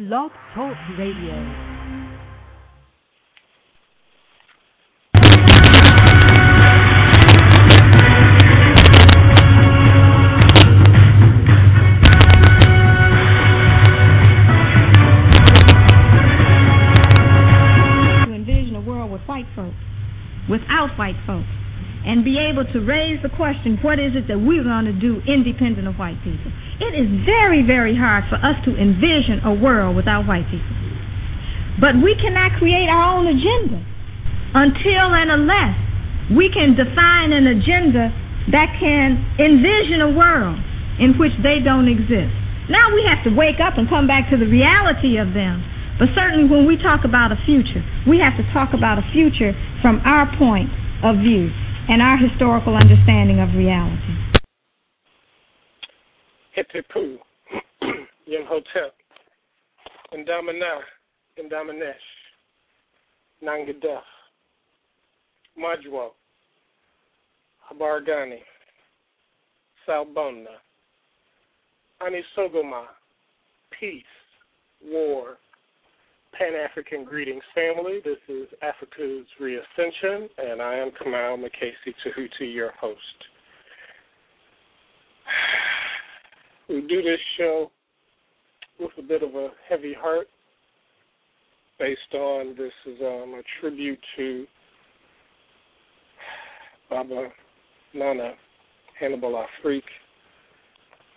Blog Talk Radio. To raise the question, what is it that we're going to do independent of white people? It is very, very hard for us to envision a world without white people. But we cannot create our own agenda until and unless we can define an agenda that can envision a world in which they don't exist. Now we have to wake up and come back to the reality of them. But certainly when we talk about a future, we have to talk about a future from our point of view and our historical understanding of reality. Hitipu, Yimhotep, Indamana, Indamanesh, Nangadef, Majwa, Habargani, Salbona, Anisogoma, peace, war, Pan African Greetings family. This is Africa's Reascension, and I am Kamau Makasi Tahuti, your host. We do this show with a bit of a heavy heart, based on this is um, a tribute to Baba Nana Hannibal Afrik,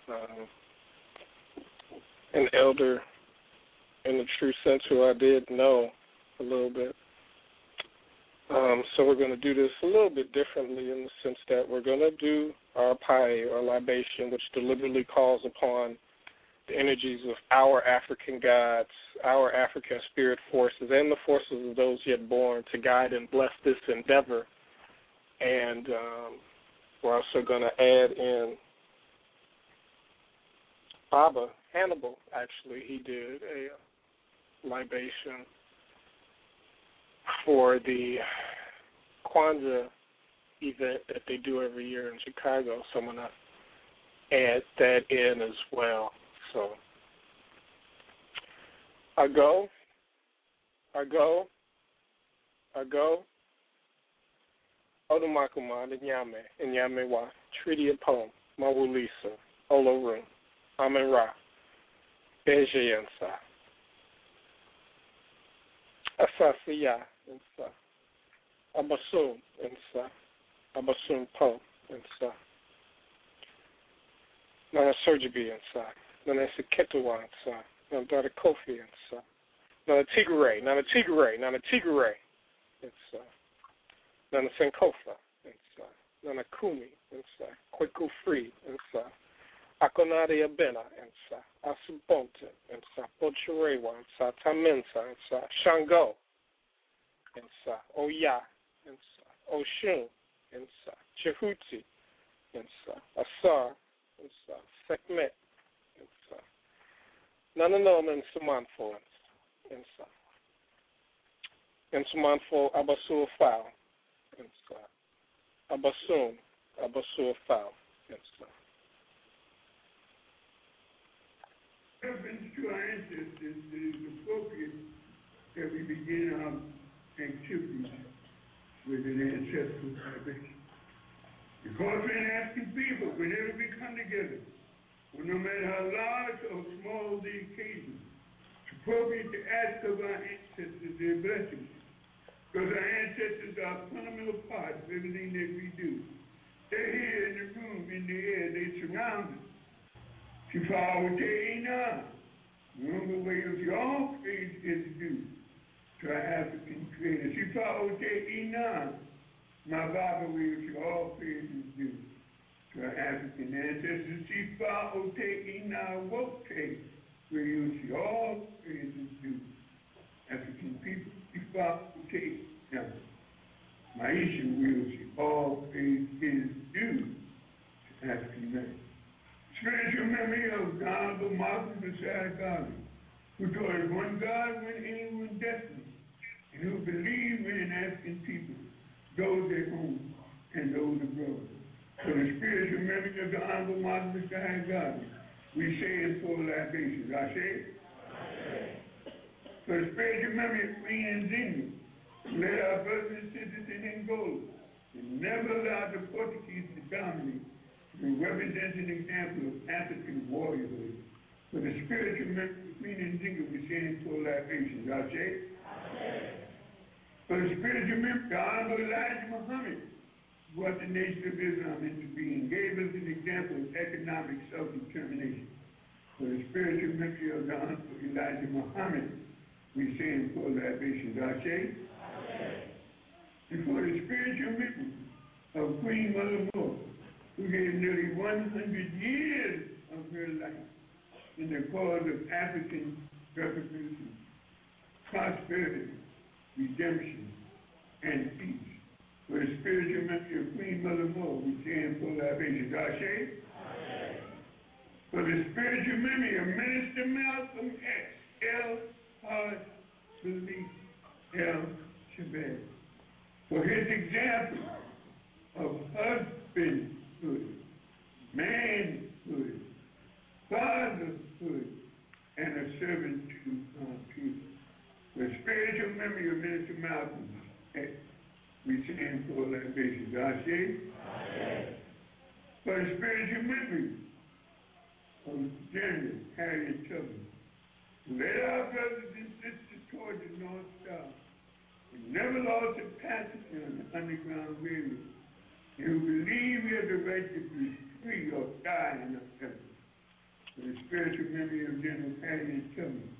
um, an elder in the true sense who I did know a little bit. Um, so we're going to do this a little bit differently in the sense that we're going to do our pai or libation, which deliberately calls upon the energies of our African gods, our African spirit forces, and the forces of those yet born to guide and bless this endeavor. And um, we're also going to add in Baba Hannibal. Actually, he did a libation for the Kwanzaa event that they do every year in Chicago. So I'm gonna add that in as well. So I go, I go, I go. Odumakuma, Nyame, Nyame wa, Treaty of Poem, Mawulisa, Olorum, Amen Ra, Asasiya and stuff. Abasum and stuff. Abasum Po and stuff. Nana Surgery and stuff. Nana Seketua and stuff. Nana Dada Kofi and stuff. Nana Tigray, Nana Tigray, Nana Tigray and stuff. Nana Sankofa and stuff. Nana Kumi stuff. Kweku Free stuff. Akonade Abena and sa Asubonte and sa Bocherewa and sa Tamensa and sa Shango and sa Oya and sa Oshun and sa Jehuti and sa Asar and sa Sekmet and sa Nananom and Sumanfo and sa and Sumanfo Abasur Fao and sa Abasum Abasur and sa reference to our ancestors, it is appropriate that we begin our activities with an ancestral celebration. Because we're an African people, whenever we come together, well, no matter how large or small the occasion, it's appropriate to ask of our ancestors their blessings. Because our ancestors are a fundamental part of everything that we do. They're here in the room, in the air, they surround us. Kifawateina. Remember where your faith is due to an African creator. Kifawateina. My Bible will see all faith is due to an African ancestor. Kifawateina woke where you see all praise is due. African people, Kifawateina. Maisha will see all praise is due to African man spiritual memory of God, the Marcus Mosiah Garvey, who taught one God, one aim, one destiny, and who believed in African people, those at home and those abroad. So the spiritual memory of the Honorable Marcus Mosiah Garvey, we say in full libations. I say, For the spiritual memory of Queen who led our brothers and sisters in Angola and never allowed the Portuguese to dominate, who represents an example of African warriorhood. For the spiritual memory of Queen Nzinga, we stand for libations. Ashe? For the spiritual memory, the Honorable Elijah Muhammad brought the nation of Islam into being, gave us an example of economic self-determination. For the spiritual memory of the Honorable Elijah Muhammad, we stand for libations. Ashe? And for the spiritual memory of Queen Mother Moore, who gave nearly 100 years of her life in the cause of African revolution, prosperity, redemption, and peace. For the spiritual memory of Queen Mother Moore, we stand for libations. Ashe? For the spiritual memory of Minister Malcolm X, L. Hart L. For his example of husbandhood, manhood, fatherhood, and a servant to uh, our people. The spiritual memory of Minister Malcolm we stand for libations. Ashe? For the spiritual memory of General Harriet Tubman, led our brothers and sisters toward the North Star, and never lost a passenger on the Underground Railroad, the right to be free or die in the. For the spiritual memory of General Harriet Tubman,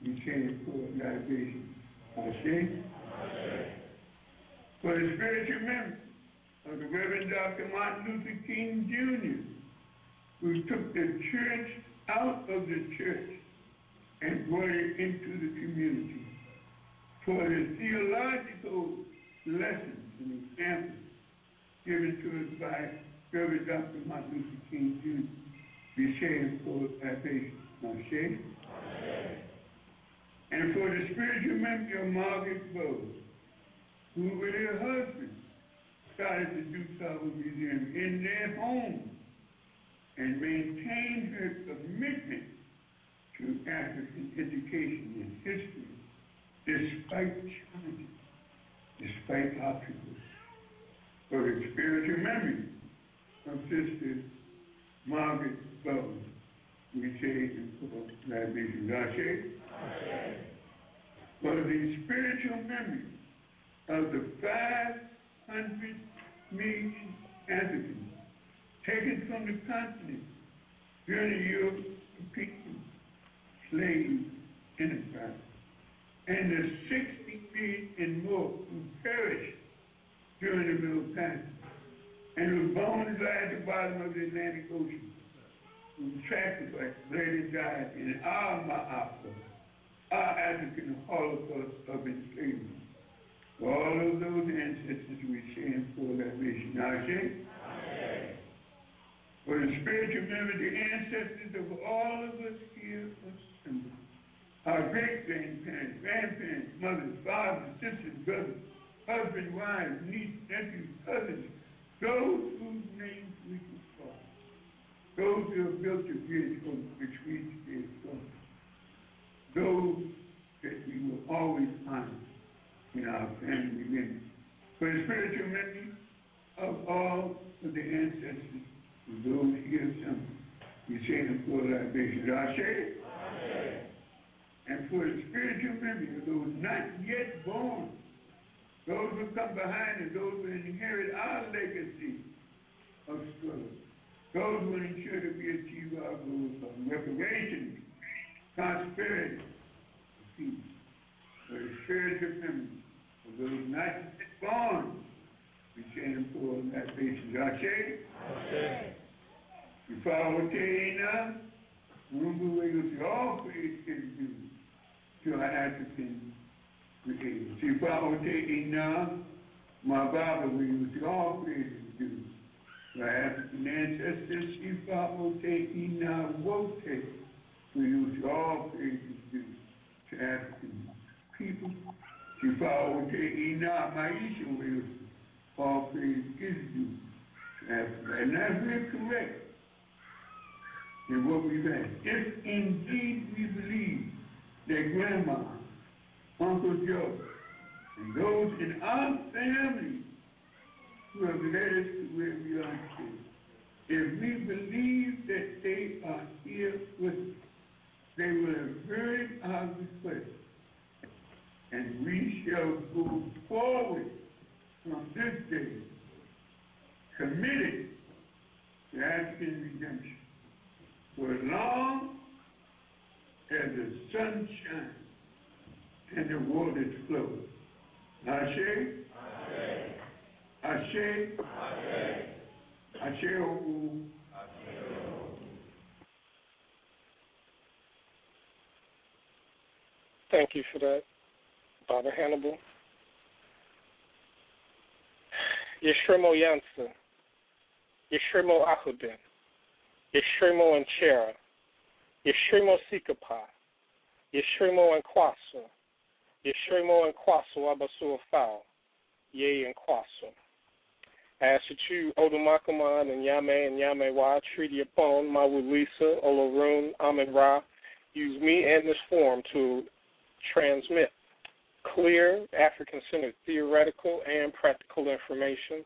we stand for libation. Ashe? For the spiritual memory of the Reverend Dr. Martin Luther King Jr., who took the church out of the church and brought it into the community. For the theological lessons and examples given to us by Reverend Dr. Martin Luther King Jr., we stand for. Ashe? And for the spiritual memory of Margaret Burroughs, who with her husband started the DuSable Museum in their home and maintained her commitment to African education and history despite challenges, despite obstacles. The spiritual memory of Sister Margaret Burroughs, we say for libation. Ashe? For the spiritual memory of the 500 million Africans taken from the continent during the European slave enterprise, and the 60 million and more who perished during the Middle Passage, and whose bones lie at the bottom of the Atlantic Ocean, who sacrificed, bled and died in our Ma'afa, our African Holocaust of enslavement. For all of those ancestors we stand for that mission. Ashe? For the spiritual memory, the ancestors of all of us here assembled. Our great grandparents, grandparents, mothers, fathers, sisters, brothers, husbands, wives, nieces, nephews, cousins, those whose names we can call. Those who have built the bridge on which we stand from. Those that we will always honor in our family memory. For the spiritual memory of all of the ancestors of those here assembled, we say the full libation. Ashe? And for the spiritual memory of those not yet born, those who come behind us, those who inherit our legacy of struggle, those who ensure that we achieve our goals of reparations, prosperity, peace. For the spiritual memory of those not born, we stand for that basis. Ashe? We follow Tina, Rumbu Wiggles, all due to our African creators. We follow Tina, my Baba Wiggles, all praise is due our African ancestors. She follow Tina Wote, Wiggles, all praise is due to African people. She follow Tina Maisha Wiggles, all praise is due to. And that's we're correct in what we've asked. If indeed we believe that grandma Uncle Joe, and those in our family who have led us to where we are today. If we believe that they are here with us, they will have heard our request, and we shall go forward from this day committed to African redemption for as long as the sun shines and the. Ashe? Ashe? Ashe? Ashe? Thank you for that, Baba Hannibal. Yeshimo Yansa, Yeshimo Ahudin, Yeshimo Anchera, Yeshimo Sikapa, Yeshimo Anquaso, Yeshimo Anquaso Abasu Afao, Ye. I ask that you, Odomakaman and Yame and Yame Wa, treaty upon Mawulisa, Olorun, Amen Ra, use me and this forum to transmit clear, African centered theoretical and practical information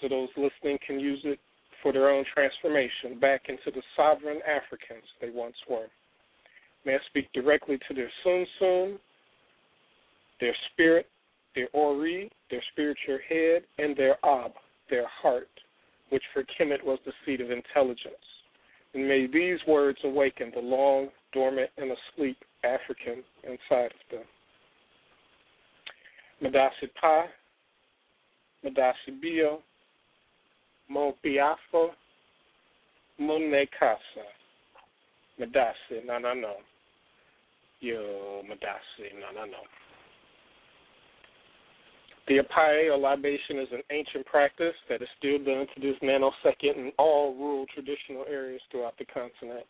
so those listening can use it for their own transformation back into the sovereign Africans they once were. May I speak directly to their Sun Sun, their spirit, their Ori, their spiritual head, and their Ab, their heart, which for Kemet was the seat of intelligence. And may these words awaken the long, dormant, and asleep African inside of them. Madasi Pa, Madasi Bio, Mo Biafo, Mune Casa, Madasi, no, no, no. Yo, Madasi, no, no, no. The Apaye or libation is an ancient practice that is still done to this nanosecond in all rural traditional areas throughout the continent.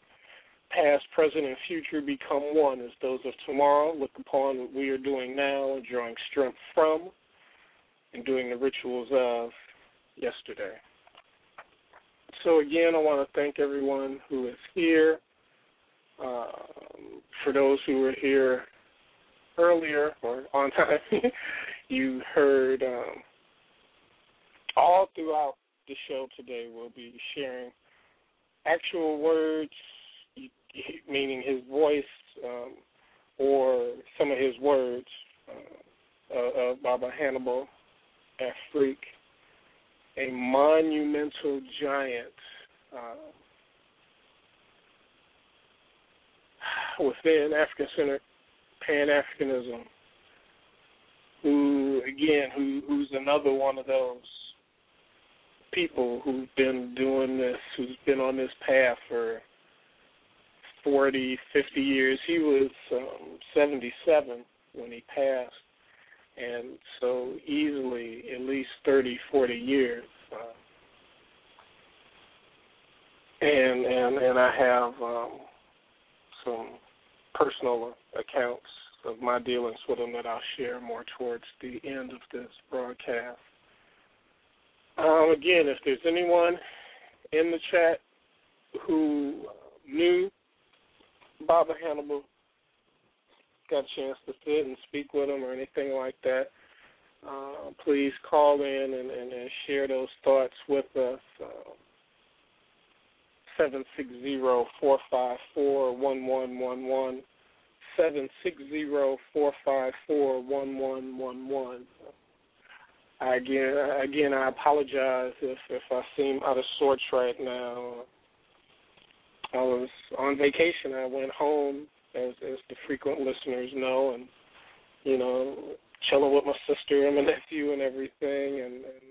Past, present, and future become one as those of tomorrow look upon what we are doing now and drawing strength from and doing the rituals of yesterday. So, again, I want to thank everyone who is here. Um, for those who were here earlier or on time, you heard um, all throughout the show today, we'll be sharing actual words, meaning his voice um, or some of his words uh, of Baba Hannibal Afrik, a monumental giant uh, within African centered Pan Africanism who again who who's another one of those people who've been doing this who's been on this path for forty, fifty years. He was um, 77 when he passed, and so easily at least thirty, forty years. Uh, and and and I have um, some personal accounts of my dealings with him that I'll share more towards the end of this broadcast. Um, again, if there's anyone in the chat who knew Baba Hannibal, got a chance to sit and speak with him or anything like that, uh, please call in and, and, and, share those thoughts with us. Uh, seven six zero four five four one one one one seven six zero four five four one one one one. Again, again, I apologize if if I seem out of sorts right now. I was on vacation. I went home, as as the frequent listeners know, and you know, chilling with my sister and my nephew and everything, and, and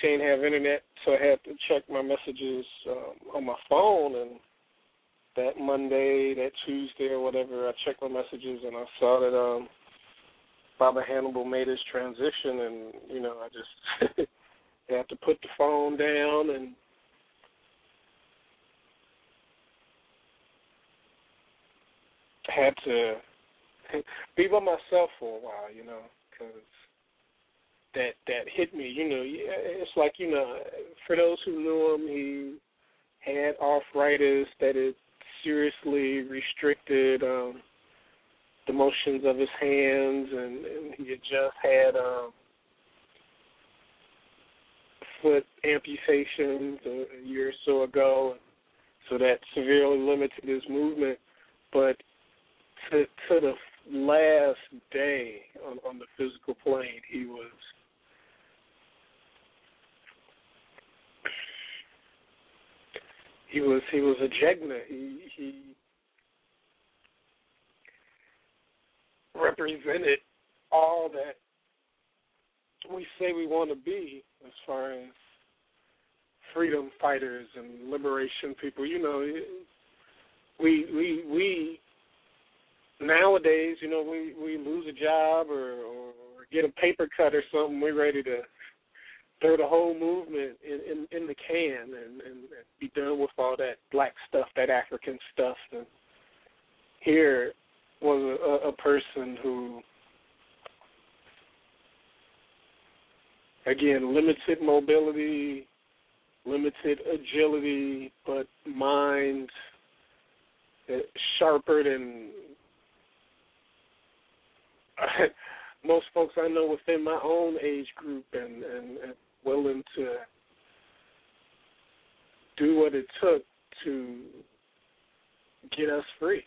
she didn't have internet, so I had to check my messages um, on my phone and that Monday, that Tuesday or whatever, I checked my messages and I saw that um Baba Hannibal made his transition and, you know, I just had to put the phone down and had to be by myself for a while, you know, because that that hit me. You know, it's like you know, for those who knew him, he had arthritis that it seriously restricted um, the motions of his hands, and, and he had just had um, foot amputations a, a year or so ago, so that severely limited his movement. But to to the last day on, on the physical plane, he was he was he was a Jegna. He he represented all that we say we want to be as far as freedom fighters and liberation people. You know, we we we nowadays, you know, we we lose a job or or get a paper cut or something, we're ready to throw the whole movement in in, in the can and, and, be done with all that black stuff, that African stuff. And here was a, a person who, again, limited mobility, limited agility, but mind uh, sharper than most folks I know within my own age group, and, and, and willing to do what it took to get us free.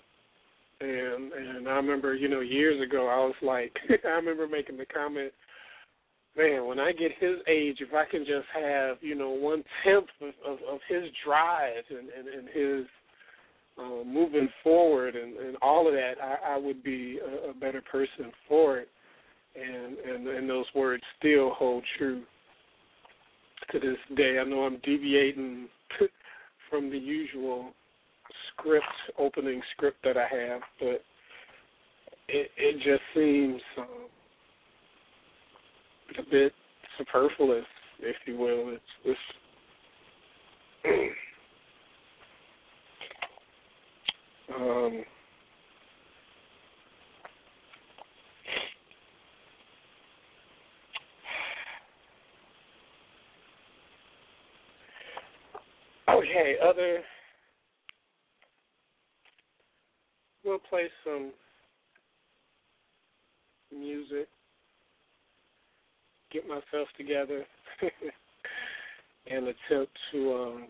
And and I remember, you know, years ago I was like I remember making the comment, man, when I get his age, if I can just have, you know, one tenth of, of, of his drive and, and, and his uh, moving forward and, and all of that, I, I would be a, a better person for it. And, and and those words still hold true to this day. I know I'm deviating from the usual script, opening script that I have, but it, it just seems um, a bit superfluous, if you will. It's, it's um, okay, other we'll play some music, get myself together, and attempt to um,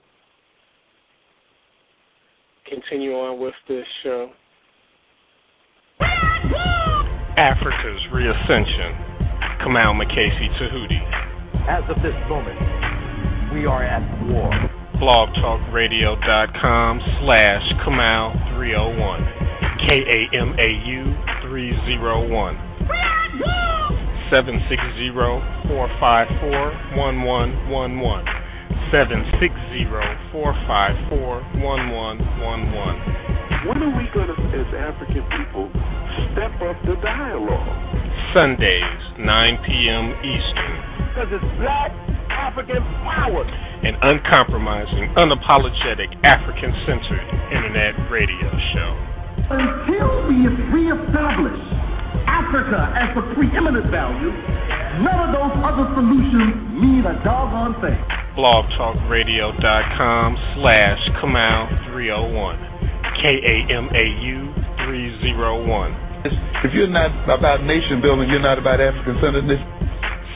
continue on with this show. Africa's Reascension. Kamau Makasi Tahuti. As of this moment, we are at war. blogtalkradio.com slash Kamau301. K-A-M-A-U 301. 760-454-1111. 760-454-1111. When are we going to, as African people, step up the dialogue? Sundays, 9 p.m. Eastern. Because it's black African power. An uncompromising, unapologetic, African-centered internet radio show. Until we reestablish Africa as the preeminent value, none of those other solutions mean a doggone thing. blogtalkradio.com slash Kamau 301. K-A-M-A-U 301. If you're not about nation building, you're not about African centeredness.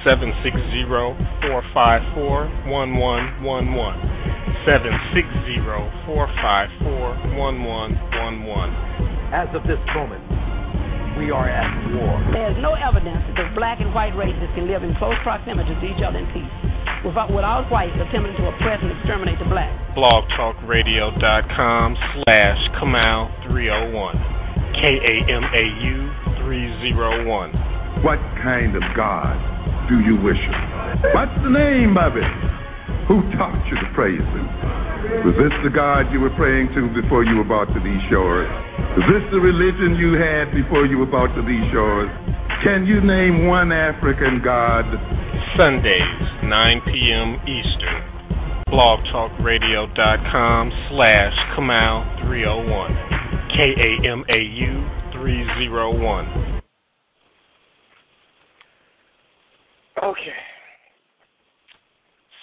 760-454-1111. 760-454-1111. As of this moment, we are at war. There's no evidence that the black and white races can live in close proximity to each other in peace without, without whites attempting to oppress and exterminate the black. blogtalkradio.com slash kamau301 K-A-M-A-U 301. What kind of God do you worship? What's the name of it? Who taught you to praise Him? Was this the God you were praying to before you were brought to these shores? Was this the religion you had before you were brought to these shores? Can you name one African God? Sundays, 9 p.m. Eastern. blogtalkradio.com slash Kamau 301. K-A-M-A-U 301. Okay.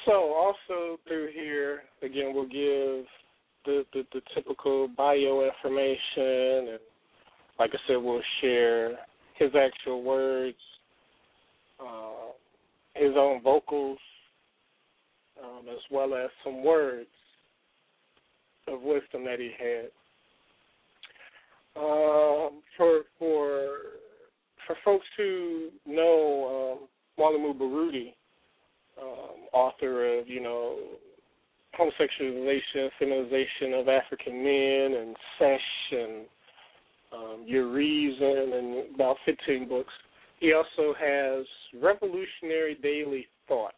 So also through here, again, we'll give the, the, the typical bio information and like I said, we'll share his actual words, uh, his own vocals, um, as well as some words of wisdom that he had. Um, for for for folks who know um, Mwalimu Baruti, um, author of you know homosexualization, feminization of African men, and Sesh and um, Your Reason, and about 15 books. He also has Revolutionary Daily Thought,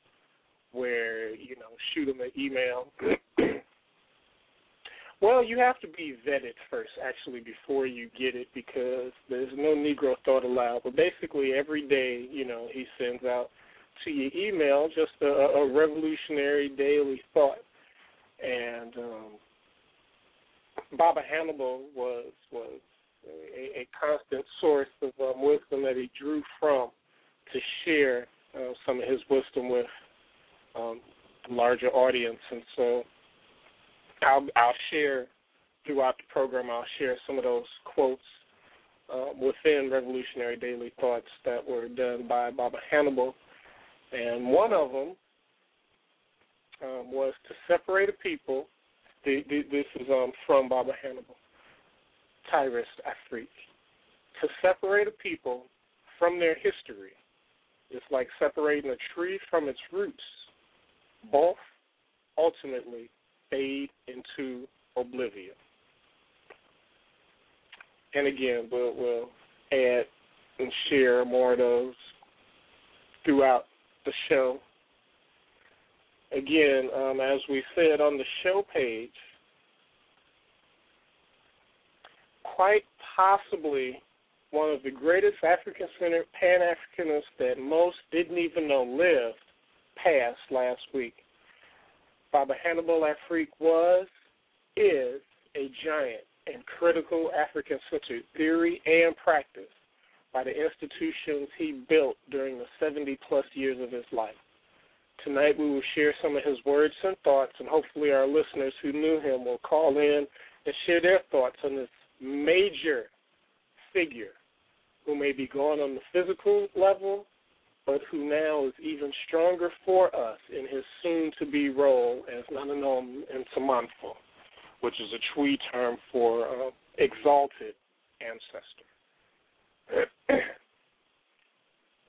where you know shoot him an email. well, you have to be vetted first, actually, before you get it, because there's no Negro thought allowed. But basically, every day, you know, he sends out to your email just a, a revolutionary daily thought and um, Baba Hannibal was was a, a constant source of um, wisdom that he drew from to share uh, some of his wisdom with um, a larger audience, and so I'll I'll share throughout the program. I'll share some of those quotes uh, within Revolutionary Daily Thoughts that were done by Baba Hannibal, and one of them um, was to separate a people. The, the, this is um, from Baba Hannibal, Tyrus Afrik. To separate a people from their history is like separating a tree from its roots. Both ultimately fade into oblivion. And again, we'll, we'll add and share more of those throughout the show again, um, as we said on the show page, quite possibly one of the greatest African centered Pan Africanists that most didn't even know lived passed last week. Baba Hannibal Afrik was, is a giant and critical African centered theory and practice by the institutions he built during the 70 plus years of his life. Tonight we will share some of his words and thoughts, and hopefully our listeners who knew him will call in and share their thoughts on this major figure who may be gone on the physical level, but who now is even stronger for us in his soon-to-be role as Nananom and Samanfo, which is a Twi term for uh, exalted ancestor.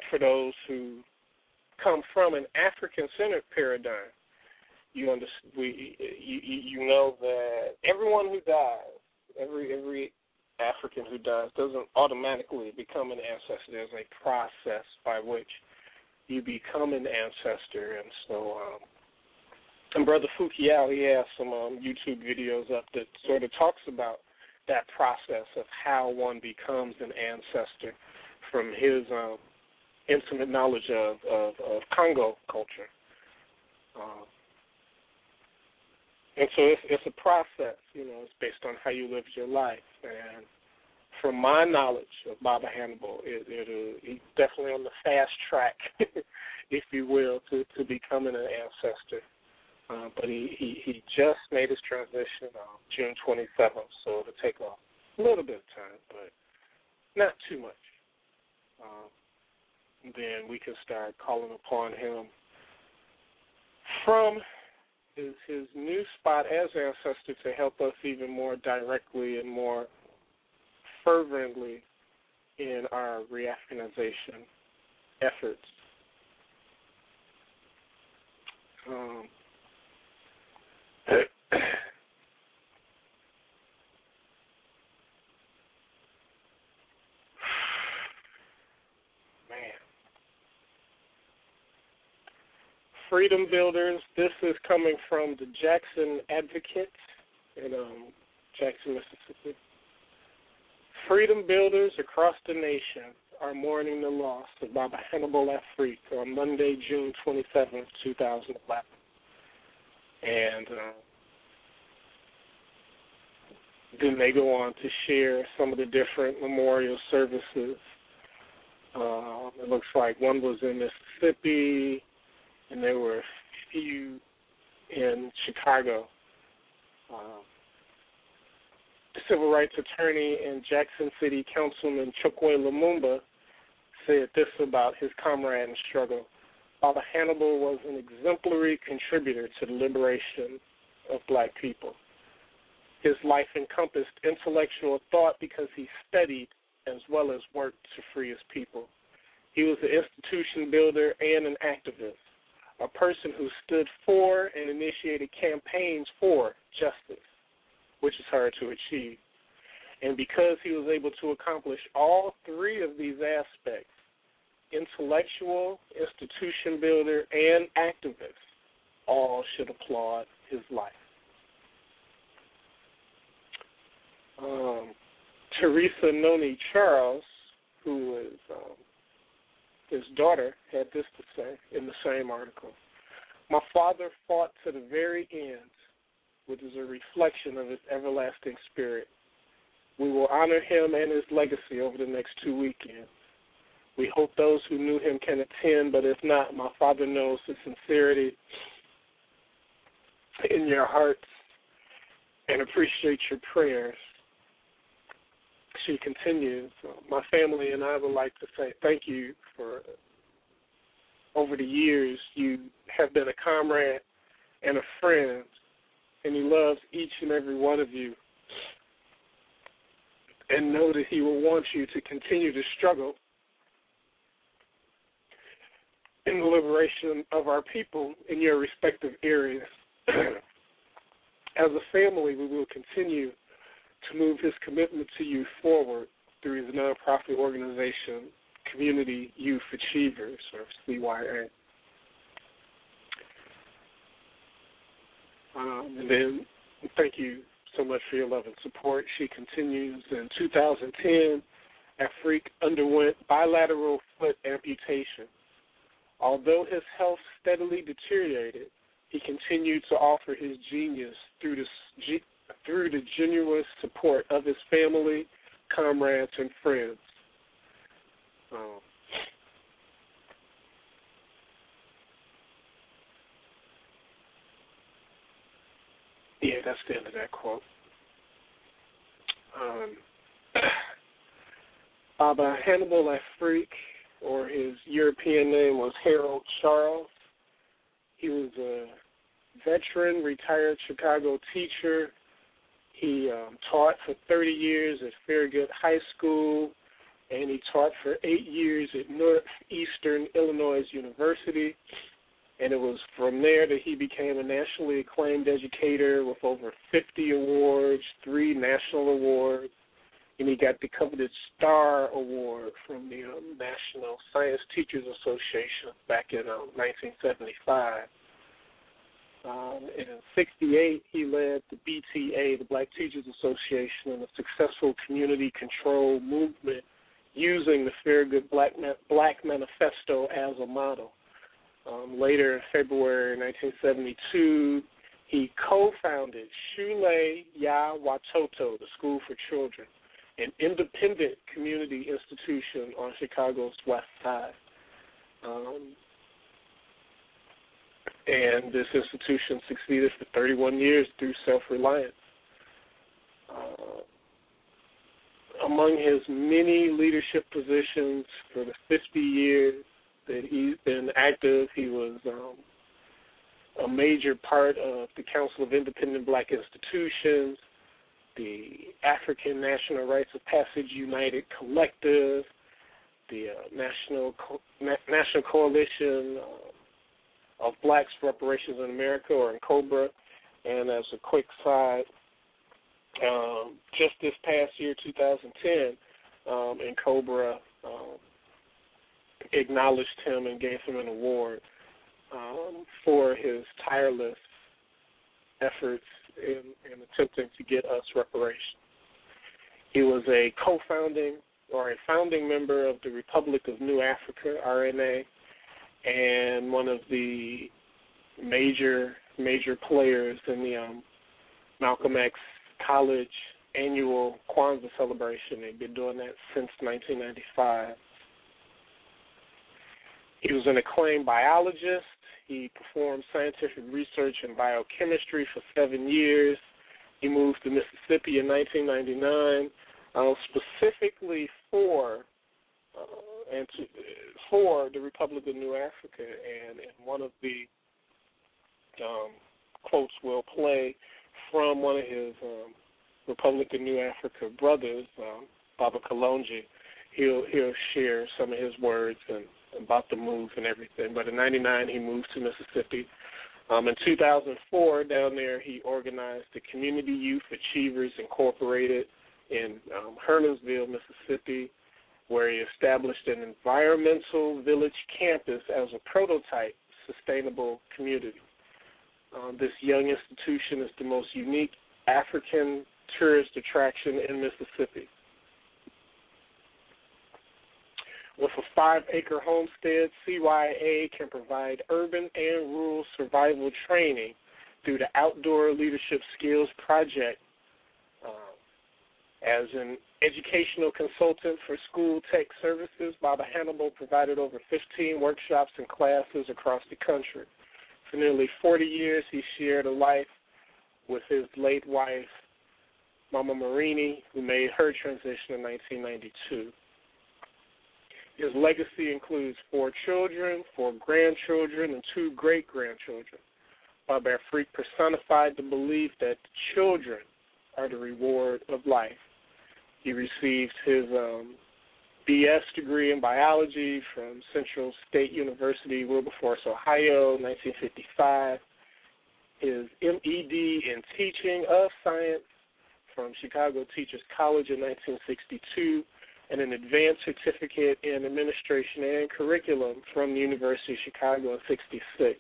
for those who come from an African-centered paradigm, you understand. We you you know that everyone who dies, every every African who dies, doesn't automatically become an ancestor. There's a process by which you become an ancestor, and so. Um, and Brother Fu-Kiau, he has some um, YouTube videos up that sort of talks about that process of how one becomes an ancestor from his um, intimate knowledge of of, of Congo culture. Um, and so it's it's a process, you know, it's based on how you lived your life. And from my knowledge of Baba Hannibal, it, it uh, he's definitely on the fast track, if you will, to to becoming an ancestor. Uh, but he, he he just made his transition on June 27th, so it'll take a little bit of time, but not too much. Um, then we can start calling upon him from his his new spot as ancestor to help us even more directly and more fervently in our reafghanization efforts. Um, Freedom Builders. This is coming from the Jackson Advocate in um, Jackson, Mississippi. Freedom Builders across the nation are mourning the loss of Baba Hannibal Afrik on Monday, June 27, 2011. And uh, then they go on to share some of the different memorial services. Uh, it looks like one was in Mississippi, and there were a few in Chicago. Um, civil rights attorney and Jackson City Councilman Chokwe Lumumba said this about his comrade in struggle. Father Hannibal was an exemplary contributor to the liberation of black people. His life encompassed intellectual thought because he studied as well as worked to free his people. He was an institution builder and an activist, a person who stood for and initiated campaigns for justice, which is hard to achieve. And because he was able to accomplish all three of these aspects intellectual, institution builder, and activist all should applaud his life. Um, Teresa Noni Charles, who is um, his daughter, had this to say in the same article. My father fought to the very end, which is a reflection of his everlasting spirit. We will honor him and his legacy over the next two weekends. We hope those who knew him can attend, but if not, my father knows the sincerity in your hearts and appreciate your prayers. She continues, My family and I would like to say thank you for over the years. You have been a comrade and a friend, and he loves each and every one of you. And know that he will want you to continue to struggle in the liberation of our people in your respective areas. As a family, we will continue to move his commitment to you forward through his nonprofit organization, Community Youth Achievers, or CYA. Um, and then thank you so much for your love and support. She continues in 2010, Afrik underwent bilateral foot amputation Although his health steadily deteriorated, he continued to offer his genius through the, through the generous support of his family, comrades, and friends. Um, yeah, that's the end of that quote. Um, Baba Hannibal Afrik or his European name was Harold Charles. He was a veteran, retired Chicago teacher. He um, taught for 30 years at Farragut High School, and he taught for eight years at Northeastern Illinois University. And it was from there that he became a nationally acclaimed educator with over 50 awards, three national awards, and he got the coveted Star Award from the um, National Science Teachers Association back in um, 1975. Um, in '68, he led the BTA, the Black Teachers Association, in a successful community control movement using the Farragut Black, Ma- Black Manifesto as a model. Um, later, in February 1972, he co-founded Shule Ya Watoto, the School for Children an independent community institution on Chicago's west side. Um, and this institution succeeded for 31 years through self reliance. Uh, among his many leadership positions for the 50 years that he's been active, he was um, a major part of the Council of Independent Black Institutions, the African National Rites of Passage United Collective, the uh, National Co- Na- National Coalition uh, of Blacks Reparations in America, or N'COBRA. And as a quick side, um, just this past year, 2010, um, Cobra um, acknowledged him and gave him an award um, for his tireless efforts in, in attempting to get us reparations. He was a co-founding or a founding member of the Republic of New Africa (RNA) and one of the major major players in the um, Malcolm X College annual Kwanzaa celebration. They've been doing that since 1995. He was an acclaimed biologist he performed scientific research in biochemistry for seven years He moved to Mississippi in 1999, uh, specifically for uh, and to, for the Republic of New Africa. And, and one of the um, quotes will play from one of his um, Republic of New Africa brothers, um, Baba Kalonji. He'll he'll share some of his words and about the move and everything. But in '99, he moved to Mississippi. Um, in 2004, down there, he organized the Community Youth Achievers Incorporated in um, Hermanville, Mississippi, where he established an environmental village campus as a prototype sustainable community. Um, this young institution is the most unique African tourist attraction in Mississippi. With a five acre homestead, CYA can provide urban and rural survival training through the Outdoor Leadership Skills Project. As an educational consultant for school tech services, Baba Hannibal provided over 15 workshops and classes across the country. For nearly 40 years, he shared a life with his late wife, Mama Marini, who made her transition in 1992. His legacy includes four children, four grandchildren, and two great grandchildren. Baba Afrik personified the belief that children are the reward of life. He received his um, BS degree in biology from Central State University, Wilberforce, Ohio, 1955. His MED in teaching of science from Chicago Teachers College in 1962 and an advanced certificate in administration and curriculum from the University of Chicago in 66.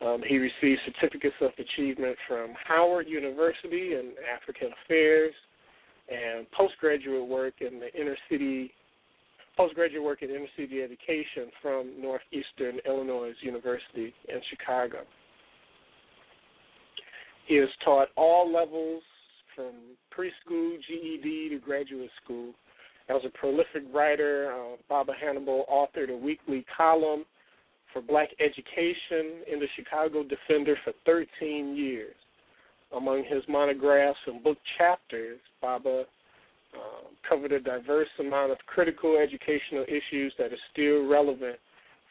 Um, he received certificates of achievement from Howard University in African Affairs and postgraduate work in the inner city postgraduate work in inner city education from Northeastern Illinois University in Chicago. He has taught all levels from preschool, GED to graduate school as a prolific writer, uh, Baba Hannibal authored a weekly column for black education in the Chicago Defender for 13 years. Among his monographs and book chapters, Baba uh, covered a diverse amount of critical educational issues that are still relevant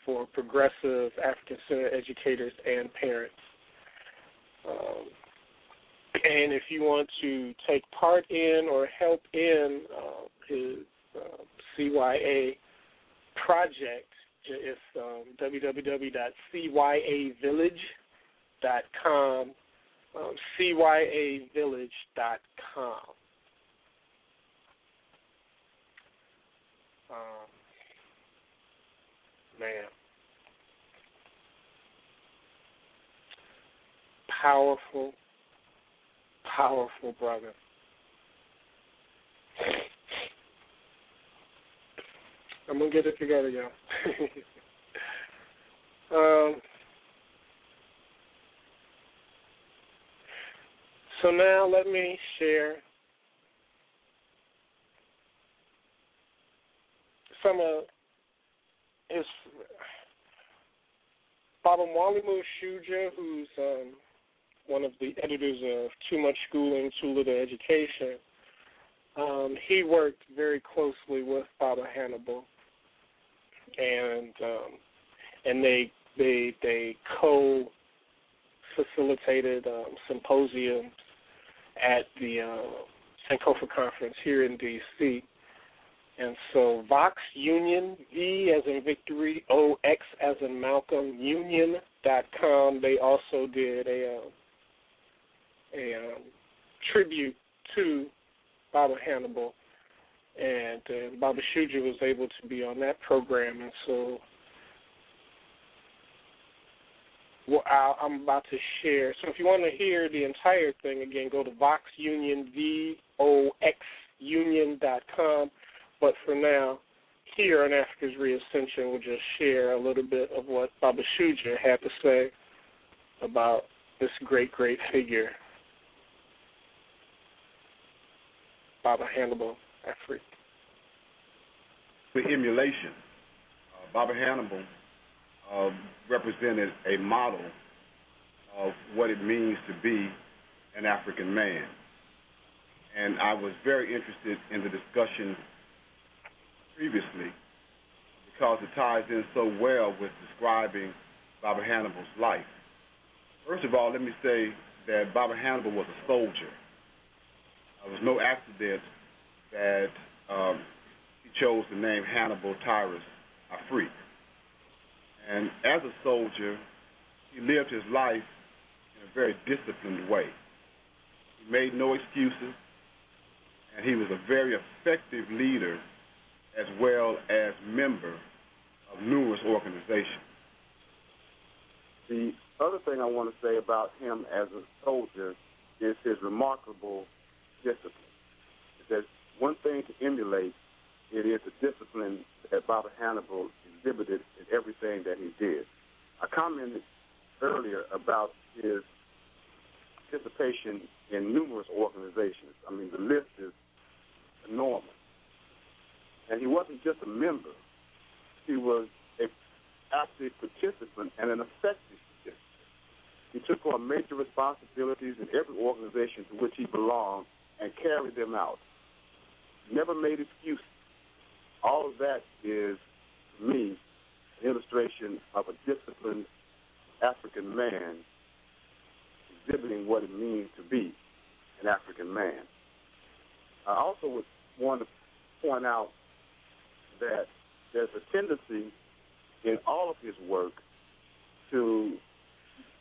for progressive African centered educators and parents. Um, and if you want to take part in or help in uh, his uh, CYA project, it's um, www.cyavillage.com, um, cyavillage.com. Um, man. Powerful, powerful brother. I'm gonna get it together, y'all. um, so now let me share some of his Baba Mwalimu Shuja, who's um, one of the editors of Too Much Schooling, Too Little Education. Um, he worked very closely with Baba Hannibal and um, and they they they co facilitated um, symposiums at the uh, Sankofa conference here in D.C. And so Vox Union, V as in victory, O X as in Malcolm, Union dot com. They also did a uh, a um, tribute to Baba Hannibal and uh, Baba Shuja was able to be on that program, and so I, I'm about to share. So if you want to hear the entire thing again, go to Vox Union V O X Union dot com. But for now, here on Africa's Reascension, we'll just share a little bit of what Baba Shuja had to say about this great, great figure, Baba Hannibal. Afrik. The emulation, uh, Baba Hannibal uh, represented a model of what it means to be an African man. And I was very interested in the discussion previously because it ties in so well with describing Baba Hannibal's life. First of all, let me say that Baba Hannibal was a soldier. It was no accident that um, he chose the name Hannibal Tyrus Afrik. And as a soldier, he lived his life in a very disciplined way. He made no excuses, and he was a very effective leader as well as member of numerous organizations. The other thing I want to say about him as a soldier is his remarkable discipline. There's one thing to emulate, it is the discipline that Baba Hannibal exhibited in everything that he did. I commented earlier about his participation in numerous organizations. I mean, the list is enormous. And he wasn't just a member, he was a active participant and an effective participant. He took on major responsibilities in every organization to which he belonged and carried them out. Never made excuses. All of that is, to me, an illustration of a disciplined African man exhibiting what it means to be an African man. I also would want to point out that there's a tendency in all of his work to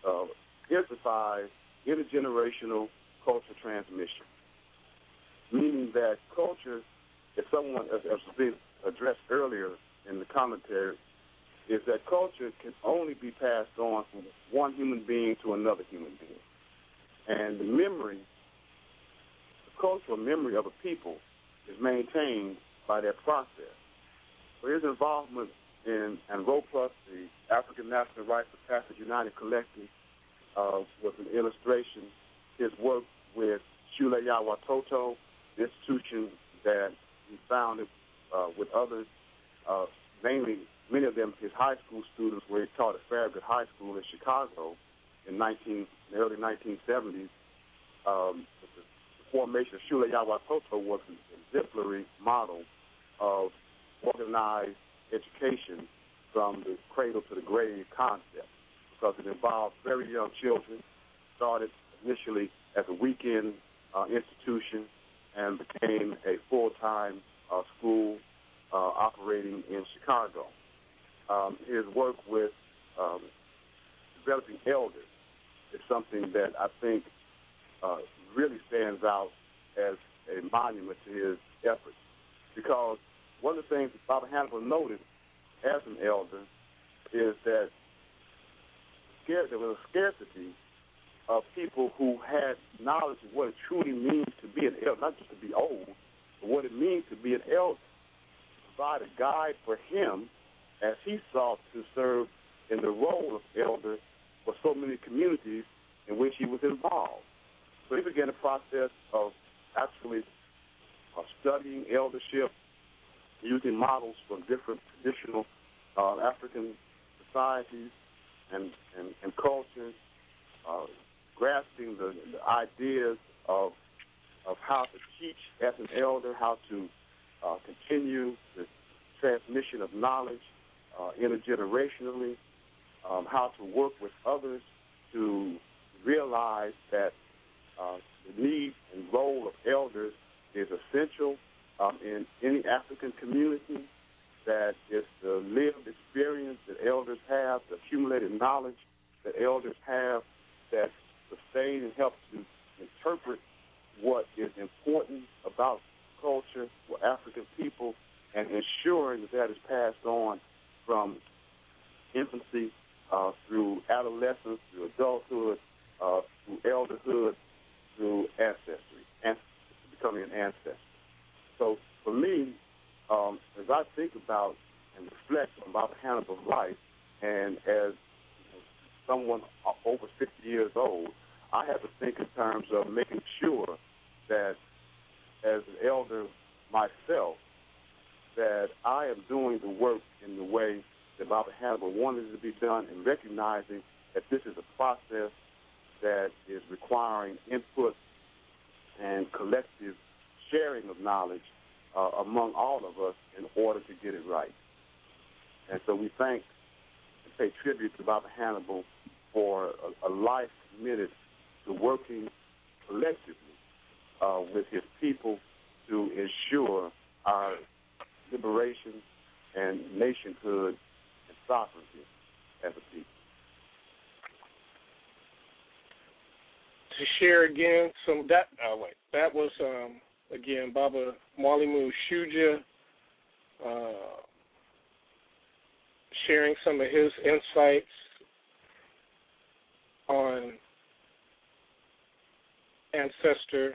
uh, emphasize intergenerational culture transmission, meaning that culture, as someone as, as addressed earlier in the commentary, is that culture can only be passed on from one human being to another human being. And the memory, the cultural memory of a people is maintained by that process. So his involvement in ANROPUS, the African National Rites of Passage United Collective, uh, was an illustration. His work with Shule Ya Watoto, the institution that he founded uh, with others, uh, mainly many of them his high school students, where he taught at Farragut High School in Chicago in 19, the early 1970s. Um, the, the formation of Shule Ya Watoto was an exemplary model of organized education from the cradle to the grave concept because it involved very young children, started initially as a weekend uh, institution and became a full-time uh, school uh, operating in Chicago. Um, his work with um, developing elders is something that I think uh, really stands out as a monument to his efforts because one of the things that Baba Hannibal noted as an elder is that there was a scarcity of people who had knowledge of what it truly means to be an elder, not just to be old, what it means to be an elder. Provide a guide for him as he sought to serve in the role of elder for so many communities in which he was involved. So he began a process of actually uh, studying eldership, using models from different traditional uh, African societies and, and, and cultures, uh, grasping the, the ideas of of how to teach as an elder, how to uh, continue the transmission of knowledge uh, intergenerationally, um, how to work with others to realize that uh, the need and role of elders is essential um, in any African community, that it's the lived experience that elders have, the accumulated knowledge that elders have that sustain and help to interpret what is important about culture for African people and ensuring that that is passed on from infancy uh, through adolescence, through adulthood, uh, through elderhood, through ancestry, and becoming an ancestor. So for me, um, as I think about and reflect on Baba Hannibal's life, and as someone over 60 years old, I have to think in terms of making sure that as an elder myself, that I am doing the work in the way that Baba Hannibal wanted it to be done and recognizing that this is a process that is requiring input and collective sharing of knowledge uh, among all of us in order to get it right. And so we thank and pay tribute to Baba Hannibal for a, a life committed to working collectively uh, with his people to ensure our liberation and nationhood and sovereignty as a people. To share again some that oh wait that was um, again Baba Mwalimu Shuja uh, sharing some of his insights on ancestor,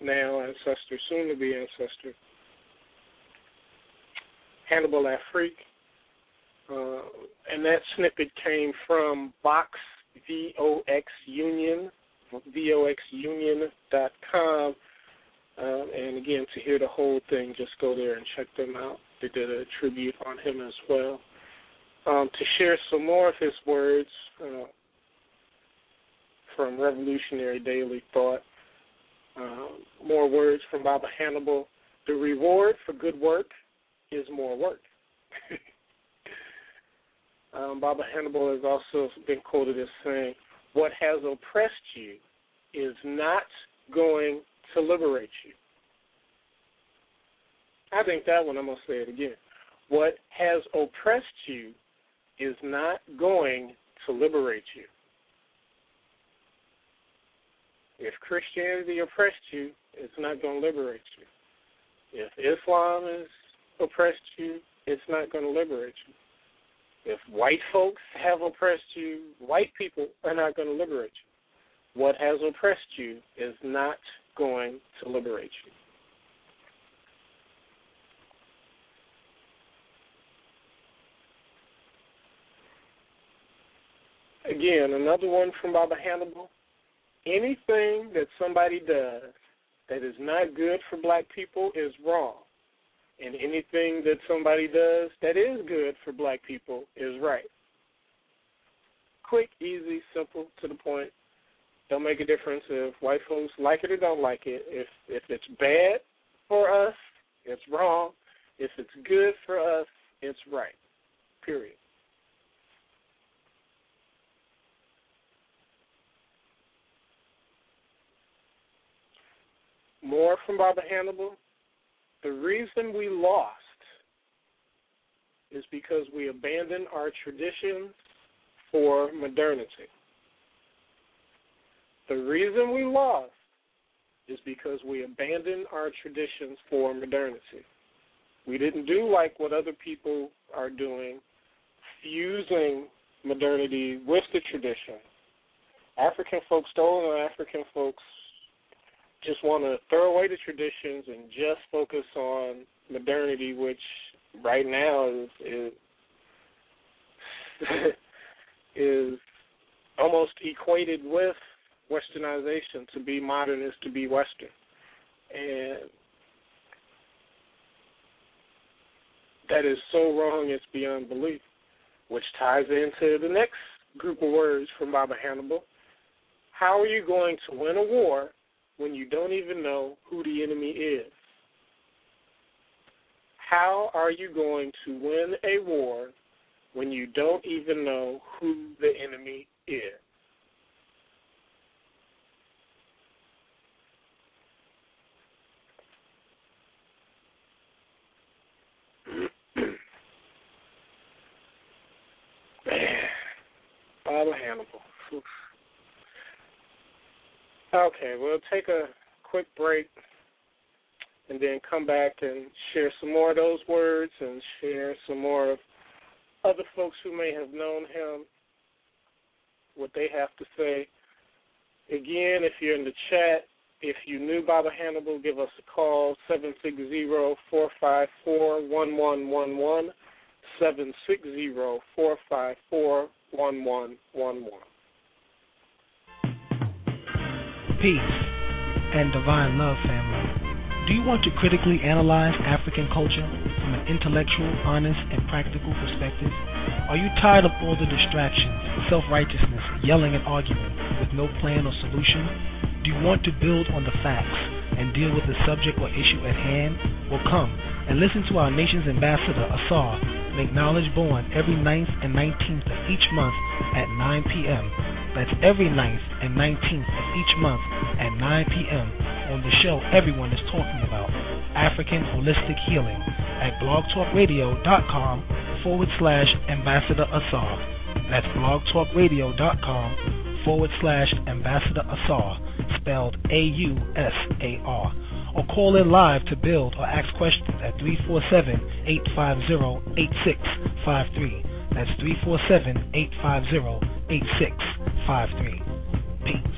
now ancestor, soon to be ancestor, Hannibal Afrik. Uh, and that snippet came from Vox, V-O-X Union, voxunion.com. Um, and again, to hear the whole thing, just go there and check them out. They did a tribute on him as well. Um, to share some more of his words uh, from Revolutionary Daily Thought, uh, more words from Baba Hannibal. The reward for good work is more work. um, Baba Hannibal has also been quoted as saying, What has oppressed you is not going to liberate you. I think that one, I'm going to say it again. What has oppressed you is not going to liberate you. If Christianity oppressed you, it's not going to liberate you. If Islam has oppressed you, it's not going to liberate you. If white folks have oppressed you, white people are not going to liberate you. What has oppressed you is not going to liberate you. Again, another one from Baba Hannibal. Anything that somebody does that is not good for black people is wrong. And anything that somebody does that is good for black people is right. Quick, easy, simple, to the point. Don't make a difference if white folks like it or don't like it. If if it's bad for us, it's wrong. If it's good for us, it's right. Period. More from Baba Hannibal. The reason we lost is because we abandoned our traditions for modernity. The reason we lost is because we abandoned our traditions for modernity. We didn't do like what other people are doing, fusing modernity with the tradition. African folks stole and African folks just want to throw away the traditions and just focus on modernity, which right now is is, is almost equated with westernization. To be modern is to be Western, and that is so wrong it's beyond belief. Which ties into the next group of words from Baba Hannibal. How are you going to win a war when you don't even know who the enemy is? How are you going to win a war when you don't even know who the enemy is? Baba Hannibal. Okay, we'll take a quick break and then come back and share some more of those words and share some more of other folks who may have known him, what they have to say. Again, if you're in the chat, if you knew Baba Hannibal, give us a call, 760-454-1111, 760-454-1111. Peace and divine love, family. Do you want to critically analyze African culture from an intellectual, honest, and practical perspective? Are you tired of all the distractions, self righteousness, yelling and arguing with no plan or solution? Do you want to build on the facts and deal with the subject or issue at hand? Well, come and listen to our nation's ambassador, Ausar, make knowledge born every 9th and 19th of each month at 9 p.m. That's every 9th and 19th of each month at 9 p.m. on the show everyone is talking about, African Holistic Healing, at blogtalkradio.com forward slash Ambassador. That's blogtalkradio.com forward slash Ambassador spelled A-U-S-A-R. Or call in live to build or ask questions at 347-850-8653. That's 347-850-8653. Peace.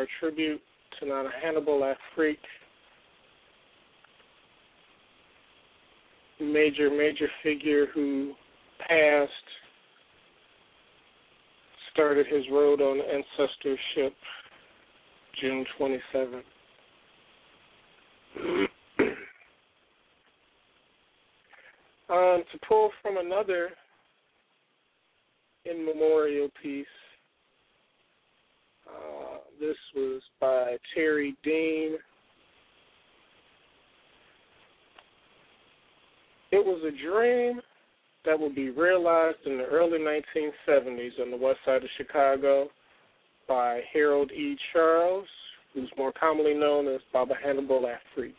Our tribute to Nana Hannibal Afrik. Major, major figure who passed, started his road on ancestorship June 27th. um, to pull from another in memorial piece, this was by Terry Dean. It was a dream that would be realized in the early 1970s on the west side of Chicago by Harold E. Charles, who's more commonly known as Baba Hannibal Afrik.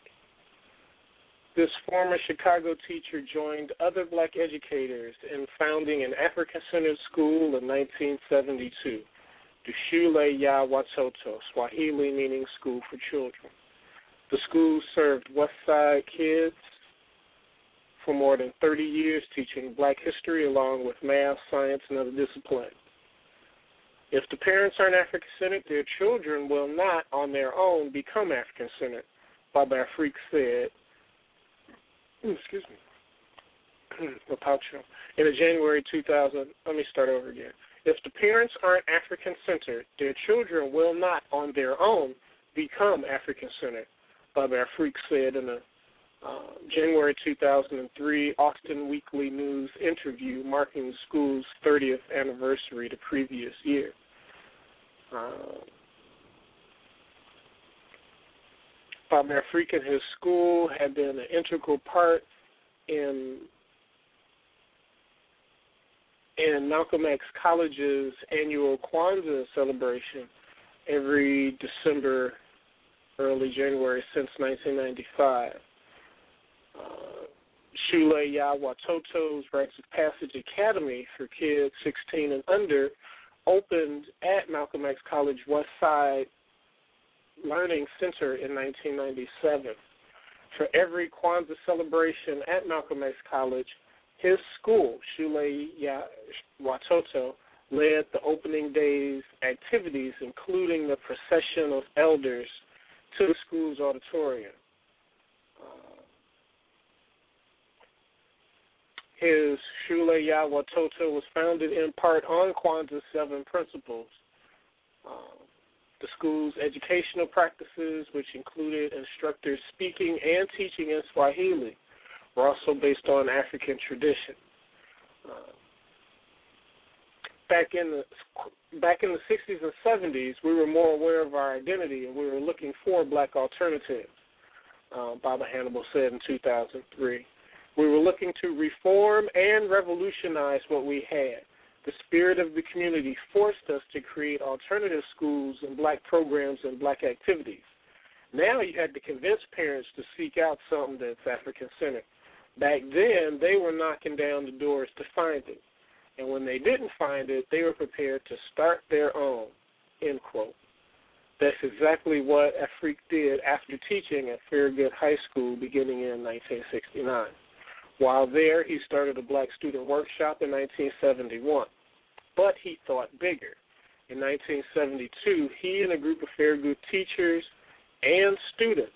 This former Chicago teacher joined other black educators in founding an African centered school in 1972, the Shule Ya Watoto, Swahili meaning school for children. The school served West Side kids for more than 30 years, teaching black history along with math, science, and other disciplines. If the parents aren't African centered, their children will not, on their own, become African centered, Baba Afrik said. Hmm, excuse me. In a January 2000, let me start over again. If the parents aren't African centered, their children will not, on their own, become African centered, Baba Afrik said in a uh, January 2003 Austin Weekly News interview marking the school's 30th anniversary the previous year. Uh, Bob Afrik and his school had been an integral part in in Malcolm X College's annual Kwanzaa celebration every December, early January since 1995. Uh, Shule Ya Watoto's Rites of Passage Academy for kids 16 and under opened at Malcolm X College West Side Learning Center in 1997. For every Kwanzaa celebration at Malcolm X College, his school, Shule Watoto, led the opening day's activities, including the procession of elders to the school's auditorium. His Shule Ya Watoto was founded in part on Kwanzaa's seven principles. Um, the school's educational practices, which included instructors speaking and teaching in Swahili, were also based on African tradition. Uh, back in the back in the 60s and 70s, we were more aware of our identity and we were looking for black alternatives. Uh, Baba Hannibal said in 2003. We were looking to reform and revolutionize what we had. The spirit of the community forced us to create alternative schools and black programs and black activities. Now you had to convince parents to seek out something that's African centered. Back then, they were knocking down the doors to find it. And when they didn't find it, they were prepared to start their own. End quote. That's exactly what Afrik did after teaching at Farragut High School beginning in 1969. While there, he started a black student workshop in 1971. But he thought bigger. In 1972, he and a group of Farragut teachers and students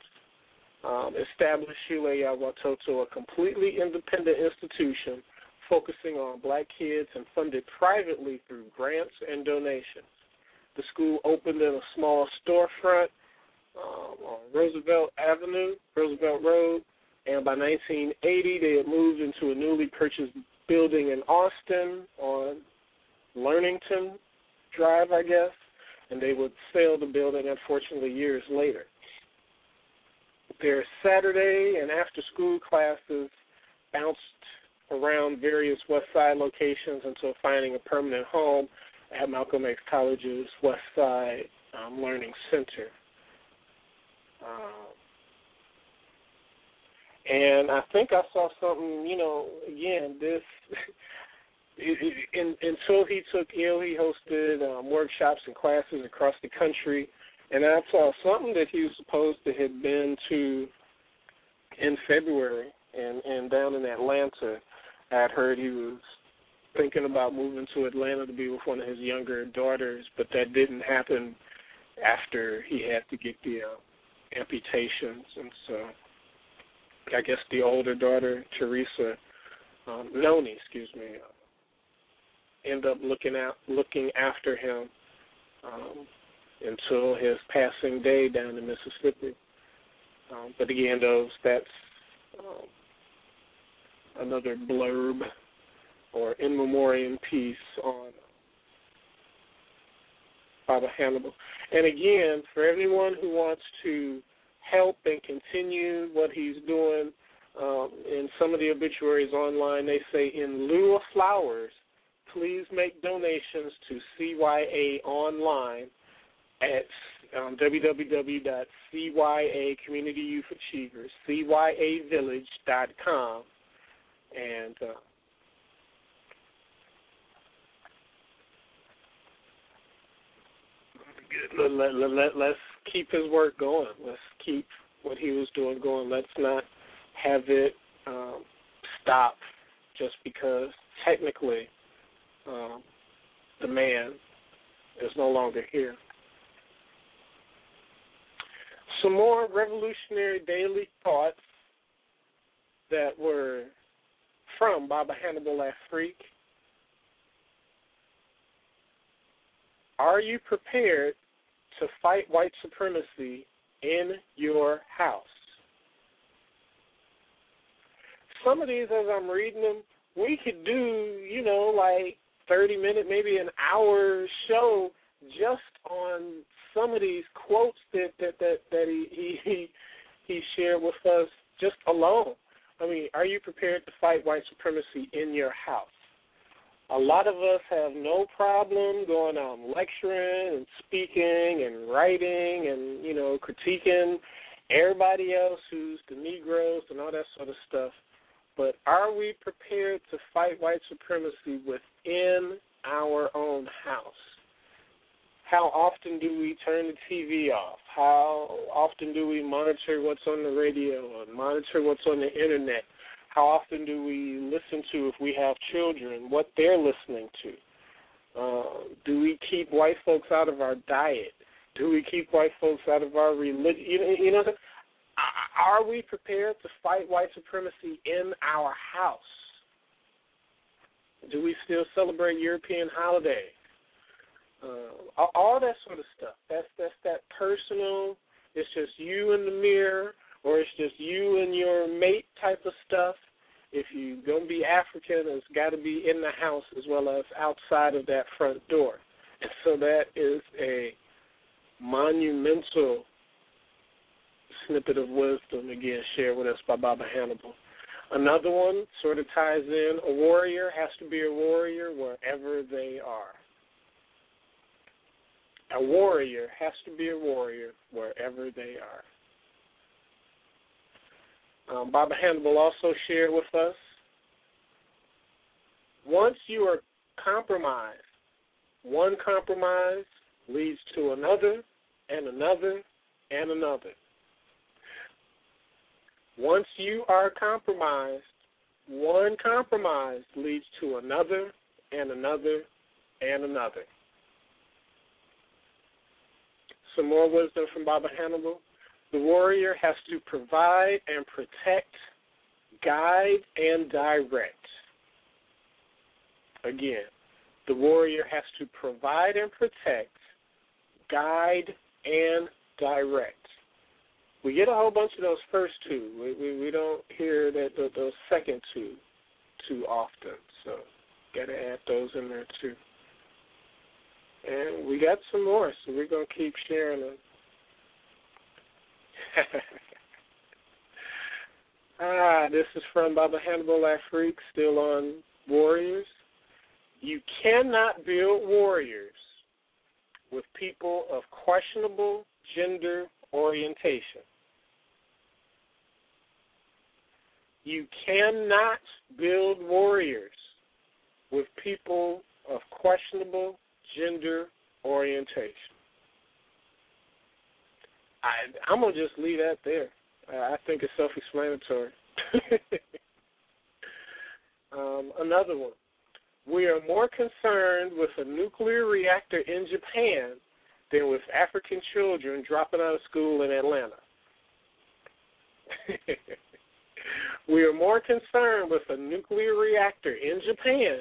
um, established Shule Ya Watoto, a completely independent institution focusing on black kids and funded privately through grants and donations. The school opened in a small storefront um, on Roosevelt Avenue, Roosevelt Road, and by 1980 they had moved into a newly purchased building in Austin on Leamington Drive, I guess, and they would sell the building unfortunately years later. Their Saturday and after school classes bounced around various West Side locations until finding a permanent home at Malcolm X College's West Side um, Learning Center. Um, and I think I saw something, you know, again, this until he took ill, he hosted um, workshops and classes across the country, and I saw something that he was supposed to have been to in February, and and down in Atlanta, I'd heard he was thinking about moving to Atlanta to be with one of his younger daughters, but that didn't happen after he had to get the uh, amputations, and so I guess the older daughter, Teresa, um, Noni, excuse me, uh, end up looking out, looking after him um, until his passing day down in Mississippi. Um, but again, those that's um, another blurb or in memoriam piece on Baba Hannibal. And again, for anyone who wants to help and continue what he's doing, um, in some of the obituaries online, they say in lieu of flowers, please make donations to CYA online at um, cyavillage.com, and uh, let, let, let, let's keep his work going. Let's keep what he was doing going. Let's not have it um, stop just because technically um, the man is no longer here. Some more revolutionary daily thoughts that were from Baba Hannibal last Afrik. Are you prepared to fight white supremacy in your house? Some of these, as I'm reading them, we could do, you know, like 30 minute, maybe an hour show just on some of these quotes that that that, that he, he he shared with us just alone. I mean, are you prepared to fight white supremacy in your house? A lot of us have no problem going out and lecturing and speaking and writing and you know critiquing everybody else who's the Negroes and all that sort of stuff. But are we prepared to fight white supremacy within our own house? How often do we turn the TV off? How often do we monitor what's on the radio or monitor what's on the internet? How often do we listen to, if we have children, what they're listening to? Uh, do we keep white folks out of our diet? Do we keep white folks out of our religion? You you know are we prepared to fight white supremacy in our house? Do we still celebrate European holidays? Uh, all that sort of stuff. That's that's that personal. It's just you in the mirror, or it's just you and your mate type of stuff. If you're gonna be African, it's got to be in the house as well as outside of that front door. And so that is a monumental snippet of wisdom again shared with us by Baba Hannibal. Another one sort of ties in a warrior has to be a warrior wherever they are. A warrior has to be a warrior wherever they are. Um, Baba Hannibal also shared with us once you are compromised, one compromise leads to another and another and another. Once you are compromised, one compromise leads to another and another and another. Some more wisdom from Baba Hannibal. The warrior has to provide and protect, guide and direct. Again, the warrior has to provide and protect, guide and direct we get a whole bunch of those first two. We we, we don't hear that those second two too often. So got to add those in there too. And we got some more, so we're gonna keep sharing them. ah, this is from Baba Hannibal Afrik, still on Warriors. You cannot build warriors with people of questionable gender orientation. You cannot build warriors with people of questionable gender orientation. I, I'm gonna just leave that there. I think it's self-explanatory. um, another one: we are more concerned with a nuclear reactor in Japan than with African children dropping out of school in Atlanta. we are more concerned with a nuclear reactor in Japan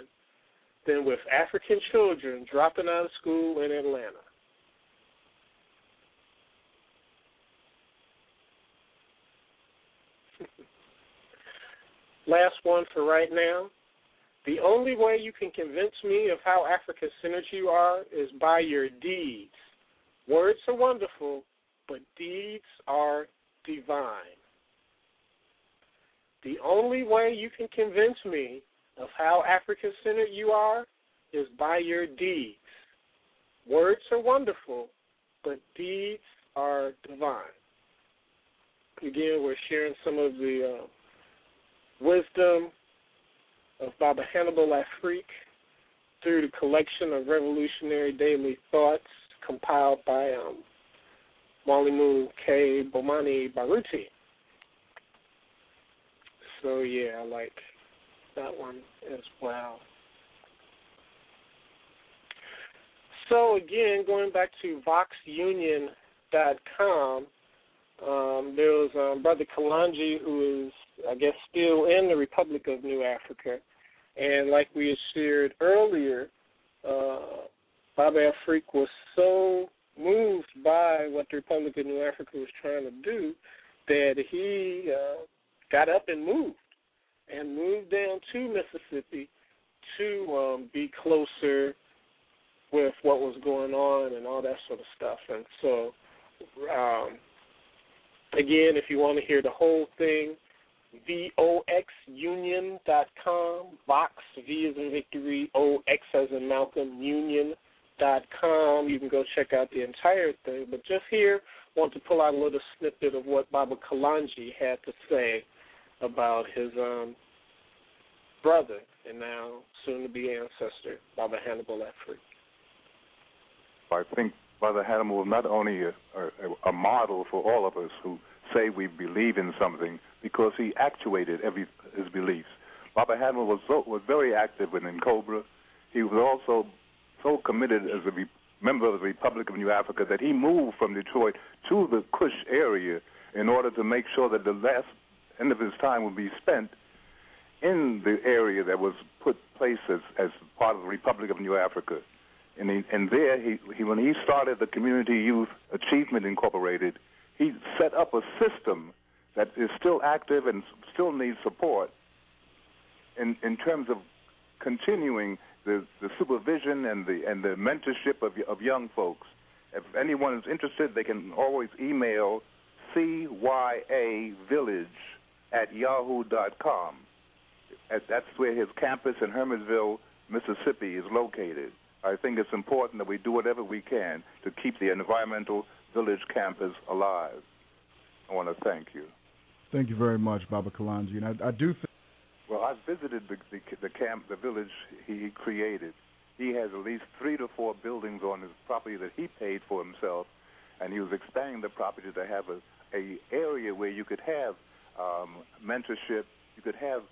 than with African children dropping out of school in Atlanta. Last one for right now. The only way you can convince me of how Africa centered you are is by your deeds. Words are wonderful, but deeds are divine. The only way you can convince me of how African centered you are is by your deeds. Words are wonderful, but deeds are divine. Again, we're sharing some of the uh, wisdom of Baba Hannibal Afrik through the collection of revolutionary daily thoughts compiled by um, Mwalimu K. Bomani Baruti. So yeah, I like that one as well. So again, going back to VoxUnion.com, um, there was um, Brother Kalanji who is, I guess, still in the Republic of New Africa, and like we had shared earlier, uh, Baba Afrik was so moved by what the Republic of New Africa was trying to do that he uh, got up and moved and moved down to Mississippi to um, be closer with what was going on and all that sort of stuff. And so, um, again, if you want to hear the whole thing, voxunion.com, Vox, V is in victory, O, X as in Malcolm, union.com. You can go check out the entire thing. But just here, want to pull out a little snippet of what Baba Kalanji had to say about his um, brother and now soon to be ancestor, Baba Hannibal Afrik. I think Brother Hannibal was not only a, a, a model for all of us who say we believe in something because he actuated every his beliefs. Baba Hannibal was so, was very active within Cobra. He was also so committed as a re- member of the Republic of New Africa that he moved from Detroit to the Kush area in order to make sure that the last end of his time would be spent in the area that was put place as, as part of the Republic of New Africa. And, he, and there, he, he, when he started the Community Youth Achievement Incorporated, he set up a system that is still active and still needs support in, in terms of continuing the, the supervision and the and the mentorship of of young folks. If anyone is interested, they can always email cyavillage at yahoo.com. That's where his campus in Hermanville, Mississippi, is located. I think it's important that we do whatever we can to keep the environmental village campus alive. I want to thank you. Thank you very much, Baba Kalanji. And I, I do think. Well, I've visited the, the, the camp, the village he created. He has at least three to four buildings on his property that he paid for himself, and he was expanding the property to have a, a area where you could have um, mentorship, you could have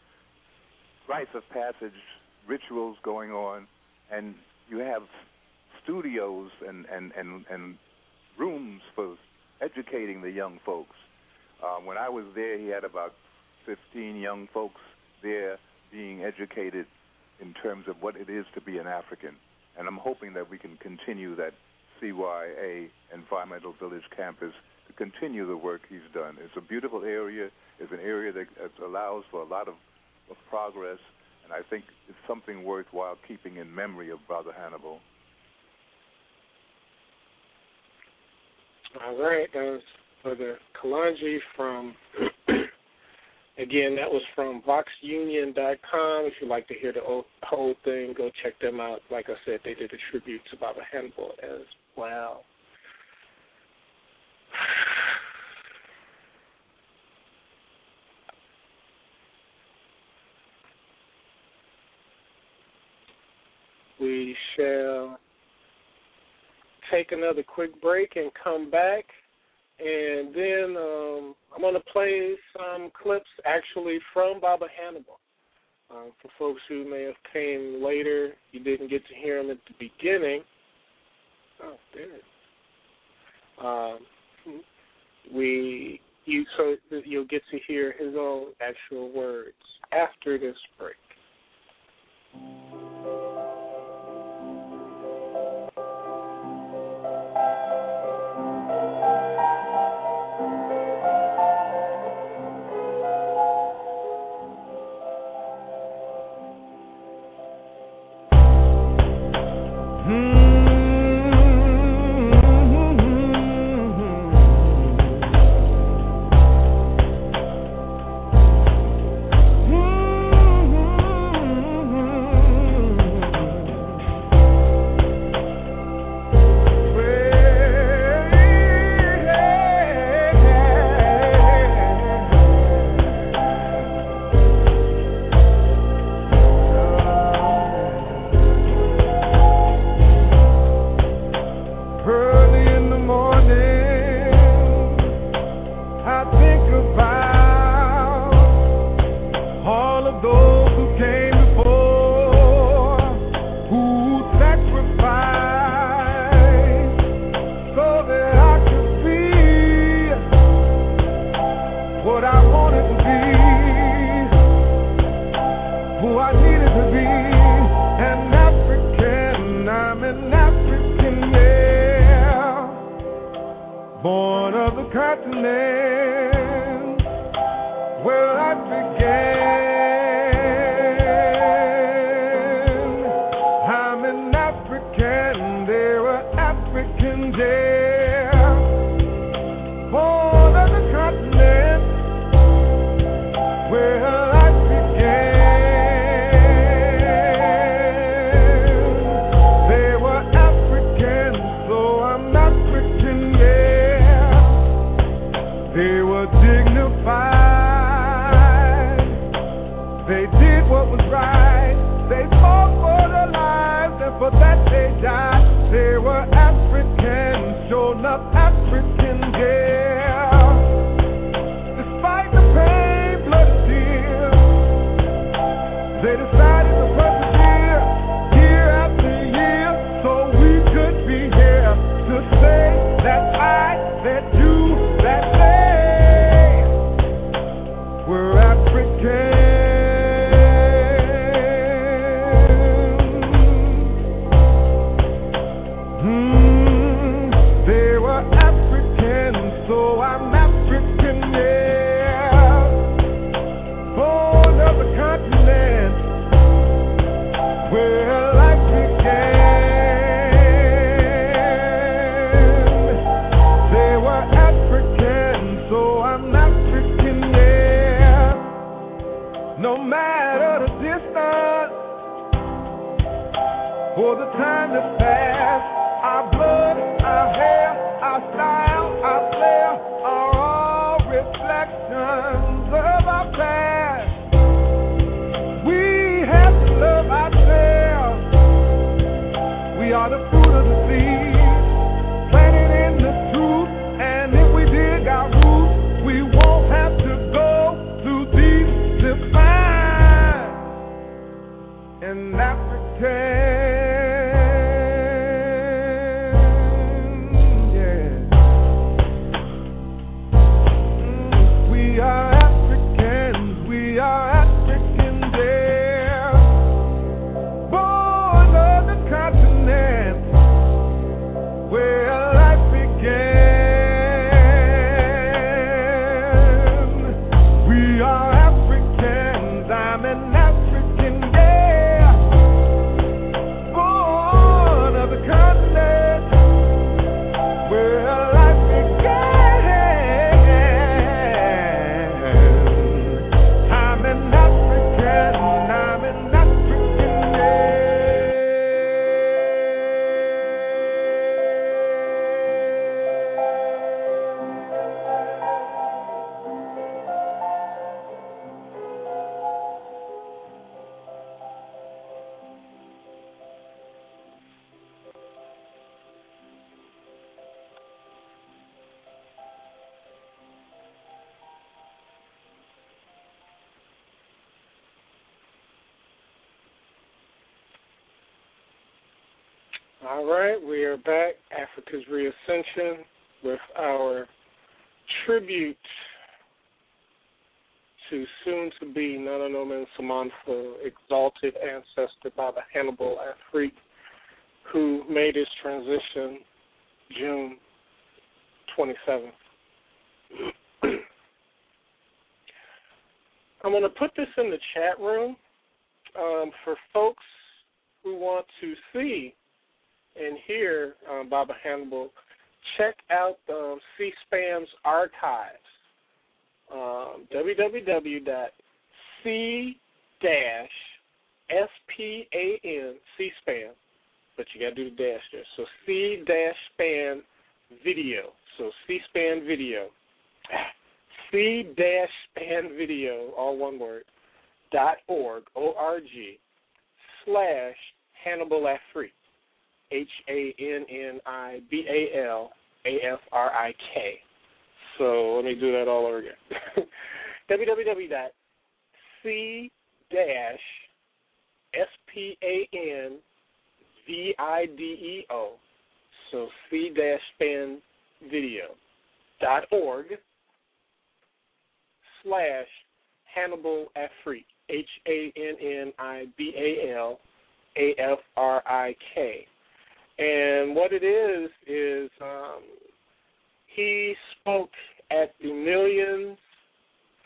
rites of passage, rituals going on, and you have studios and, and, and, and rooms for educating the young folks. Um, when I was there, he had about 15 young folks there being educated in terms of what it is to be an African. And I'm hoping that we can continue that CYA Environmental Village campus to continue the work he's done. It's a beautiful area. It's an area that allows for a lot of, of progress, and I think it's something worthwhile keeping in memory of Brother Hannibal. All right, that was the Kalanji from, again, that was from VoxUnion.com. If you'd like to hear the whole thing, go check them out. Like I said, they did a tribute to Baba Hannibal as well. We shall take another quick break and come back. And then um, I'm going to play some clips actually from Baba Hannibal. Um, for folks who may have came later, you didn't get to hear him at the beginning. Oh, there. Um, we you so you'll get to hear his own actual words after this break. All right, we are back. Africa's Reascension with our tribute to soon to be Nana Noman Samanfa, exalted ancestor Baba Hannibal Afrik, who made his transition June 27th. I'm going to put this in the chat room um, for folks who want to see and hear um, Baba Hannibal. Check out um, C-SPAN's archives. Um, www.c-span, C-SPAN, but you got to do the dash there. So C-span video. So C-SPAN video. C-span video, all one word, dot org, O-R-G, slash Hannibal Afrik. H A N N I B A L A F R I K. So let me do that all over again. www.c dash S P A N V I D E O. So C dash span video dot org slash Hannibal Afrik. H A N N I B A L A F R I K. And what it is is um, he spoke at the Millions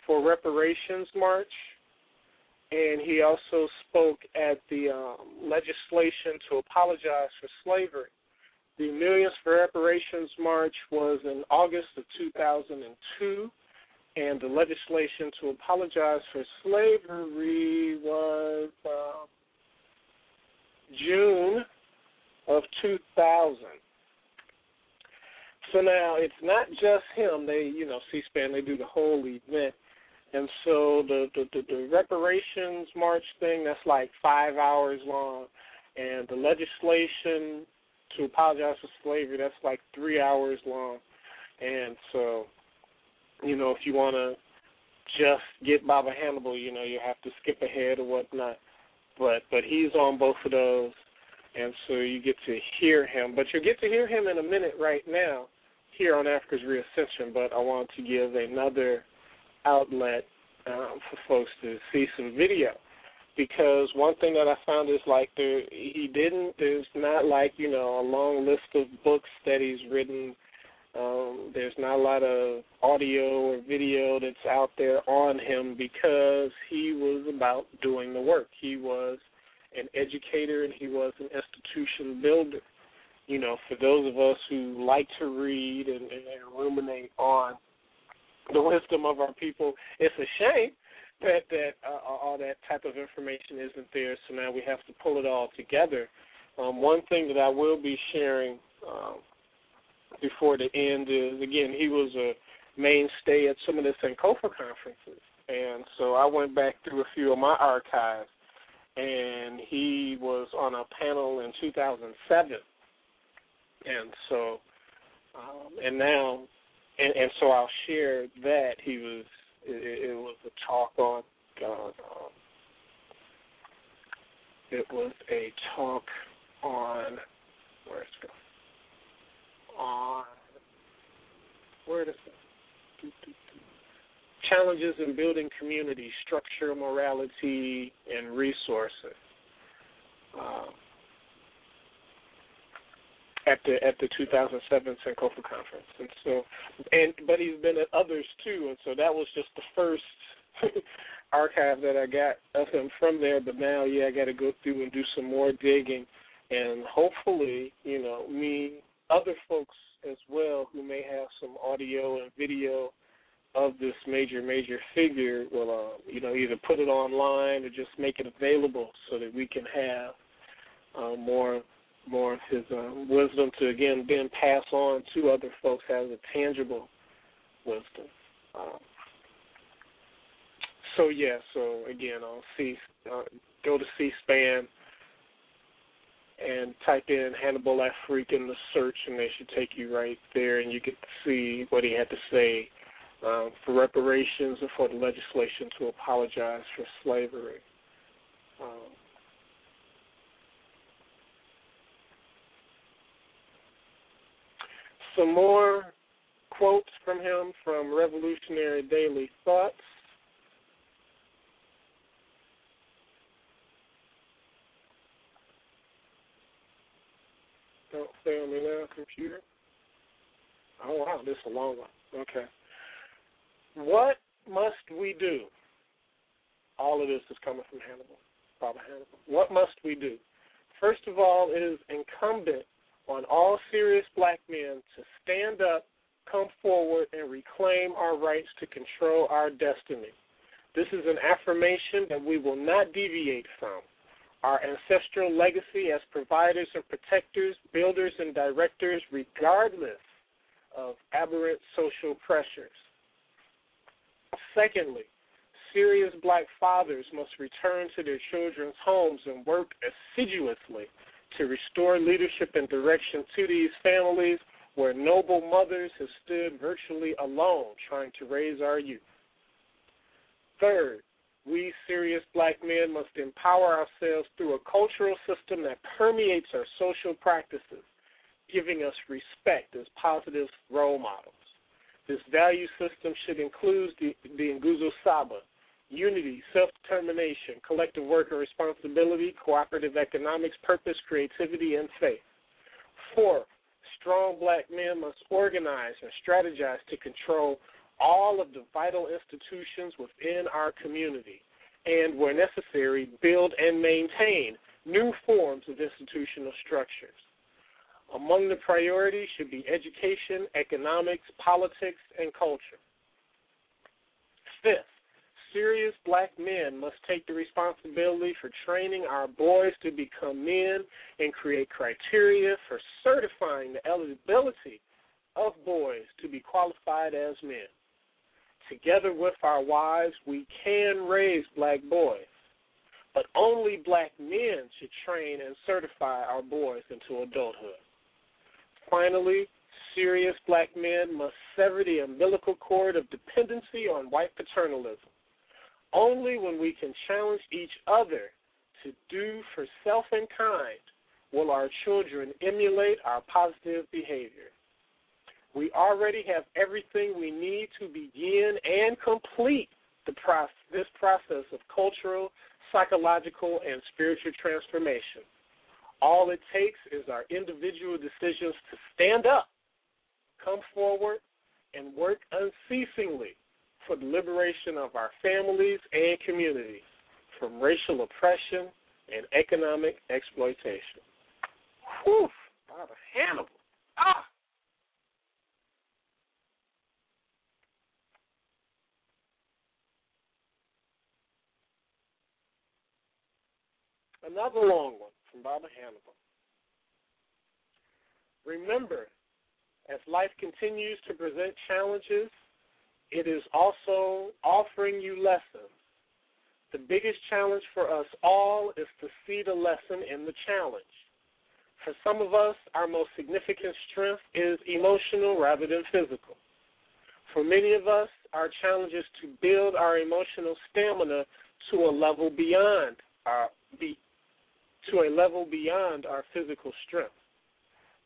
for Reparations March, and he also spoke at the um, legislation to apologize for slavery. The Millions for Reparations March was in August of 2002, and the legislation to apologize for slavery was uh, June of 2000. So now it's not just him. They, you know, C-SPAN they do the whole event, and so the the, the, the reparations march thing that's like five hours long, and the legislation to apologize for slavery that's like three hours long, and so, you know, if you want to just get Baba Hannibal, you know, you have to skip ahead or whatnot, but but he's on both of those and so you get to hear him. But you'll get to hear him in a minute right now here on Africa's Reascension. But I want to give another outlet um, for folks to see some video because one thing that I found is like there he didn't. There's not like you know a long list of books that he's written. Um, there's not a lot of audio or video that's out there on him because he was about doing the work. He was an educator and he was an institution builder. You know, for those of us who like to read and, and, and ruminate on the wisdom of our people, it's a shame that that uh, all that type of information isn't there. So now we have to pull it all together. Um, one thing that I will be sharing um, before the end is again he was a mainstay at some of the Sankofa conferences, and so I went back through a few of my archives and he was on a panel in 2007, and so um, and now and, and so I'll share that he was it, it was a talk on uh, um, it was a talk on where it's going? On where does it challenges in building community, structure, morality, and resources. Um, at the at the 2007 Sankofa conference, and so, and but he's been at others too, and so that was just the first archive that I got of him from there. But now, yeah, I got to go through and do some more digging, and hopefully, you know, me, other folks as well who may have some audio and video of this major major figure will uh, you know either put it online or just make it available so that we can have uh, more more of his uh, wisdom to again then pass on to other folks as a tangible wisdom. Um, so yeah, so again, I'll see uh, go to C-SPAN and type in Hannibal Afrik in the search, and they should take you right there, and you to see what he had to say um, for reparations and for the legislation to apologize for slavery. Um, some more quotes from him from Revolutionary Daily Thoughts. Don't fail me now, computer. Oh wow, this is a long one. Okay. What must we do? All of this is coming from Hannibal, Baba Hannibal. What must we do? First of all, it is incumbent on all serious black men to stand up, come forward, and reclaim our rights to control our destiny. This is an affirmation that we will not deviate from. Our ancestral legacy as providers and protectors, builders and directors, regardless of aberrant social pressures. Secondly, serious black fathers must return to their children's homes and work assiduously to restore leadership and direction to these families where noble mothers have stood virtually alone trying to raise our youth. Third, we serious black men must empower ourselves through a cultural system that permeates our social practices, giving us respect as positive role models. This value system should include the, the Nguzo Saba, unity, self determination, collective work and responsibility, cooperative economics, purpose, creativity, and faith. Four, strong black men must organize and strategize to control all of the vital institutions within our community, and where necessary, build and maintain new forms of institutional structures. Among the priorities should be education, economics, politics, and culture. Fifth, serious black men must take the responsibility for training our boys to become men and create criteria for certifying the eligibility of boys to be qualified as men. Together with our wives, we can raise black boys, but only black men should train and certify our boys into adulthood. Finally, serious black men must sever the umbilical cord of dependency on white paternalism. Only when we can challenge each other to do for self and kind will our children emulate our positive behavior. We already have everything we need to begin and complete process, this process of cultural, psychological, and spiritual transformation. All it takes is our individual decisions to stand up, come forward, and work unceasingly for the liberation of our families and communities from racial oppression and economic exploitation. Whew, Baba Hannibal. Ah! Another long one from Hannibal. Remember, as life continues to present challenges, it is also offering you lessons. The biggest challenge for us all is to see the lesson in the challenge. For some of us, our most significant strength is emotional rather than physical. For many of us, our challenge is to build our emotional stamina to a level beyond our be, to a level beyond our physical strength.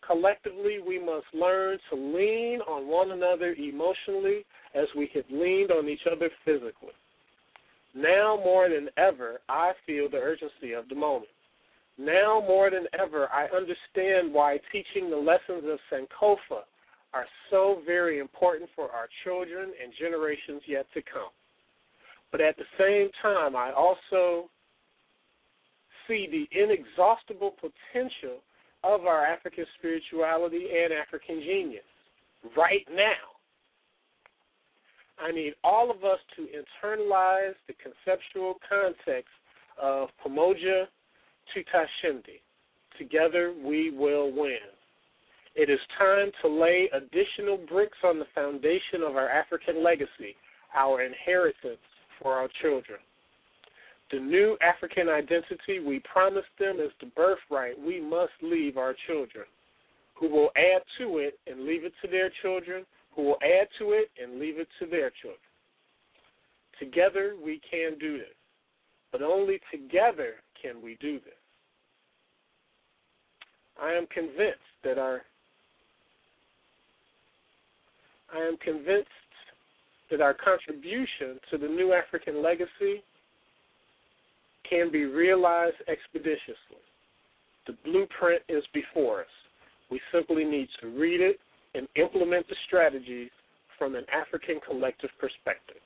Collectively, we must learn to lean on one another emotionally as we have leaned on each other physically. Now more than ever, I feel the urgency of the moment. Now more than ever, I understand why teaching the lessons of Sankofa are so very important for our children and generations yet to come. But at the same time, I also see the inexhaustible potential of our African spirituality and African genius right now. I need all of us to internalize the conceptual context of Pamoja Tutashinda. Together we will win. It is time to lay additional bricks on the foundation of our African legacy, our inheritance for our children. The new African identity we promised them is the birthright we must leave our children, who will add to it and leave it to their children, who will add to it and leave it to their children. Together we can do this, but only together can we do this. I am convinced that our I am convinced that our contribution to the new African legacy can be realized expeditiously. The blueprint is before us. We simply need to read it and implement the strategies from an African collective perspective.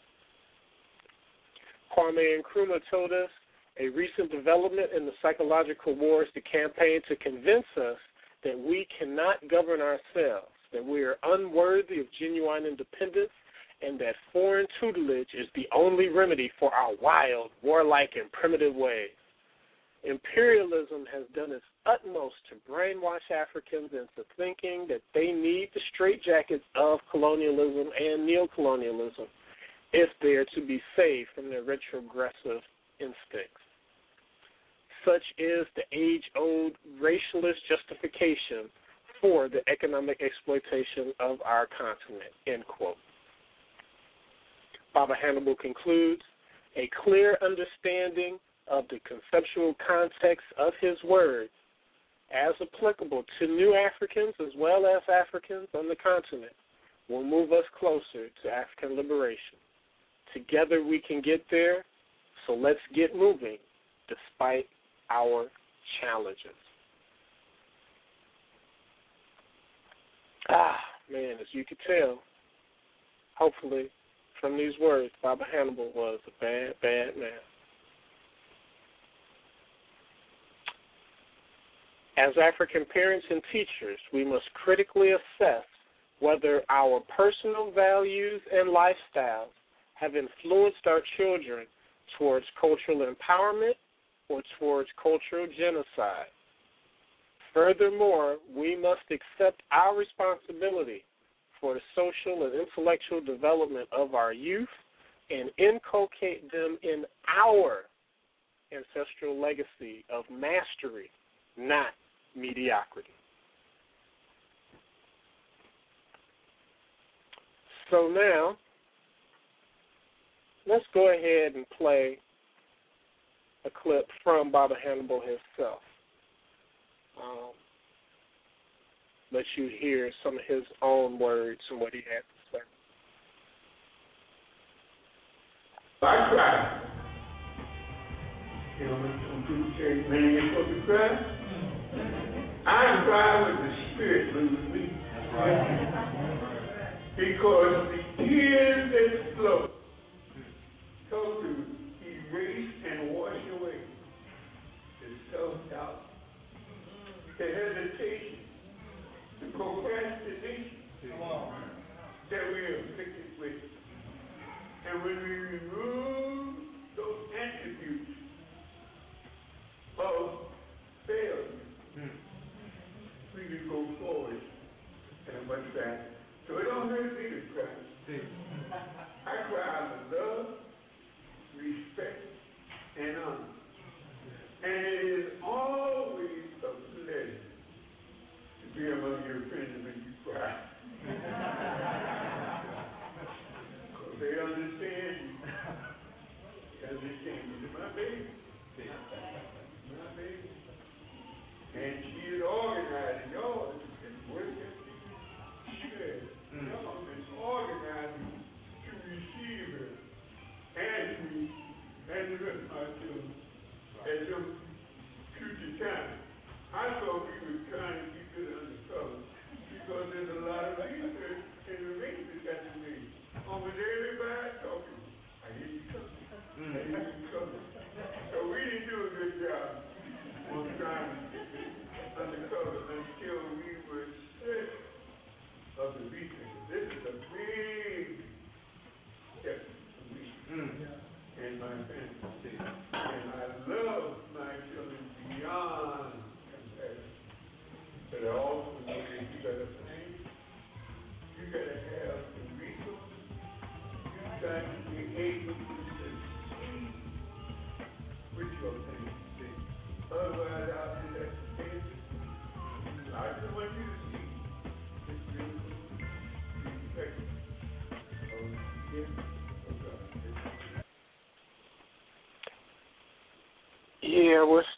Kwame Nkrumah told us a recent development in the psychological war is the campaign to convince us that we cannot govern ourselves, that we are unworthy of genuine independence, and that foreign tutelage is the only remedy for our wild, warlike, and primitive ways. Imperialism has done its utmost to brainwash Africans into thinking that they need the straitjackets of colonialism and neocolonialism if they are to be saved from their retrogressive instincts. Such is the age old racialist justification for the economic exploitation of our continent. End quote. Baba Hannibal concludes a clear understanding of the conceptual context of his words as applicable to new Africans as well as Africans on the continent will move us closer to African liberation. Together we can get there, so let's get moving despite our challenges. Ah, man, as you can tell, hopefully from these words, Baba Hannibal was a bad, bad man. As African parents and teachers, we must critically assess whether our personal values and lifestyles have influenced our children towards cultural empowerment or towards cultural genocide. Furthermore, we must accept our responsibility for the social and intellectual development of our youth and inculcate them in our ancestral legacy of mastery, not mediocrity. So now, let's go ahead and play a clip from Baba Hannibal himself. Um, let you hear some of his own words and what he had to say. I cry. You know, when people say, man, you're cry. I cry with the Spirit moves me. Because the tears that flow go to erase and wash away the self-doubt, the hesitation, the procrastination that we are afflicted with. And when we remove those attributes of failure, we can go forward and much faster. So it don't hurt me to cry. I cry out of love, respect, and honor. And it is always a pleasure to be among your friends when you cry. Because they understand you. They understand you. My baby. My baby. And she is organizing. Y'all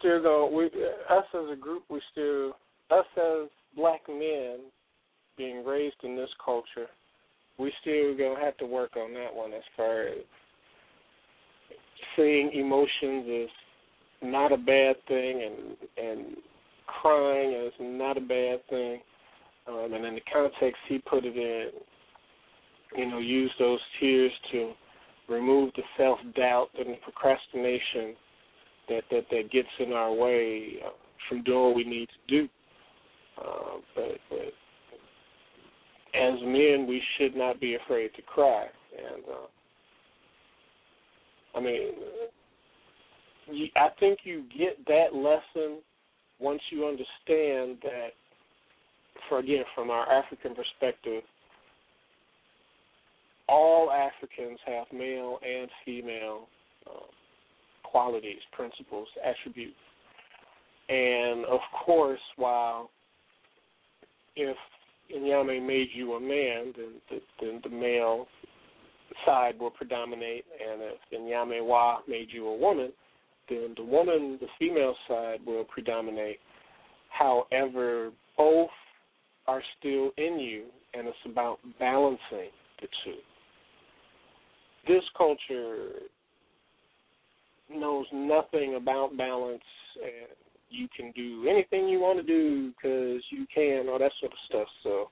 still going. We, us as a group, we still, us as black men, being raised in this culture, we still gonna have to work on that one as far as seeing emotions as not a bad thing and and crying is not a bad thing. Um, and in the context he put it in, you know, use those tears to remove the self doubt and the procrastination that that that gets in our way uh, from doing what we need to do. Uh, but, but as men, we should not be afraid to cry. And uh, I mean, I think you get that lesson once you understand that, for again, from our African perspective, all Africans have male and female uh, qualities, principles, attributes. And of course, while if Inyame made you a man, then the, then the male side will predominate, and if Inyame Wa made you a woman, then the woman, the female side will predominate. However, both are still in you, and it's about balancing the two. This culture knows nothing about balance, and you can do anything you want to do because you can, all that sort of stuff. So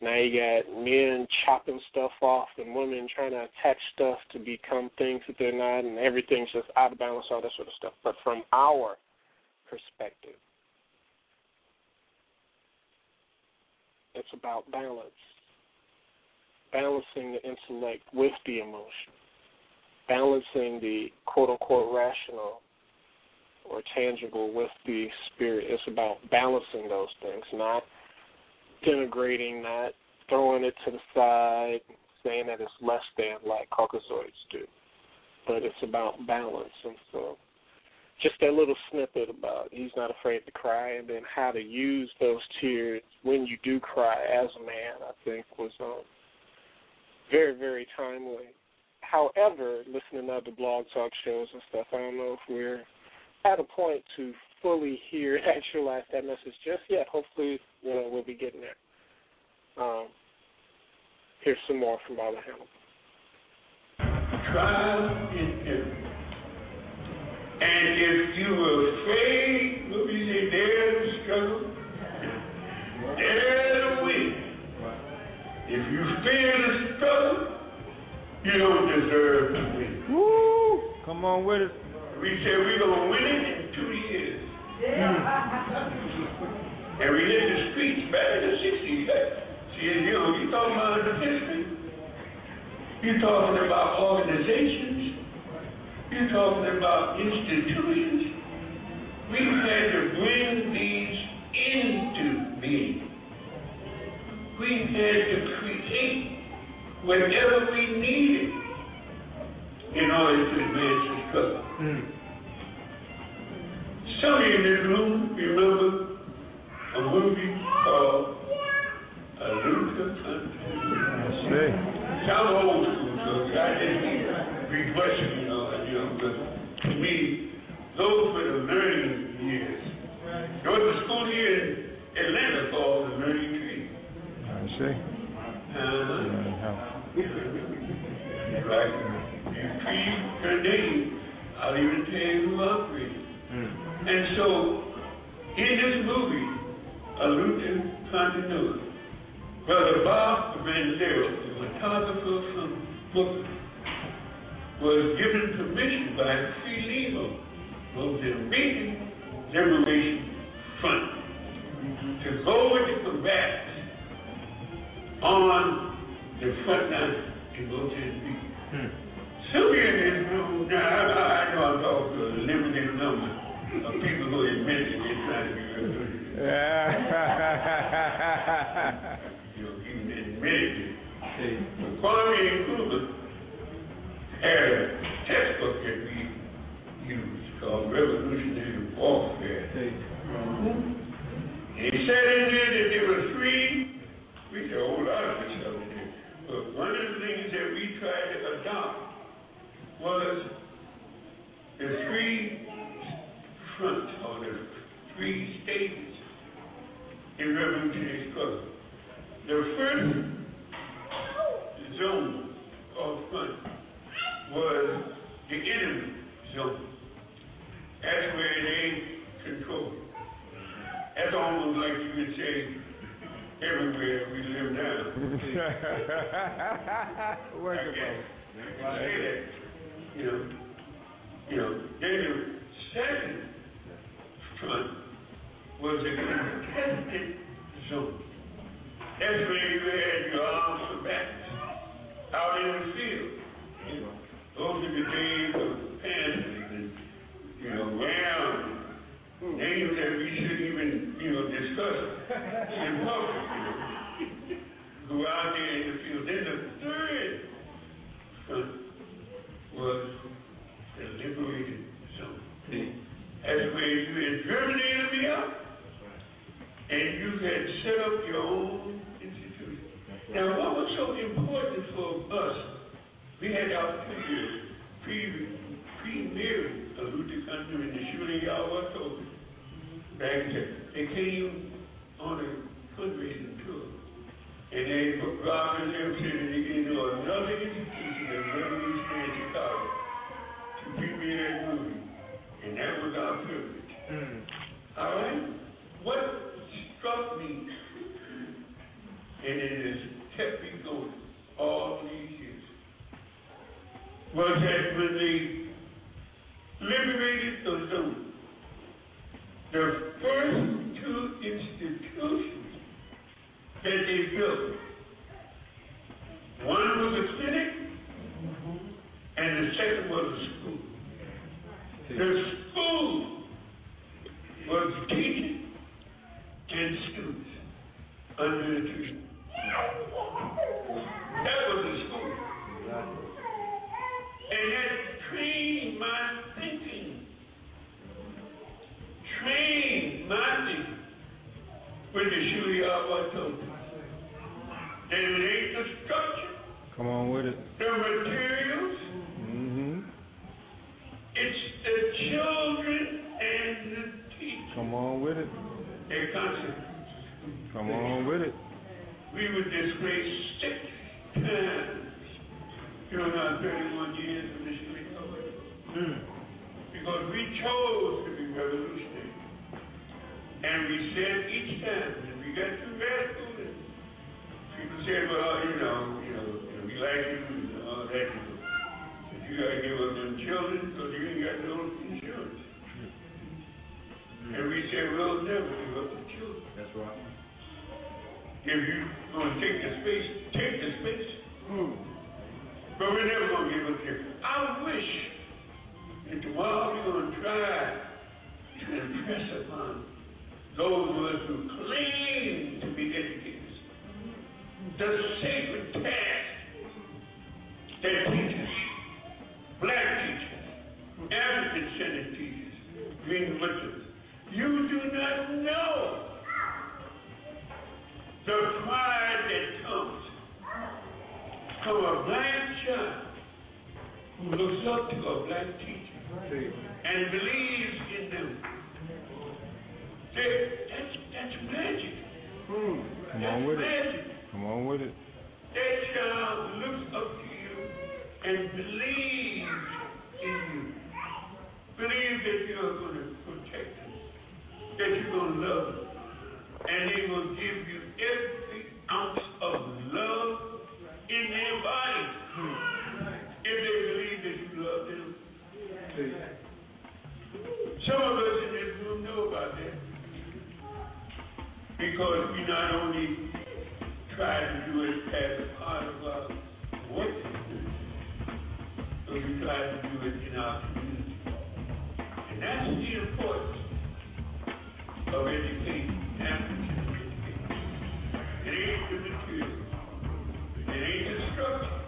now you got men chopping stuff off and women trying to attach stuff to become things that they're not, and everything's just out of balance, all that sort of stuff. But from our perspective, it's about balance. Balancing the intellect with the emotion. Balancing the quote unquote rational or tangible with the spirit. It's about balancing those things, not denigrating, not throwing it to the side, saying that it's less than like Caucasoids do. But it's about balance, and so just that little snippet about he's not afraid to cry, and then how to use those tears when you do cry as a man, I think was um, very, very timely. However, listening to other blog talk shows and stuff, I don't know if we're at a point to fully hear actualize that message just yet. Hopefully, you know, we'll be getting there. Um, here's some more from Baba Hannah. Trial. And if you were afraid, what we say, struggle, there's a win. If you fear you don't deserve to win. Woo! Come on with it. We said we're going to win it in two years. and we hit the streets back in the 60s. See, you know, you talking about the history. You're talking about organizations. You're talking about institutions. We've had to bring these into being. We've had to create whatever we needed in order to advance the struggle. Mm. Some of you in this room remember a movie called A Luta Continua. I'm old school, so I just be questioning, you know, you know, but to me, those were the learning years. There was a school here in Atlanta called the Learning Tree. I see. Uh-huh. right. You treat your name I'll even tell you who operated. Mm. And so, in this movie, A Luta Continua, Brother Bob Evangelho, the photographer from Brooklyn, was given permission by the American Liberation Front to go into combat on the front line in Mozambique. Hmm. Sylvia is now I, I know I'm talking to a limited number of people who admit that they're trying to be Yeah. you know, even admitted it. But Kwame Nkrumah had a textbook that we used called Revolutionary Warfare. And he said in there that there were three, we said a whole lot of in there. But one of the things that we tried to adopt was the three front or the three stages in revolutionary struggle. The first zone of front was the enemy zone. That's where they control. That's almost like you could say everywhere we live now. Working I guess. Right. say that you know, you know, Daniel second front was a contested zone. That's had your arms for back out in the. You know, those are the days of Panthers and, you know, Rams, names that we shouldn't even, you know, discuss in public, you know. Go out there in the field. Was the liberated zone. That's where you the enemy out, and you had set up your own institution. Now, what was so important for us? We had our figures pre premier of Luta Continua in the shooting y'all was told back then. They came on a fundraising tour. And they robbed them said that they came to another institution at Revolution in Chicago to premiere that movie. And that was our privilege. All right? What struck me, and it has kept me going all these years, was that when they liberated the zone, the first two institutions that they built, one was a clinic, and the second was a school. The school was teaching and students under the tree. That was the school. And that trained my thinking. Trained my thinking with the Shuya told me. They laid the structure, Come on with it. the materials. It's the children and the teachers. Come on with it. Their concept. Come on with it. We were disgraced six times during our 31 years of this republic. Hmm. Because we chose to be revolutionary. And we said each time, and we got too radical, and people said, well, you know, you know, you know we like you and all that. You know. But you got to give up them children because you ain't got no insurance. And we say, we'll never give up the children. That's right. If you gonna take the space, take the space. Hmm. But we're never gonna give up here. I wish that tomorrow we're gonna try to impress upon those of us who claim to be educators the sacred task that teachers, black teachers, African Senate teachers, green Muslims, you do not know the pride that comes from a black child who looks up to a black teacher and believes in them. That, that's, that's magic. Hmm. Come That's on with it. Come on with it. That child looks up to you and believe in you. Believes that you're going to protect them, that you're going to love them. And they will give you every ounce of love in their body if they believe that you love them. Some of us in this room know about that because we not only try to do it as a part of our but we try to do it in our community. And that's the importance of education, African education. It ain't the material. It ain't the structure.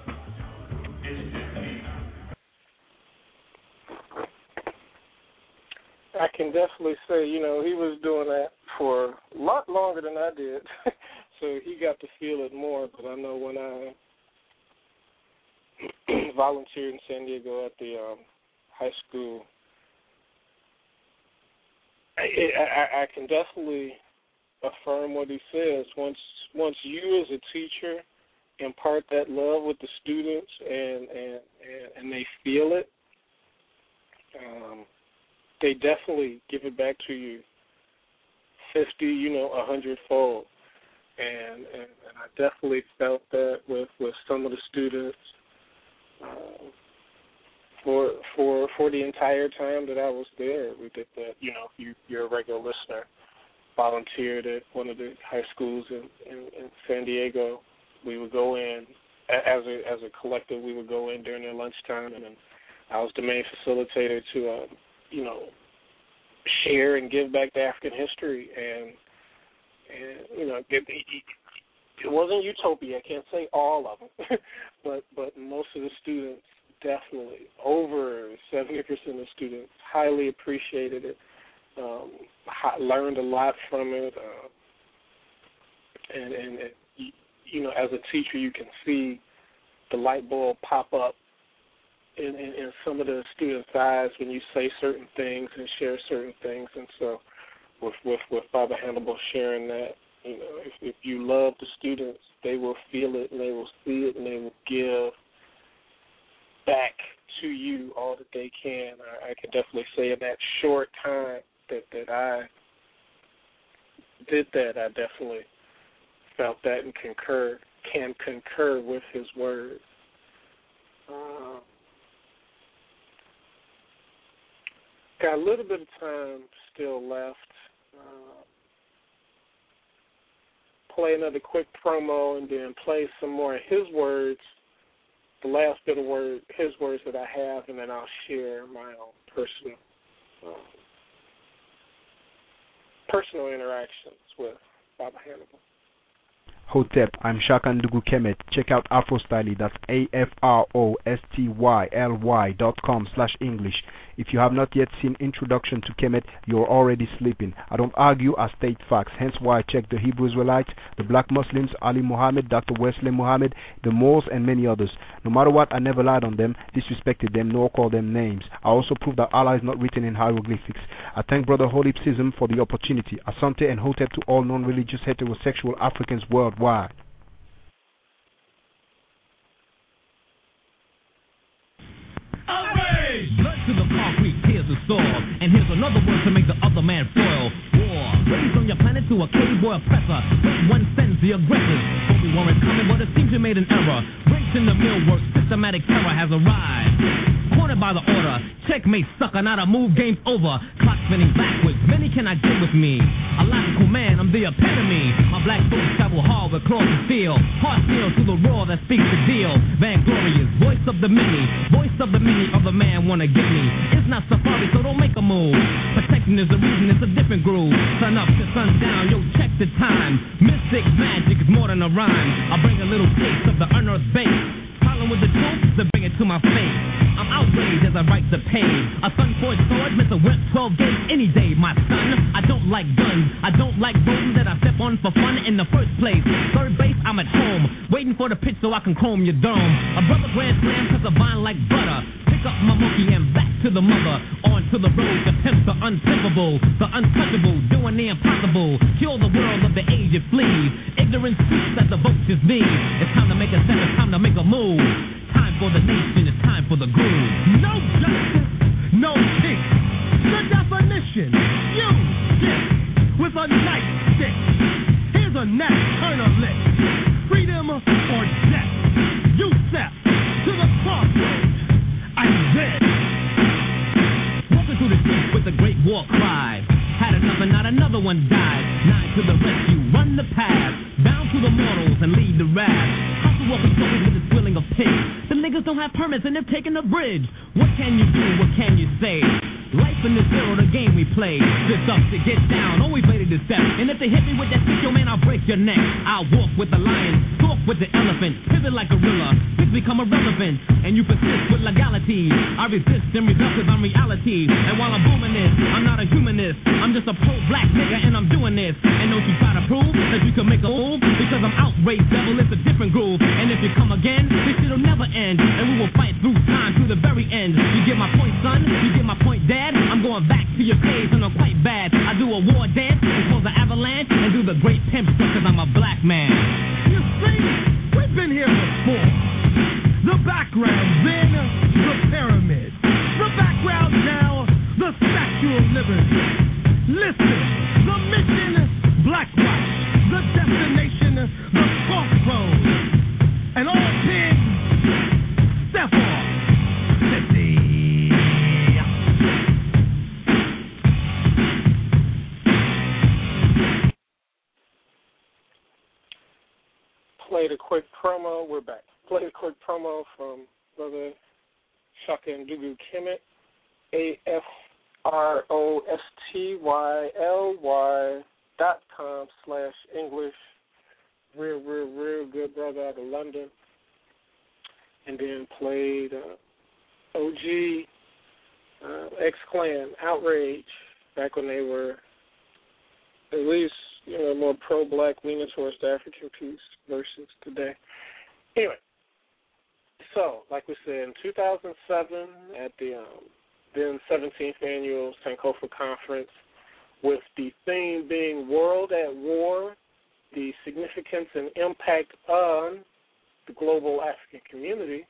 It's the people. I can definitely say, you know, he was doing that for a lot longer than I did. so he got to feel it more. But I know when I volunteered in San Diego at the um, high school, I, I, I can definitely affirm what he says. Once once you as a teacher impart that love with the students and and and, and they feel it, um, they definitely give it back to you fifty, you know, a hundredfold. and and, and I definitely felt that with with some of the students. For for for the entire time that I was there, we did that. You know, if you you're a regular listener, volunteered at one of the high schools in, in, in San Diego. We would go in as a as a collective. We would go in during their lunchtime, and then I was the main facilitator to, um, you know, share and give back to African history, and and you know, it, it wasn't utopia. I can't say all of them, but but most of the students definitely over seventy percent of students highly appreciated it um, learned a lot from it, uh, and and it, you know, as a teacher, you can see the light bulb pop up in, in, in some of the students' eyes when you say certain things and share certain things, and so with with with Father Hannibal sharing that, you know, if, if you love the students, they will feel it and they will see it and they will give back to you all that they can. I, I can definitely say in that short time that that I did that, I definitely felt that and concur can concur with his words. Uh, got a little bit of time still left. Uh, play another quick promo and then play some more of his words. The last bit of word, his words that I have, and then I'll share my own personal uh, personal interactions with Baba Hannibal. Hotep, I'm Shaka Ndugu Kemet. Check out Afrostyly, that's A-F-R-O-S-T-Y-L-Y dot com slash English. If you have not yet seen Introduction to Kemet, you're already sleeping. I don't argue, I state facts. Hence why I check the Hebrew Israelites, the black Muslims, Ali Muhammad, Dr. Wesley Muhammad, the Moors, and many others. No matter what, I never lied on them, disrespected them, nor called them names. I also prove that Allah is not written in hieroglyphics. I thank Brother Holipsism for the opportunity. Asante and Hotep to all non-religious heterosexual Africans worldwide. Blood to the concrete, tears the soil. And here's another word to make the other man foil. War. Raised on your planet to a cave boy oppressor. With one sends the aggressors. Hope we weren't coming, but it seems you made an error. Breaks in the millwork, systematic terror has arrived. Cornered by the order. Checkmate, sucker, not a move, game's over. Clock spinning backwards. Many cannot get with me. A logical man, I'm the epitome. My black boots travel hard with claws of steel. Heart steel to the roar that speaks the deal. Vainglorious, voice of the many. Voice of the many of the man wanna get me. It's not safari, so don't make a move. Protecting is the reason, it's a different groove. Sun up to sundown, yo, check the time. Mystic magic is more than a rhyme. I bring a little taste of the unearthed base. With the truth to bring it to my face. I'm outraged as I write the page. A sun forged sword, Mr. Whip 12 gauge any day, my son. I don't like guns. I don't like roads that I step on for fun in the first place. Third base, I'm at home, waiting for the pitch so I can comb your dome. A brother grand slam cause a vine like butter. Pick up my monkey and back to the mother. On to the road, the pimps the unpippable, the untouchable, doing the impossible. Kill the world of the age it flees. Ignorance speaks that the vultures need. It's time to make a step, for the groove. No justice, no peace. The definition, you stick with a nice stick. Here's a nocturnalist. Freedom or death. You step to the crossroads. I'm dead. Walking through the streets with a great war cry. Had enough and not another one died. Nine to the rescue, run the path. Bound to the mortals and lead the wrath. Pigs. The niggas don't have permits and they're taking the bridge. What can you do? What can you say? Life in the zero, the game we play. This up to get down, always ready to step. And if they hit me with that stick, yo man, I'll break your neck. I'll walk with the lion, talk with the elephant, pivot like a gorilla. Things become irrelevant, and you persist with legality. I resist and rebel cause I'm reality. And while I'm booming this, I'm not a humanist. I'm just a pro-black nigga and I'm doing this. And don't you try to prove that you can make a move because I'm outraged, devil. It's a different groove. And if you come again, this shit'll never end. And we will fight through grind through the very end. You get my point, son? You get my point, dad? I'm going back to your page and I'm quite bad. I do a war dance before the avalanche and do the great pimp because I'm a black man. You see, we've been here before. The background, then the pyramid. The background now, the Statue of Liberty. Listen, the mission, Black Watch. The destination, the crossroads. And all quick promo. We're back. Played a quick promo from Brother Shaka Ndugu Kemet, A F R O S T Y L Y dot com slash English. Real, real, real good brother out of London. And then played uh, OG uh, X Clan Outrage back when they were at least you know more pro black leaning towards the African piece versus today. Anyway, so like we said in 2007 at the um, then 17th annual Sankofa conference, with the theme being World at War, the significance and impact on the global African community.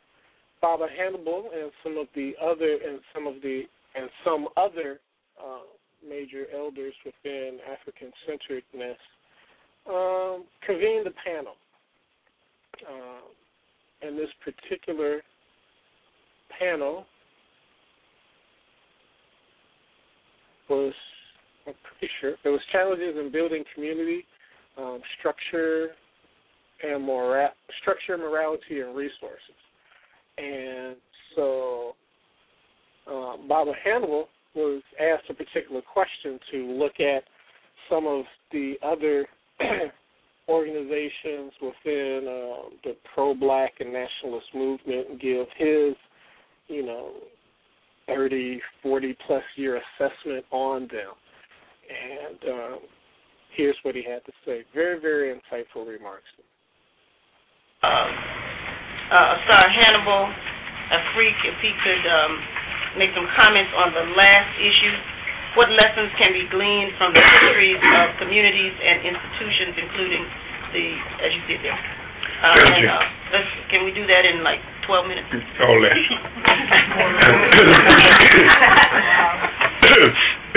Baba Hannibal and some of the other and some of the and some other uh, major elders within African centeredness um, convened the panel. Uh, and this particular panel was, I'm pretty sure, there was challenges in building community, um, structure, and mora- structure, morality, and resources. And so uh, Baba Hannibal was asked a particular question to look at some of the other organizations within uh, the pro-black and nationalist movement and give his, you know, 30, 40 plus year assessment on them. And um, here's what he had to say. Very, very insightful remarks. Uh, uh, Sir Hannibal, a freak, if he could um, make some comments on the last issue. What lessons can be gleaned from the histories of communities and institutions, including the, as you did there? Uh, and, uh, let's, can we do that in like 12 minutes? All that.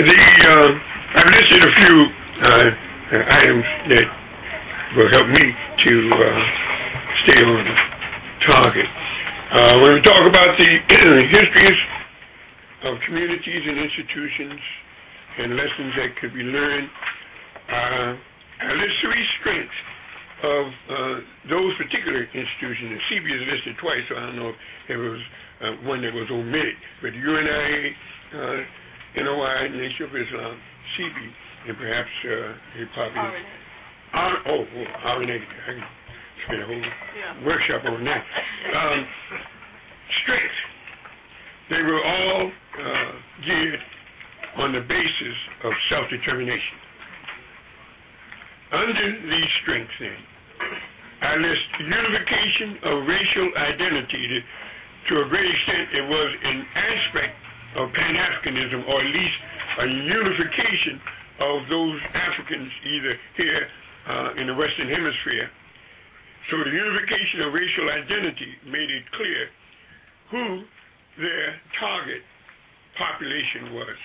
the uh, I've listed a few uh, items that will help me to uh, stay on target. Uh, when we talk about the histories of communities and and lessons that could be learned, uh, I list three strengths of uh, those particular institutions. And CB is listed twice, so I don't know if it was uh, one that was omitted. But UNIA, uh, NOI, Nation of Islam, CB, and perhaps uh, a probably. R, oh, oh, RNA. I can spend a whole yeah. workshop on that. Um, strengths. They were all uh, geared on the basis of self-determination. Under these strengths, then, I list unification of racial identity. To, to a great extent, it was an aspect of Pan-Africanism, or at least a unification of those Africans either here uh, in the Western Hemisphere. So the unification of racial identity made it clear who their target population was.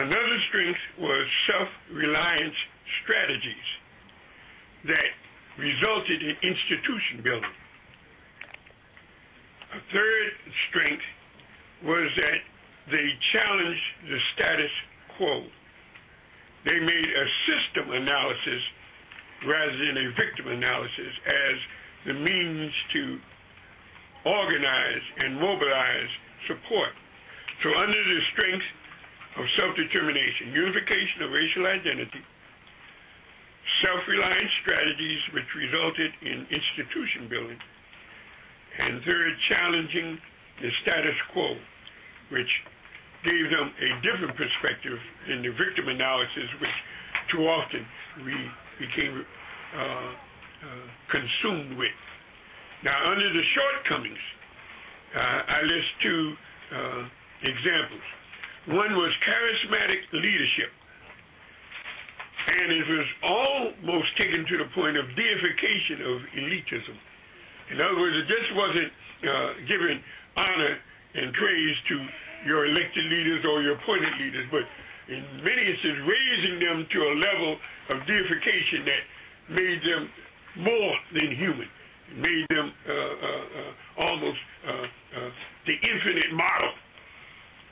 Another strength was self-reliance strategies that resulted in institution building. A third strength was that they challenged the status quo. They made a system analysis rather than a victim analysis as the means to organize and mobilize support. So under the strength of self-determination, unification of racial identity, self-reliant strategies which resulted in institution building, and third, challenging the status quo, which gave them a different perspective than the victim analysis, which too often we became uh, uh, consumed with. Now, under the shortcomings, uh, I list two uh, examples. One was charismatic leadership, and it was almost taken to the point of deification of elitism. In other words, it just wasn't uh, giving honor and praise to your elected leaders or your appointed leaders, but in many instances, raising them to a level of deification that made them more than human made them uh, uh, uh, almost the infinite model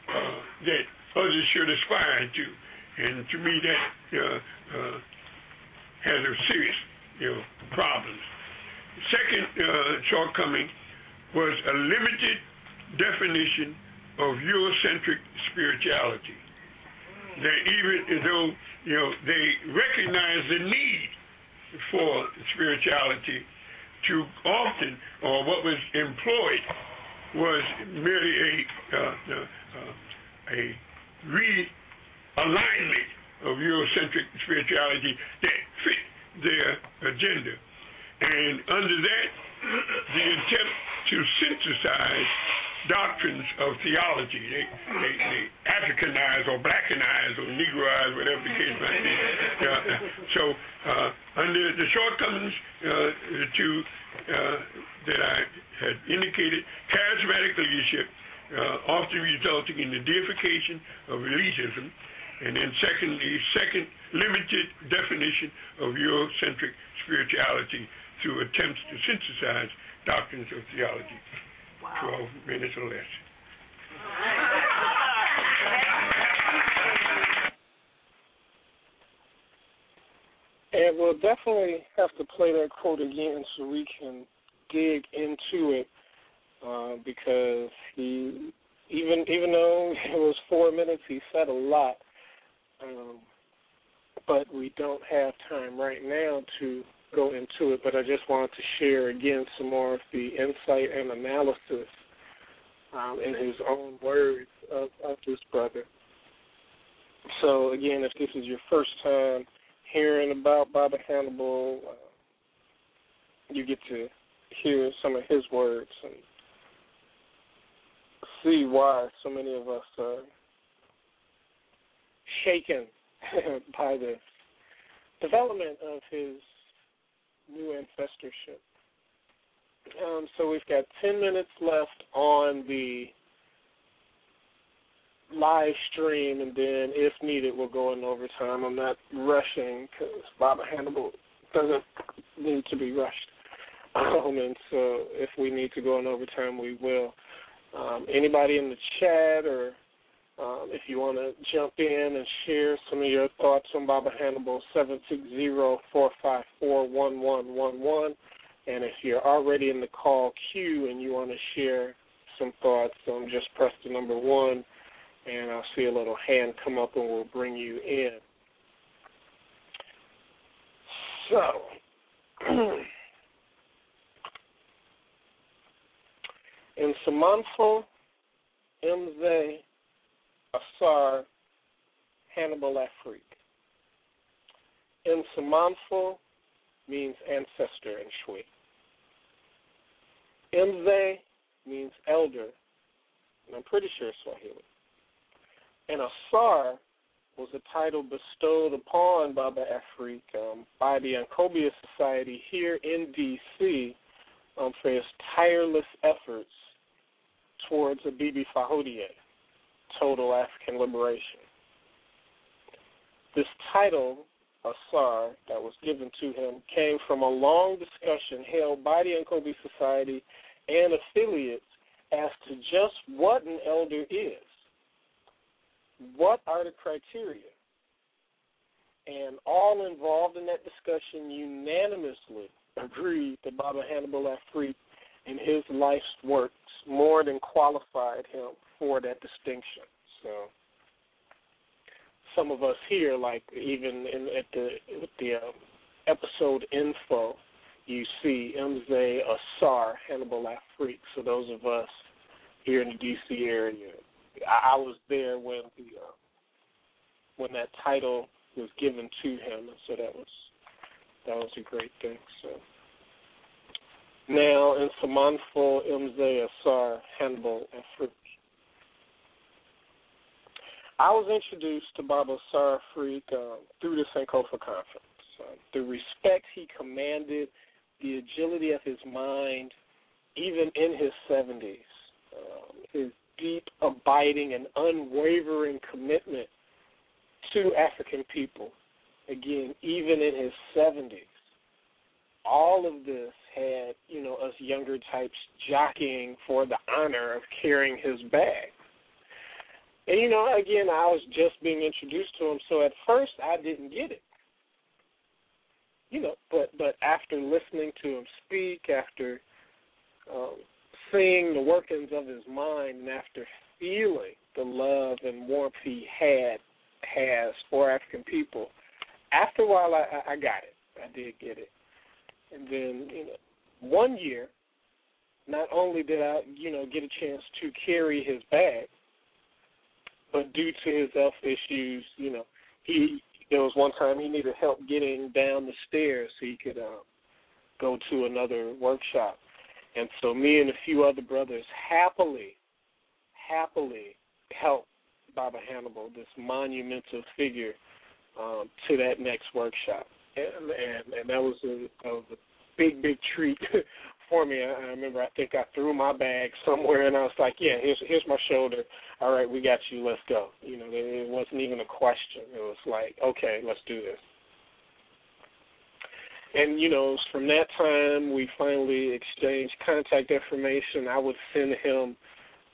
that others should aspire to. And to me, that has a serious you know, problems. second uh, shortcoming was a limited definition of Eurocentric spirituality. That even though you know they recognize the need for spirituality, too often, or what was employed was merely a uh, uh, a realignment of Eurocentric spirituality that fit their agenda. And under that, the attempt to synthesize doctrines of theology. They, they, they Africanize or blackanize or negroize, whatever the case might be. Uh, so, uh, under the shortcomings uh, to uh, that I had indicated, charismatic leadership uh, often resulting in the deification of elitism, and then secondly, second limited definition of Eurocentric spirituality through attempts to synthesize doctrines of theology. Wow. 12 minutes or less. And we'll definitely have to play that quote again so we can dig into it uh, because he, even even though it was four minutes, he said a lot. Um, but we don't have time right now to go into it, but I just wanted to share again some more of the insight and analysis um, in his own words of, of this brother. So again, if this is your first time hearing about Baba Hannibal, uh, you get to hear some of his words and see why so many of us are shaken by the development of his new ancestorship. Um, so we've got 10 minutes left on the live stream, and then if needed, we'll go in overtime. I'm not rushing because Baba Hannibal doesn't need to be rushed. Um, and so if we need to go in overtime, we will. Um, anybody in the chat or um, if you want to jump in and share some of your thoughts on Baba Hannibal, 760-454-1111. And if you're already in the call queue and you want to share some thoughts, um, just press the number one, and I'll see a little hand come up, and we'll bring you in. So, in Samanfo, Mzee, Ausar, Hannibal Afrik. Nsamanfo means ancestor in Twi. Mzee means elder, and I'm pretty sure Swahili. And Ausar was a title bestowed upon Baba Afrik um, by the Ancobia Society here in D.C. Um, for his tireless efforts towards Abibifahodie, total African liberation. This title, Ausar, that was given to him came from a long discussion held by the Ancobia Society and affiliates as to just what an elder is. What are the criteria? And all involved in that discussion unanimously agreed that Baba Hannibal Afrik and his life's works more than qualified him for that distinction. So some of us here, like even in, at the with the um, episode info, you see Mzee Ausar Hannibal Afrik. So those of us here in the D.C. area, I, I was there when the uh, when that title was given to him, so that was that was a great thing. So. Now in Samanfo Mzee Ausar Hannibal Afrik. I was introduced to Baba Ausar Afrik um, through the Sankofa conference. Uh, the respect he commanded, the agility of his mind, even in his 70s, um, his deep, abiding, and unwavering commitment to African people, again, even in his 70s. All of this had, you know, us younger types jockeying for the honor of carrying his bag. And you know, again, I was just being introduced to him, so at first I didn't get it. you know, but but after listening to him speak, after um, seeing the workings of his mind, and after feeling the love and warmth he had has for African people, after a while I, I got it. I did get it, and then you know, one year, not only did I you know get a chance to carry his bag, but due to his health issues, you know, he there was one time he needed help getting down the stairs so he could um, go to another workshop. And so me and a few other brothers happily, happily helped Baba Hannibal, this monumental figure, um, to that next workshop. And and, and that was a, that was a big, big treat for me. I, I remember I think I threw my bag somewhere and I was like, Yeah, here's here's my shoulder. All right, we got you, let's go. You know, it wasn't even a question. It was like, Okay, let's do this. And you know, from that time we finally exchanged contact information. I would send him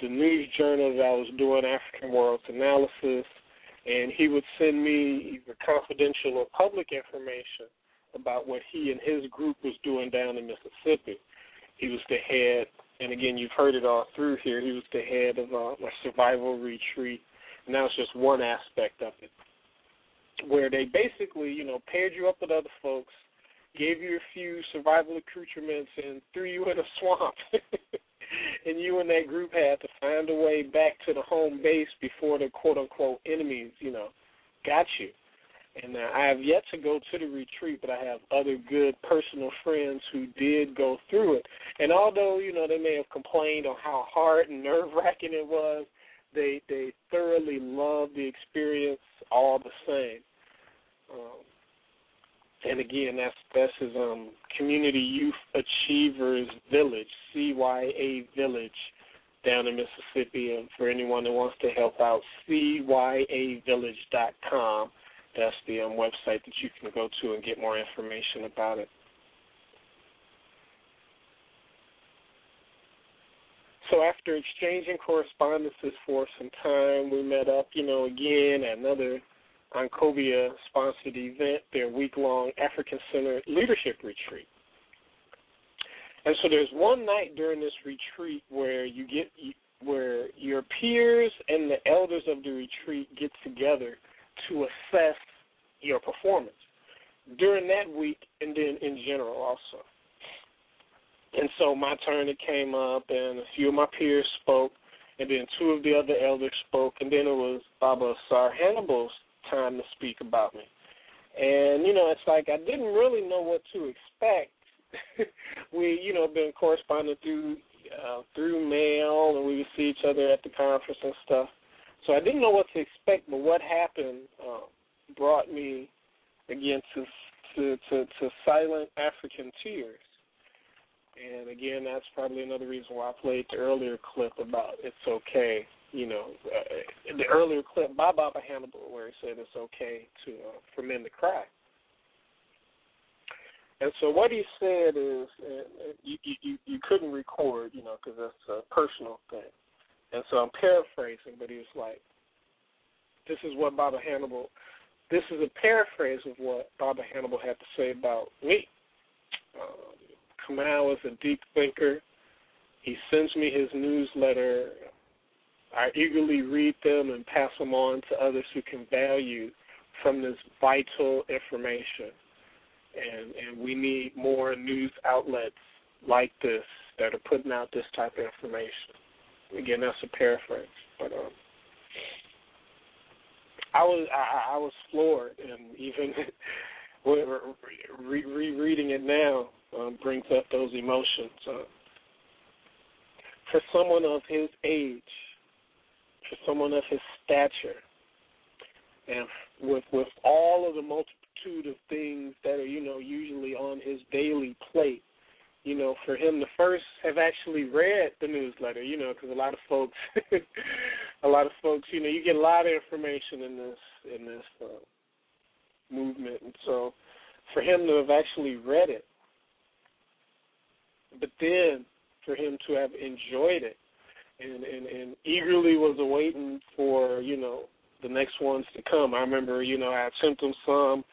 the news journal that I was doing African World Analysis and he would send me either confidential or public information about what he and his group was doing down in Mississippi. He was the head, and again, you've heard it all through here. He was the head of uh, a survival retreat, and that was just one aspect of it, where they basically, you know, paired you up with other folks, gave you a few survival accoutrements, and threw you in a swamp. and you and that group had to find a way back to the home base before the quote unquote enemies, you know, got you. And I have yet to go to the retreat, but I have other good personal friends who did go through it. And although you know they may have complained on how hard and nerve wracking it was, they they thoroughly loved the experience all the same. Um, and again, that's that's his um, Community Youth Achievers Village, CYA Village, down in Mississippi. And for anyone that wants to help out, CYAVillage.com. That's the um, website that you can go to and get more information about it. So after exchanging correspondences for some time, we met up, you know, again at another Oncovia sponsored event, their week long African Center Leadership Retreat. And so there's one night during this retreat where you get where your peers and the elders of the retreat get together to assess your performance during that week and then in general also. And so my turn it came up and a few of my peers spoke and then two of the other elders spoke and then it was Baba Sar Hannibal's time to speak about me. And, you know, it's like I didn't really know what to expect. we, you know, been corresponding through uh, through mail and we would see each other at the conference and stuff. So I didn't know what to expect, but what happened uh, brought me again to to to, to silent African tears. And again, that's probably another reason why I played the earlier clip about it's okay you know, uh, the earlier clip by Baba Hannibal where he said it's okay to uh, for men to cry. And so what he said is, uh, you, you you couldn't record, you know, because that's a personal thing. And so I'm paraphrasing, but he was like, "This is what Baba Hannibal. This is a paraphrase of what Baba Hannibal had to say about me. Um, Kamau is a deep thinker. He sends me his newsletter I eagerly read them and pass them on to others who can value from this vital information. And and we need more news outlets like this that are putting out this type of information. Again, that's a paraphrase, but um, I was I, I was floored, and even re- rereading it now um, brings up those emotions. Uh, for someone of his age, for someone of his stature, and with with all of the multitude of things that are you know usually on his daily plate, you know, for him to first have actually read the newsletter, you know, because a lot of folks, a lot of folks, you know, you get a lot of information in this in this uh, movement, and so for him to have actually read it, but then for him to have enjoyed it and, and and eagerly was awaiting for you know the next ones to come. I remember you know I sent them some.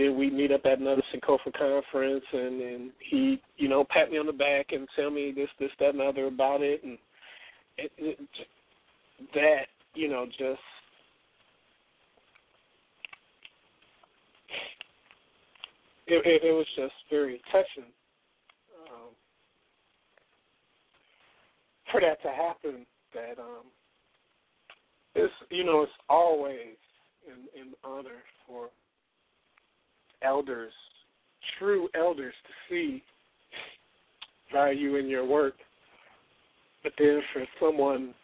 Then we meet up at another Sankofa conference, and and he, you know, pat me on the back and tell me this, this, that, and other about it, and it, it, that, you know, just it, it, it was just very touching um, for that to happen. That um, it's you know it's always in, in honor for elders, true elders, to see value in your work. But then for someone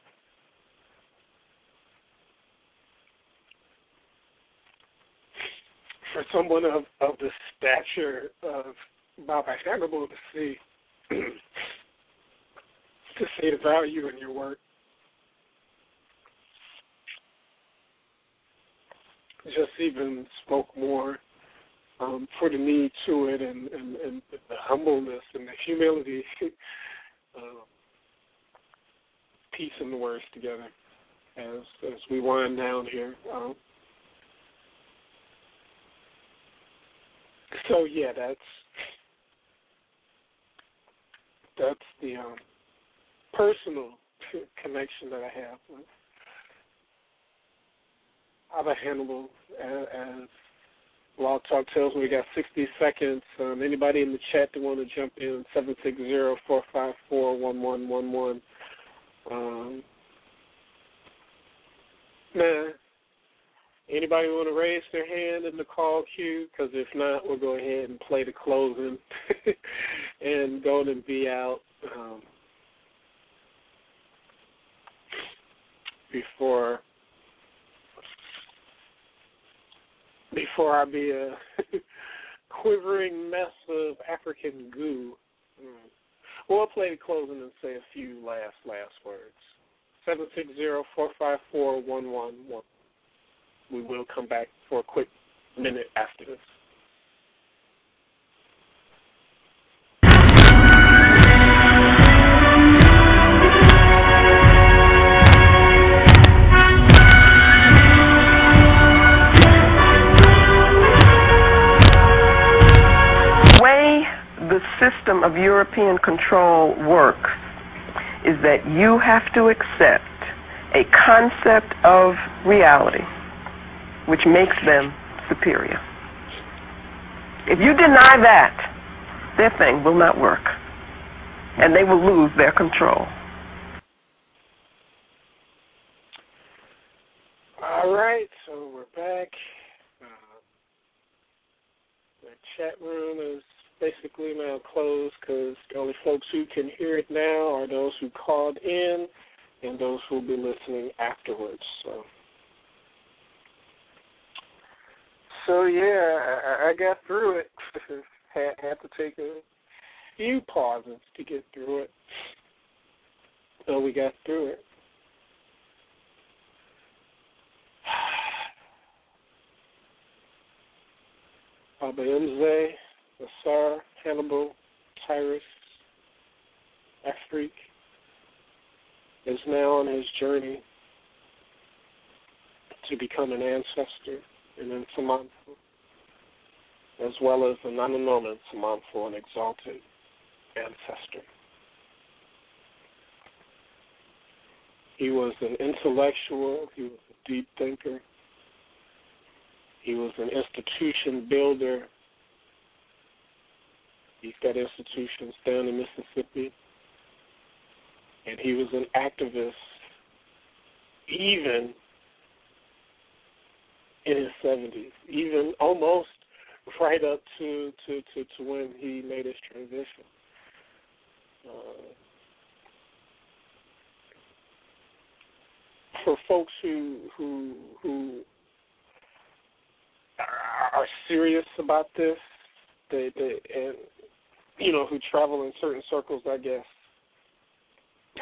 for someone of, of the stature of Baba Hannibal to see to see the value in your work just even spoke more um, for the need to it and, and, and the humbleness and the humility, uh, piecing the words together as as we wind down here. Um, so yeah, that's that's the um, personal connection that I have with Abba Hannibal as, as Blog Talk tells me we got 60 seconds. Um, anybody in the chat that want to jump in, 760-454-1111. Um, nah. Anybody want to raise their hand in the call queue? Because if not, we'll go ahead and play the closing and go and be out um, before before I be a quivering mess of African goo. Mm. Well, I'll play the closing and say a few last last words. Seven six zero four five four one one one. We will come back for a quick minute after this. System of European control works is that you have to accept a concept of reality which makes them superior. If you deny that, their thing will not work and they will lose their control. All right, so we're back. Uh, the chat room is basically now closed because the only folks who can hear it now are those who called in and those who will be listening afterwards. So, so yeah, I, I got through it. had, had to take a few pauses to get through it, but we got through it. Baba Ausar, Hannibal, Tyrus, Afrik, is now on his journey to become an ancestor and then Samanful, as well as an Nananom Nsamanfo, an exalted ancestor. He was an intellectual, he was a deep thinker, he was an institution builder He's got institutions down in Mississippi. And he was an activist even in his 70s, even almost right up to, to, to, to when he made his transition. Uh, for folks who who who are serious about this, they they and you know, who travel in certain circles, I guess,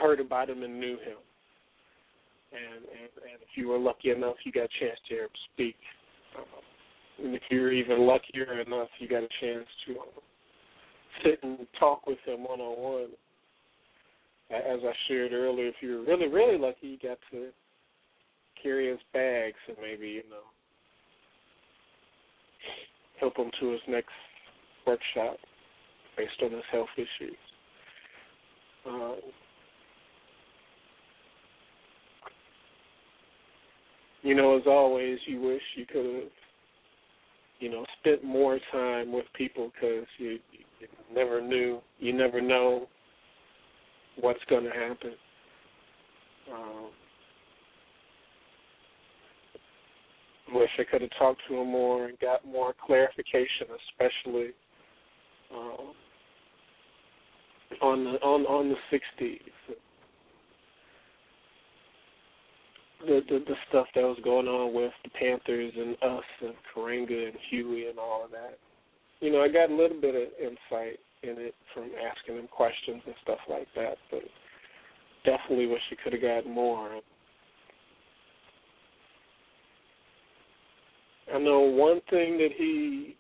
heard about him and knew him. And and, and if you were lucky enough, you got a chance to hear him speak. Um, and if you were even luckier enough, you got a chance to um, sit and talk with him one on one. As I shared earlier, if you were really, really lucky, you got to carry his bags and maybe, you know, help him to his next workshop based on his health issues. Um, you know, as always, you wish you could have, you know, spent more time with people because you, you never knew, you never know what's going to happen. Um, wish I could have talked to him more and got more clarification, especially um, on the on on the sixties. The, the the stuff that was going on with the Panthers and us and Karenga and Huey and all of that. You know, I got a little bit of insight in it from asking him questions and stuff like that, but definitely wish I could have gotten more. I know one thing that he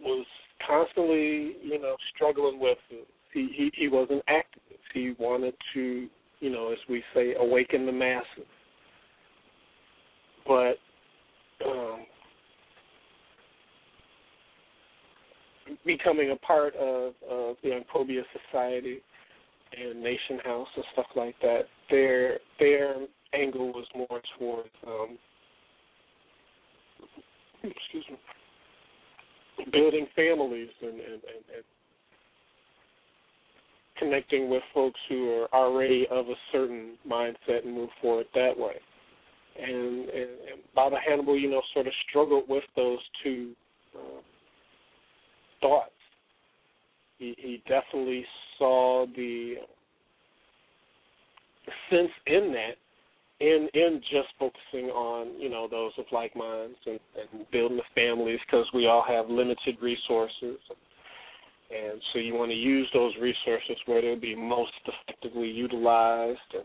was constantly, you know, struggling with. He he, was an activist. He wanted to, you know, as we say, awaken the masses. But um, becoming a part of, of the Ankobia Society and Nation House and stuff like that, their their angle was more towards um, excuse me, building families and, and, and, and connecting with folks who are already of a certain mindset and move forward that way. And, and, and Baba Hannibal, you know, sort of struggled with those two uh, thoughts. He, he definitely saw the sense in that in in just focusing on you know those of like minds and, and building the families because we all have limited resources and so you want to use those resources where they'll be most effectively utilized and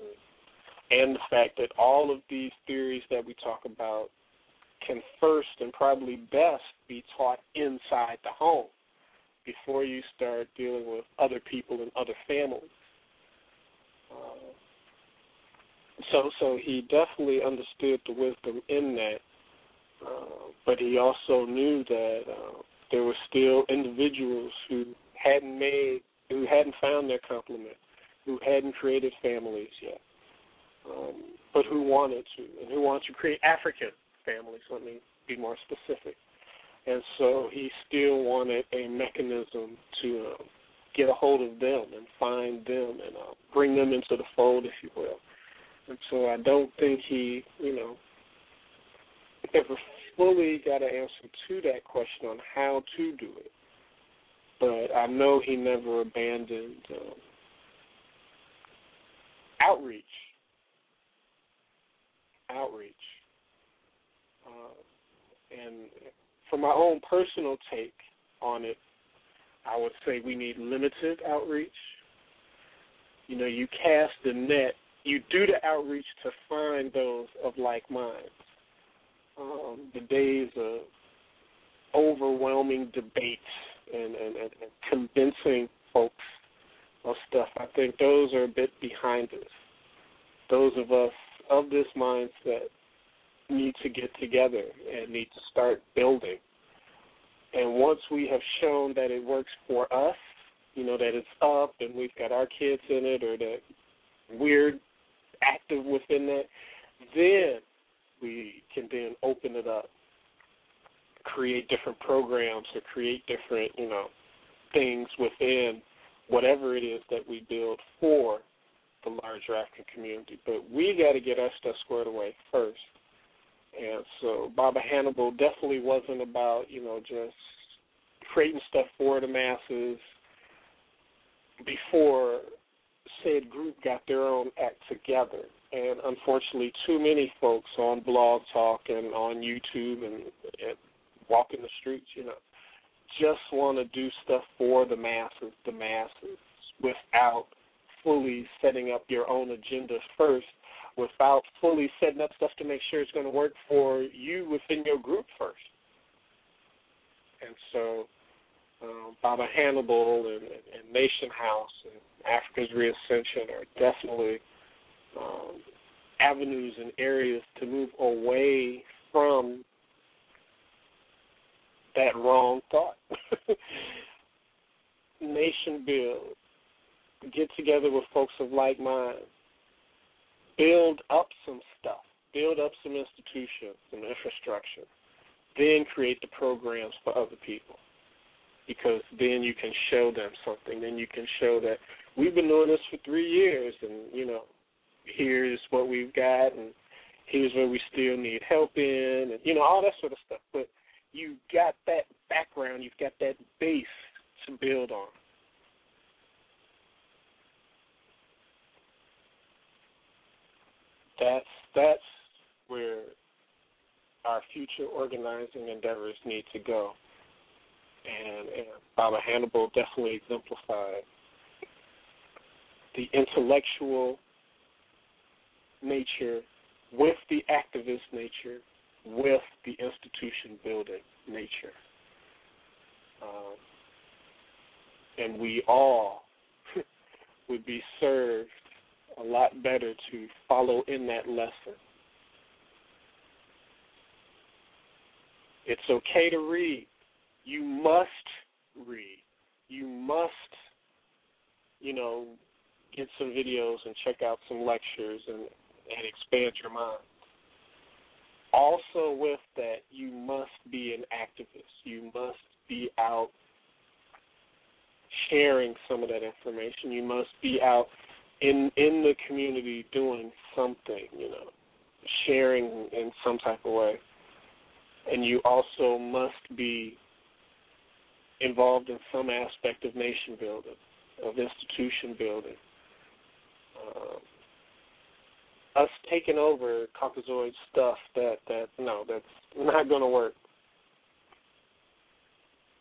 and the fact that all of these theories that we talk about can first and probably best be taught inside the home before you start dealing with other people and other families. Uh, so so he definitely understood the wisdom in that, uh, but he also knew that uh, there were still individuals who hadn't made, who hadn't found their complement, who hadn't created families yet, um, but who wanted to, and who wanted to create African families. Let me be more specific. And so he still wanted a mechanism to uh, get a hold of them and find them and uh, bring them into the fold, if you will. And so I don't think he, you know, ever fully got an answer to that question on how to do it. But I know he never abandoned um, outreach. Outreach. Uh, and for my own personal take on it, I would say we need limited outreach. You know, you cast the net you do the outreach to find those of like minds. Um, the days of overwhelming debates and, and, and, and convincing folks of stuff, I think those are a bit behind us. Those of us of this mindset need to get together and need to start building. And once we have shown that it works for us, you know, that it's up and we've got our kids in it or that we're active within that, then we can then open it up, create different programs or create different, you know, things within whatever it is that we build for the larger African community. But we got to get our stuff squared away first. And so Baba Hannibal definitely wasn't about, you know, just creating stuff for the masses before said group got their own act together. And unfortunately, too many folks on Blog Talk and on YouTube and, and walking the streets, you know, just want to do stuff for the masses, the masses, without fully setting up your own agenda first, without fully setting up stuff to make sure it's going to work for you within your group first. And so um, Baba Hannibal and, and Nation House and Africa's Reascension are definitely um, avenues and areas to move away from that wrong thought. Nation build. Get together with folks of like mind. Build up some stuff. Build up some institutions, some infrastructure. Then create the programs for other people. Because then you can show them something. Then you can show that we've been doing this for three years and, you know, here's what we've got and here's where we still need help in and you know, all that sort of stuff. But you've got that background, you've got that base to build on. That's that's where our future organizing endeavors need to go. And, and Baba Hannibal definitely exemplified the intellectual nature with the activist nature with the institution building nature. Um, and we all would be served a lot better to follow in that lesson. It's okay to read. You must read. You must, you know, get some videos and check out some lectures and, and expand your mind. Also, with that, you must be an activist. You must be out sharing some of that information. You must be out in in the community doing something, you know, sharing in some type of way. And you also must be involved in some aspect of nation building, of institution building. Um, us taking over Caucasoid stuff that that no, that's not going to work.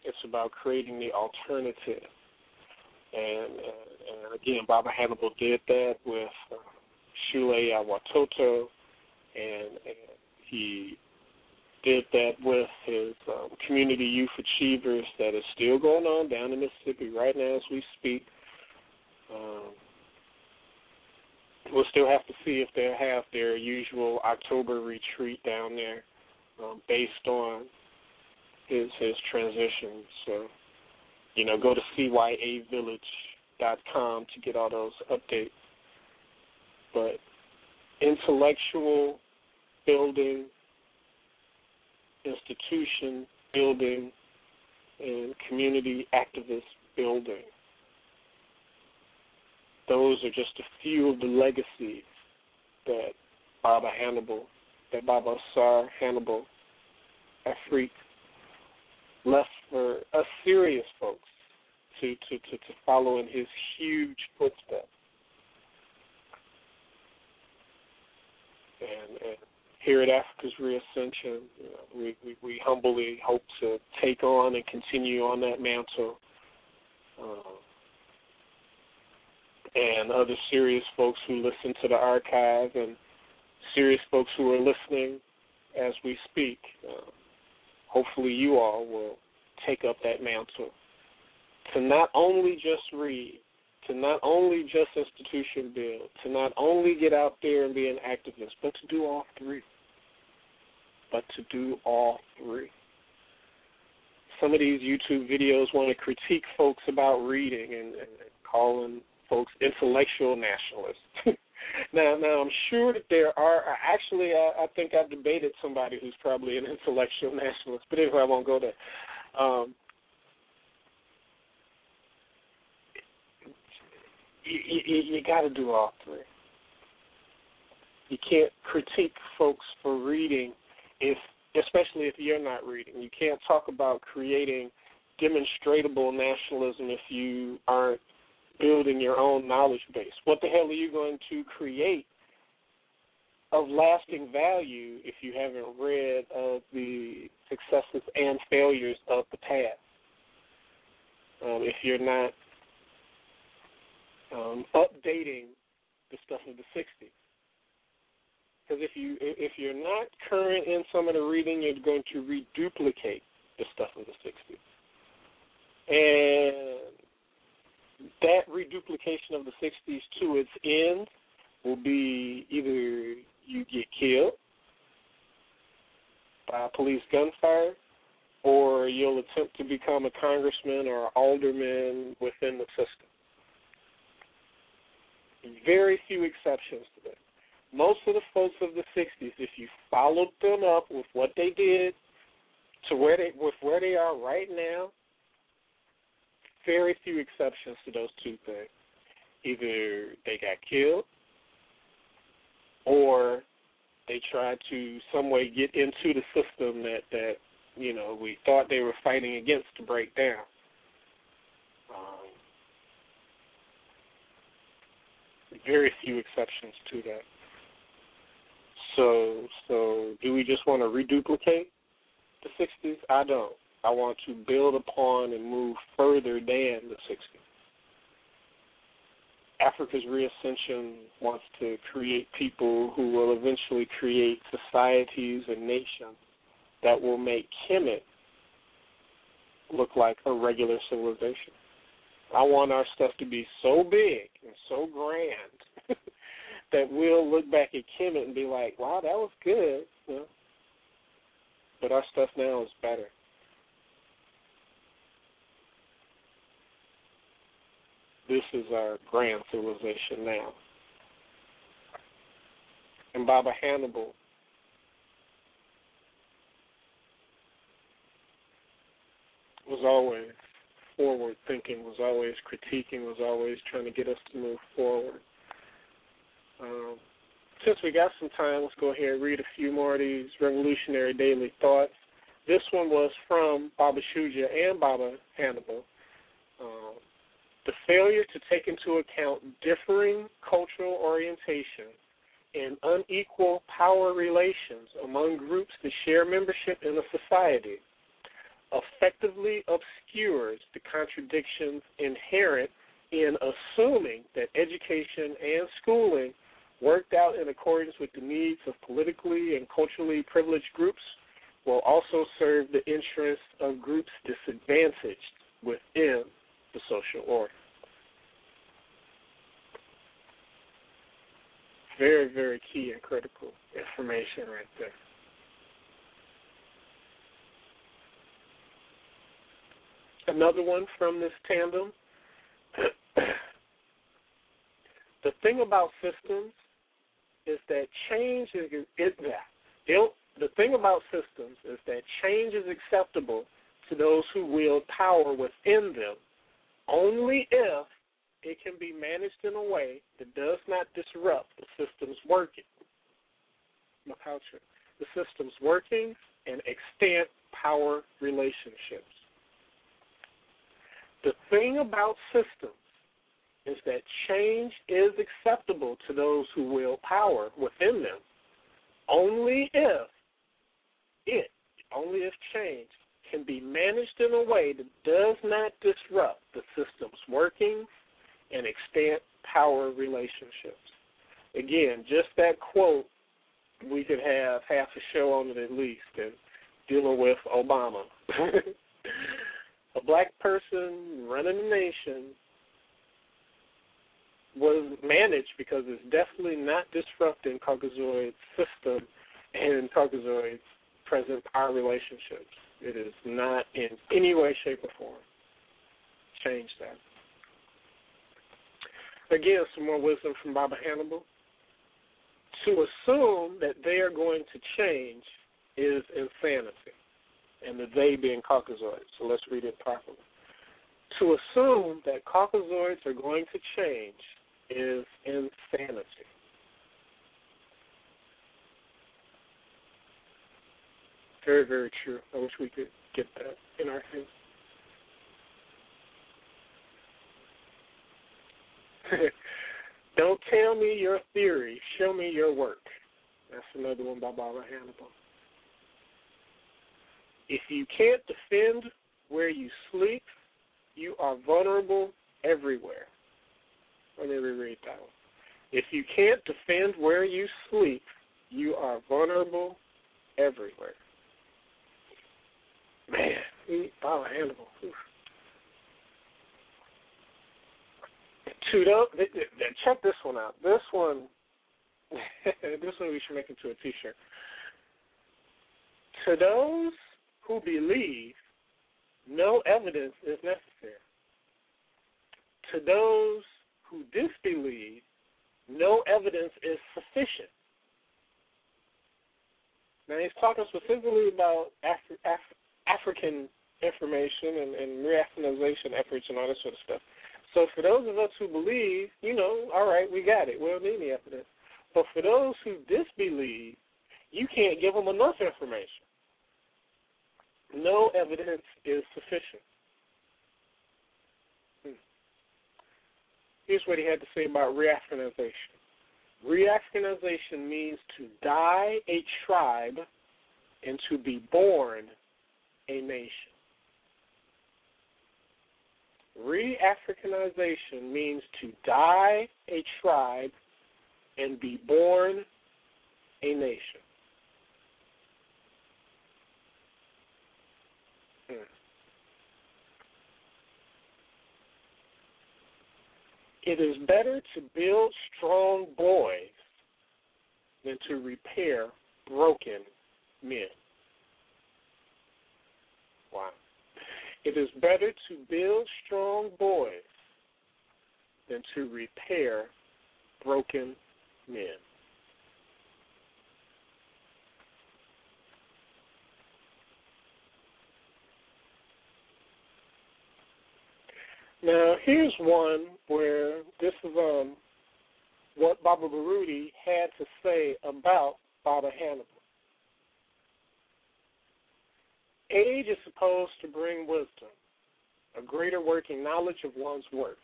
It's about creating the alternative, and and, and again, Baba Hannibal did that with uh, Shule Ya Watoto, and, and he did that with his um, community youth achievers that is still going on down in Mississippi right now as we speak. Um, we'll still have to see if they'll have their usual October retreat down there, um, based on his his transition. So, you know, go to cyavillage.com to get all those updates. But intellectual building, institution building, and community activist building those are just a few of the legacies that Baba Hannibal, that Baba Ausar Hannibal Afrik left for us serious folks to, to, to, to follow in his huge footsteps. And, and here at Africa's Reascension, you know, we, we, we humbly hope to take on and continue on that mantle. Um, and other serious folks who listen to the archive and serious folks who are listening as we speak. Uh, hopefully, you all will take up that mantle to not only just read, to not only just institution build, to not only get out there and be an activist, but to do all three. But to do all three. Some of these YouTube videos want to critique folks about reading and, and calling folks intellectual nationalists. now, now I'm sure that there are. Actually, I, I think I've debated somebody who's probably an intellectual nationalist, but anyway, I won't go there. Um, you, you, you got to do all three. You can't critique folks for reading if, especially if you're not reading. You can't talk about creating demonstrable nationalism if you aren't building your own knowledge base. What the hell are you going to create of lasting value if you haven't read of the successes and failures of the past? Um, if you're not um, updating the stuff of the '60s, because if you if you're not current in some of the reading, you're going to reduplicate the stuff of the '60s, and that reduplication of the 60s to its end will be either you get killed by police gunfire or you'll attempt to become a congressman or alderman within the system. Very few exceptions to that. Most of the folks of the '60s, if you followed them up with what they did to where they with where they are right now, very few exceptions to those two things. Either they got killed, or they tried to some way get into the system that that you know we thought they were fighting against to break down. Um, very few exceptions to that. So so do we just want to reduplicate the 60s? I don't. I want to build upon and move further than the 60s. Africa's reascension wants to create people who will eventually create societies and nations that will make Kemet look like a regular civilization. I want our stuff to be so big and so grand that we'll look back at Kemet and be like, wow, that was good. You know? But our stuff now is better. This is our grand civilization now. And Baba Hannibal was always forward thinking, was always critiquing, was always trying to get us to move forward. Um, since we got some time, let's go ahead and read a few more of these revolutionary daily thoughts. This one was from Baba Shujaa and Baba Hannibal. Um, the failure to take into account differing cultural orientations and unequal power relations among groups that share membership in a society effectively obscures the contradictions inherent in assuming that education and schooling worked out in accordance with the needs of politically and culturally privileged groups will also serve the interests of groups disadvantaged within the social order. Very, very key and critical information right there. Another one from this tandem. the thing about systems is that change is, is that the thing about systems is that change is acceptable to those who wield power within them only if it can be managed in a way that does not disrupt the system's working. The system's working and extant power relationships. The thing about systems is that change is acceptable to those who wield power within them only if it, only if change can be managed in a way that does not disrupt the system's workings and extant power relationships. Again, just that quote, we could have half a show on it at least, and dealing with Obama. a black person running the nation was managed because it's definitely not disrupting Caucasoid's system and Caucasoid's present power relationships. It is not in any way, shape, or form. Change that. Again, some more wisdom from Baba Hannibal. To assume that they are going to change is insanity, and the they being Caucasoids. So let's read it properly. To assume that Caucasoids are going to change is insanity. Very, very true. I wish we could get that in our heads. Don't tell me your theory. Show me your work. That's another one by Baba Hannibal. If you can't defend where you sleep, you are vulnerable everywhere. Let me reread that one. If you can't defend where you sleep, you are vulnerable everywhere. Man, Hannibal. Oof. To those, check this one out. This one, this one we should make into a T-shirt. To those who believe, no evidence is necessary. To those who disbelieve, no evidence is sufficient. Now he's talking specifically about Af- African information and, and re-Africanization efforts and all that sort of stuff. So for those of us who believe, you know, all right, we got it. We don't need any evidence. But for those who disbelieve, you can't give them enough information. No evidence is sufficient. Hmm. Here's what he had to say about re-Africanization. Re-Africanization means to die a tribe and to be born a nation. Re-Africanization means to die a tribe and be born a nation. Hmm. It is better to build strong boys than to repair broken men. Wow. It is better to build strong boys than to repair broken men. Now, here's one where this is um, what Baba Baruti had to say about Baba Hannibal. Age is supposed to bring wisdom, a greater working knowledge of one's work.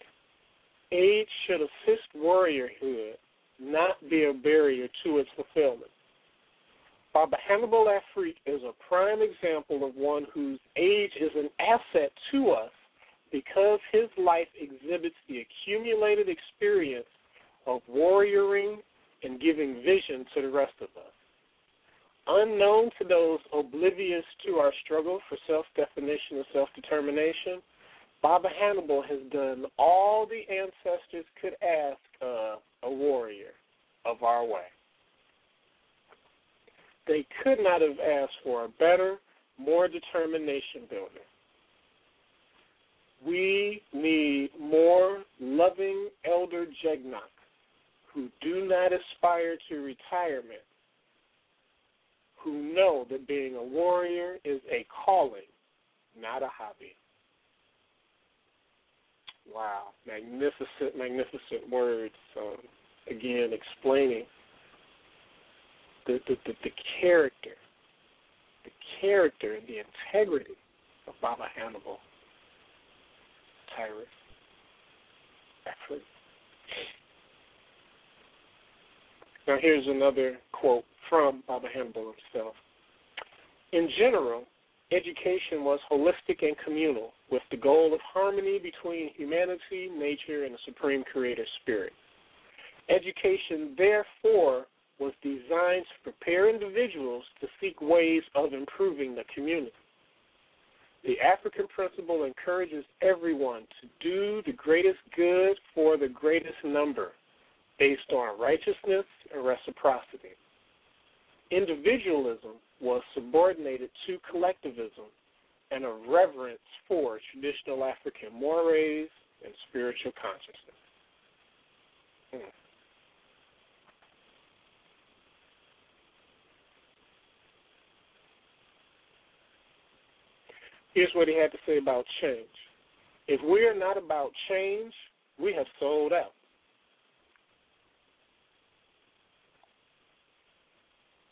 Age should assist warriorhood, not be a barrier to its fulfillment. Baba Hannibal Afrik is a prime example of one whose age is an asset to us because his life exhibits the accumulated experience of warrioring and giving vision to the rest of us. Unknown to those oblivious to our struggle for self definition and self determination, Baba Hannibal has done all the ancestors could ask of a warrior of our way. They could not have asked for a better, more determined nation builder. We need more loving elder Jegnoch who do not aspire to retirement, who know that being a warrior is a calling, not a hobby. Wow, magnificent, magnificent words. Again, explaining the, the, the, the character, the character and the integrity of Baba Hannibal. Tyrus. Actually. Now here's another quote from Baba Hannibal himself. In general, education was holistic and communal, with the goal of harmony between humanity, nature, and the supreme creator spirit. Education, therefore, was designed to prepare individuals to seek ways of improving the community. The African principle encourages everyone to do the greatest good for the greatest number based on righteousness and reciprocity. Individualism was subordinated to collectivism and a reverence for traditional African mores and spiritual consciousness. Hmm. Here's what he had to say about change. If we are not about change, we have sold out.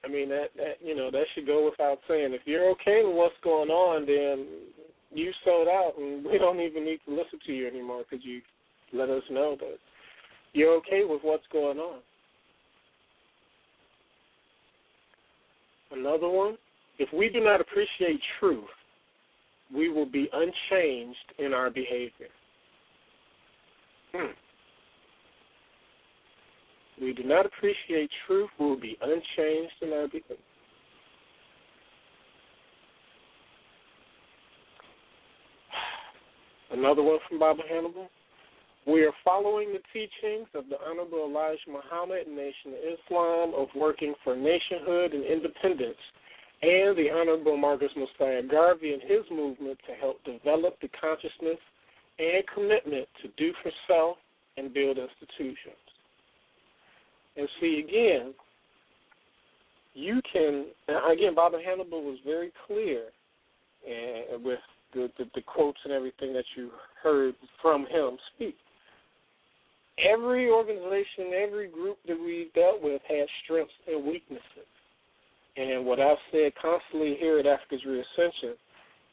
I mean that that you know that should go without saying. If you're okay with what's going on, then you sold out, and we don't even need to listen to you anymore because you let us know that you're okay with what's going on. Another one: if we do not appreciate truth, we will be unchanged in our behavior. Hmm. We do not appreciate truth, we will be unchanged in our behavior. Another one from Baba Hannibal. We are following the teachings of the Honorable Elijah Muhammad Nation of Islam of working for nationhood and independence and the Honorable Marcus Mosiah Garvey and his movement to help develop the consciousness and commitment to do for self and build institutions. And see, again, you can, again, Baba Hannibal was very clear and with the, the, the quotes and everything that you heard from him speak. Every organization, every group that we dealt with had strengths and weaknesses. And what I've said constantly here at Africa's Reascension,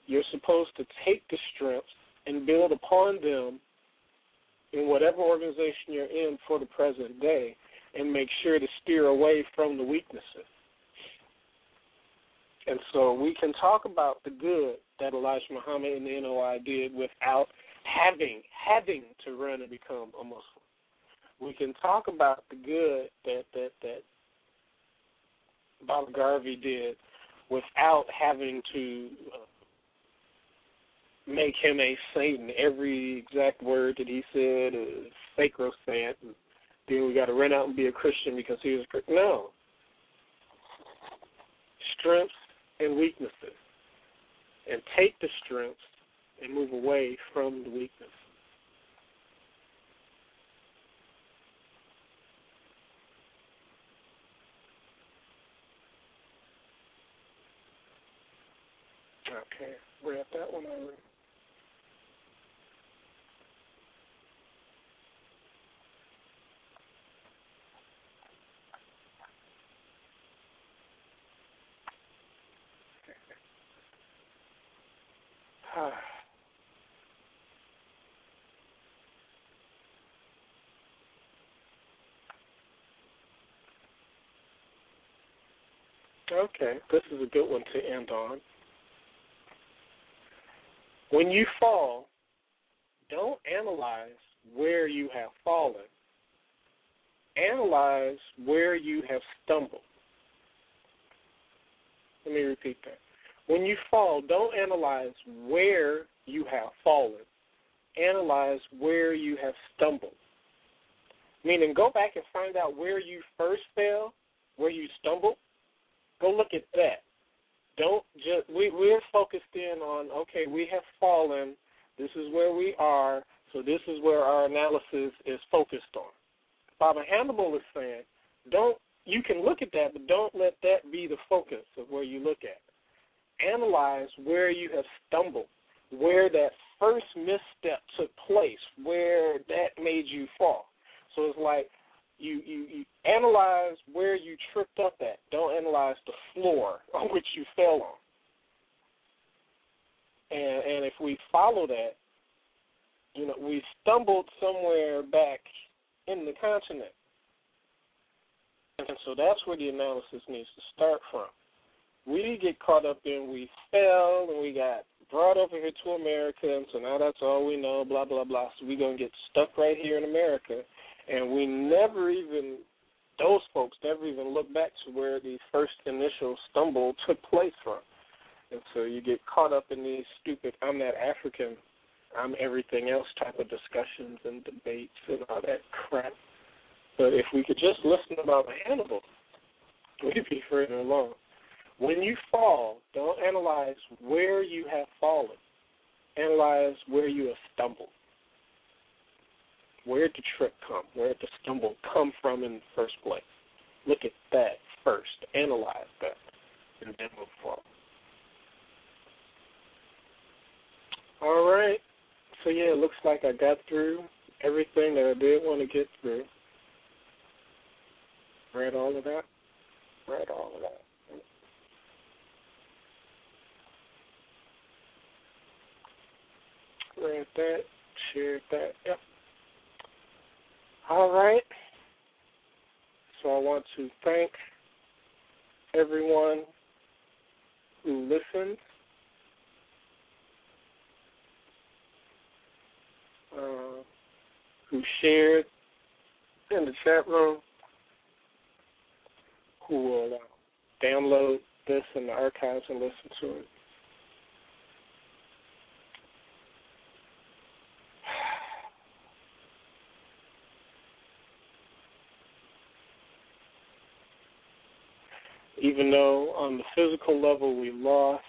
you're supposed to take the strengths and build upon them in whatever organization you're in for the present day and make sure to steer away from the weaknesses. And so we can talk about the good that Elijah Muhammad and the NOI did without having having to run and become a Muslim. We can talk about the good that that that Baba Garvey did without having to uh, make him a Satan. Every exact word that he said is sacrosanct. Then we got to run out and be a Christian because he was a No. Strengths and weaknesses, and take the strengths and move away from the weakness. Okay, have that one already. Okay, this is a good one to end on. When you fall, don't analyze where you have fallen. Analyze where you have stumbled. Let me repeat that. When you fall, don't analyze where you have fallen. Analyze where you have stumbled. Meaning, go back and find out where you first fell, where you stumbled. Go look at that. Don't just we we're focused in on okay, we have fallen. This is where we are. So this is where our analysis is focused on. Baba Hannibal is saying, don't you can look at that, but don't let that be the focus of where you look at analyze where you have stumbled, where that first misstep took place, where that made you fall. So it's like you, you, you analyze where you tripped up at. Don't analyze the floor on which you fell on. And and if we follow that, you know, we stumbled somewhere back in the continent. And so that's where the analysis needs to start from we get caught up in we fell and we got brought over here to America and so now that's all we know, blah blah blah. So we're gonna get stuck right here in America and we never even those folks never even look back to where the first initial stumble took place from. And so you get caught up in these stupid I'm that African, I'm everything else type of discussions and debates and all that crap. But if we could just listen about Hannibal, we'd be further along. When you fall, don't analyze where you have fallen. Analyze where you have stumbled. Where did the trip come? Where did the stumble come from in the first place? Look at that first. Analyze that, and then move forward. All right. So yeah, it looks like I got through everything that I did want to get through. Read all of that. Read all of that. Read that, shared that. Yep. All right. So I want to thank everyone who listened. Uh, who shared in the chat room, who will uh, download this in the archives and listen to it. Even though on the physical level we lost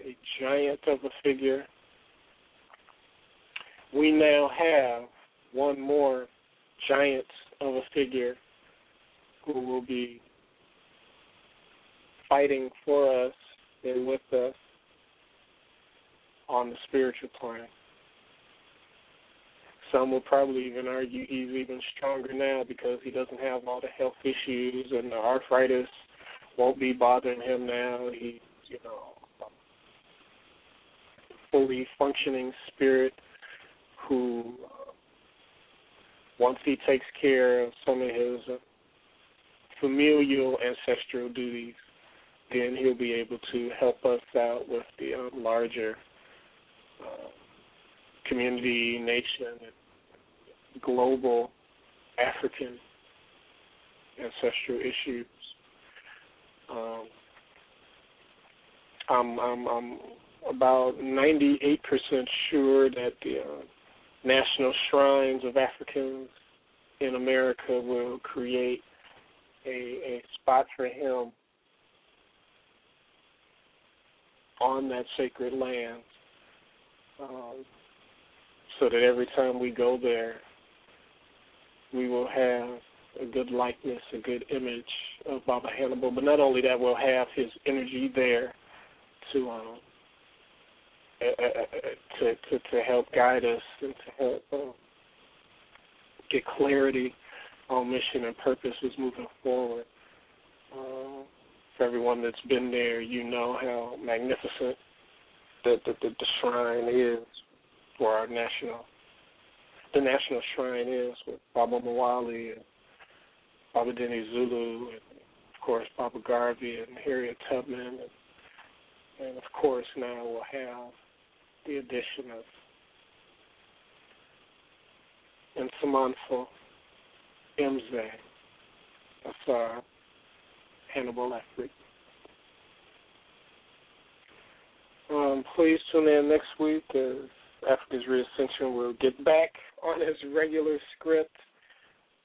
a giant of a figure, we now have one more giant of a figure who will be fighting for us and with us on the spiritual plane. Some will probably even argue he's even stronger now because he doesn't have all the health issues and the arthritis won't be bothering him now. He's, you know, fully functioning spirit who, uh, once he takes care of some of his uh, familial ancestral duties, then he'll be able to help us out with the uh, larger uh, community, nation, global African ancestral issues. Um, I'm, I'm, I'm about 98% sure that the uh, national shrines of Africans in America will create a, a spot for him on that sacred land. Um, so that every time we go there, we will have a good likeness, a good image of Baba Hannibal. But not only that, we'll have his energy there to um, uh, uh, to, to to help guide us and to help uh, get clarity on mission and purpose as moving forward. Uh, for everyone that's been there, you know how magnificent the, the, the, the shrine is for our national, the national shrine is with Baba Mwali and Baba Denny Zulu and of course Baba Garvey and Harriet Tubman and, and of course now we'll have the addition of Nsamanfo Mzee Ausar Hannibal Afrik. Um, please tune in next week as Africa's Reascension will get back on his regular script.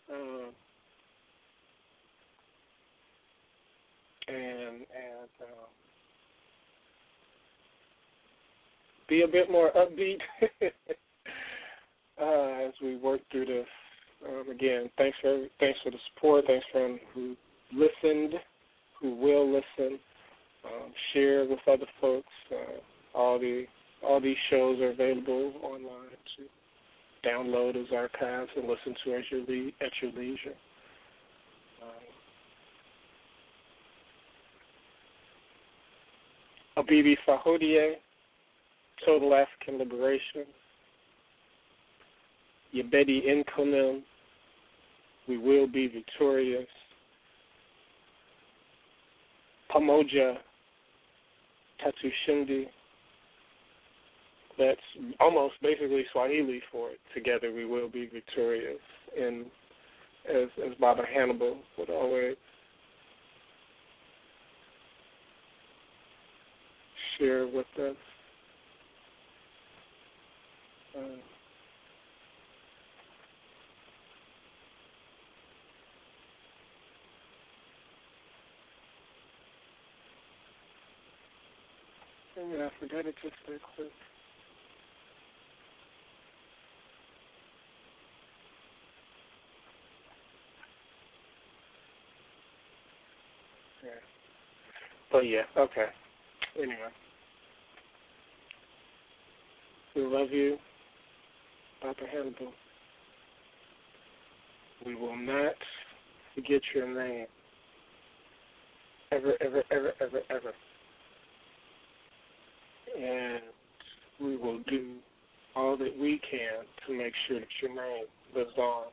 Um, and and uh, be a bit more upbeat uh, as we work through this. Um, again, thanks for thanks for the support. Thanks for who listened, who will listen um, share with other folks. Uh, all the all these shows are available online to download as archives and listen to at your le- at your leisure. Um, Abibi Fahodie, Total African Liberation. Yabedi Inkonim, We Will Be Victorious. Pamoja Tutashinda. That's almost basically Swahili for it. Together we will be victorious. And as as Baba Hannibal would always share with us. Uh, I forgot it just quick. Yeah. But yeah, okay. Anyway. We love you, Dr. Hannibal. We will not forget your name. Ever, ever, ever, ever, ever and we will do all that we can to make sure that your name lives on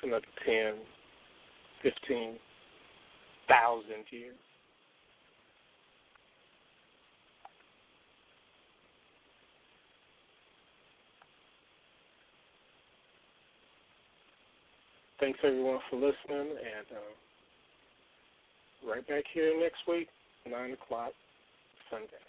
for another 10, 15,000 years. Thanks everyone for listening, and uh, right back here next week, 9 o'clock Sunday.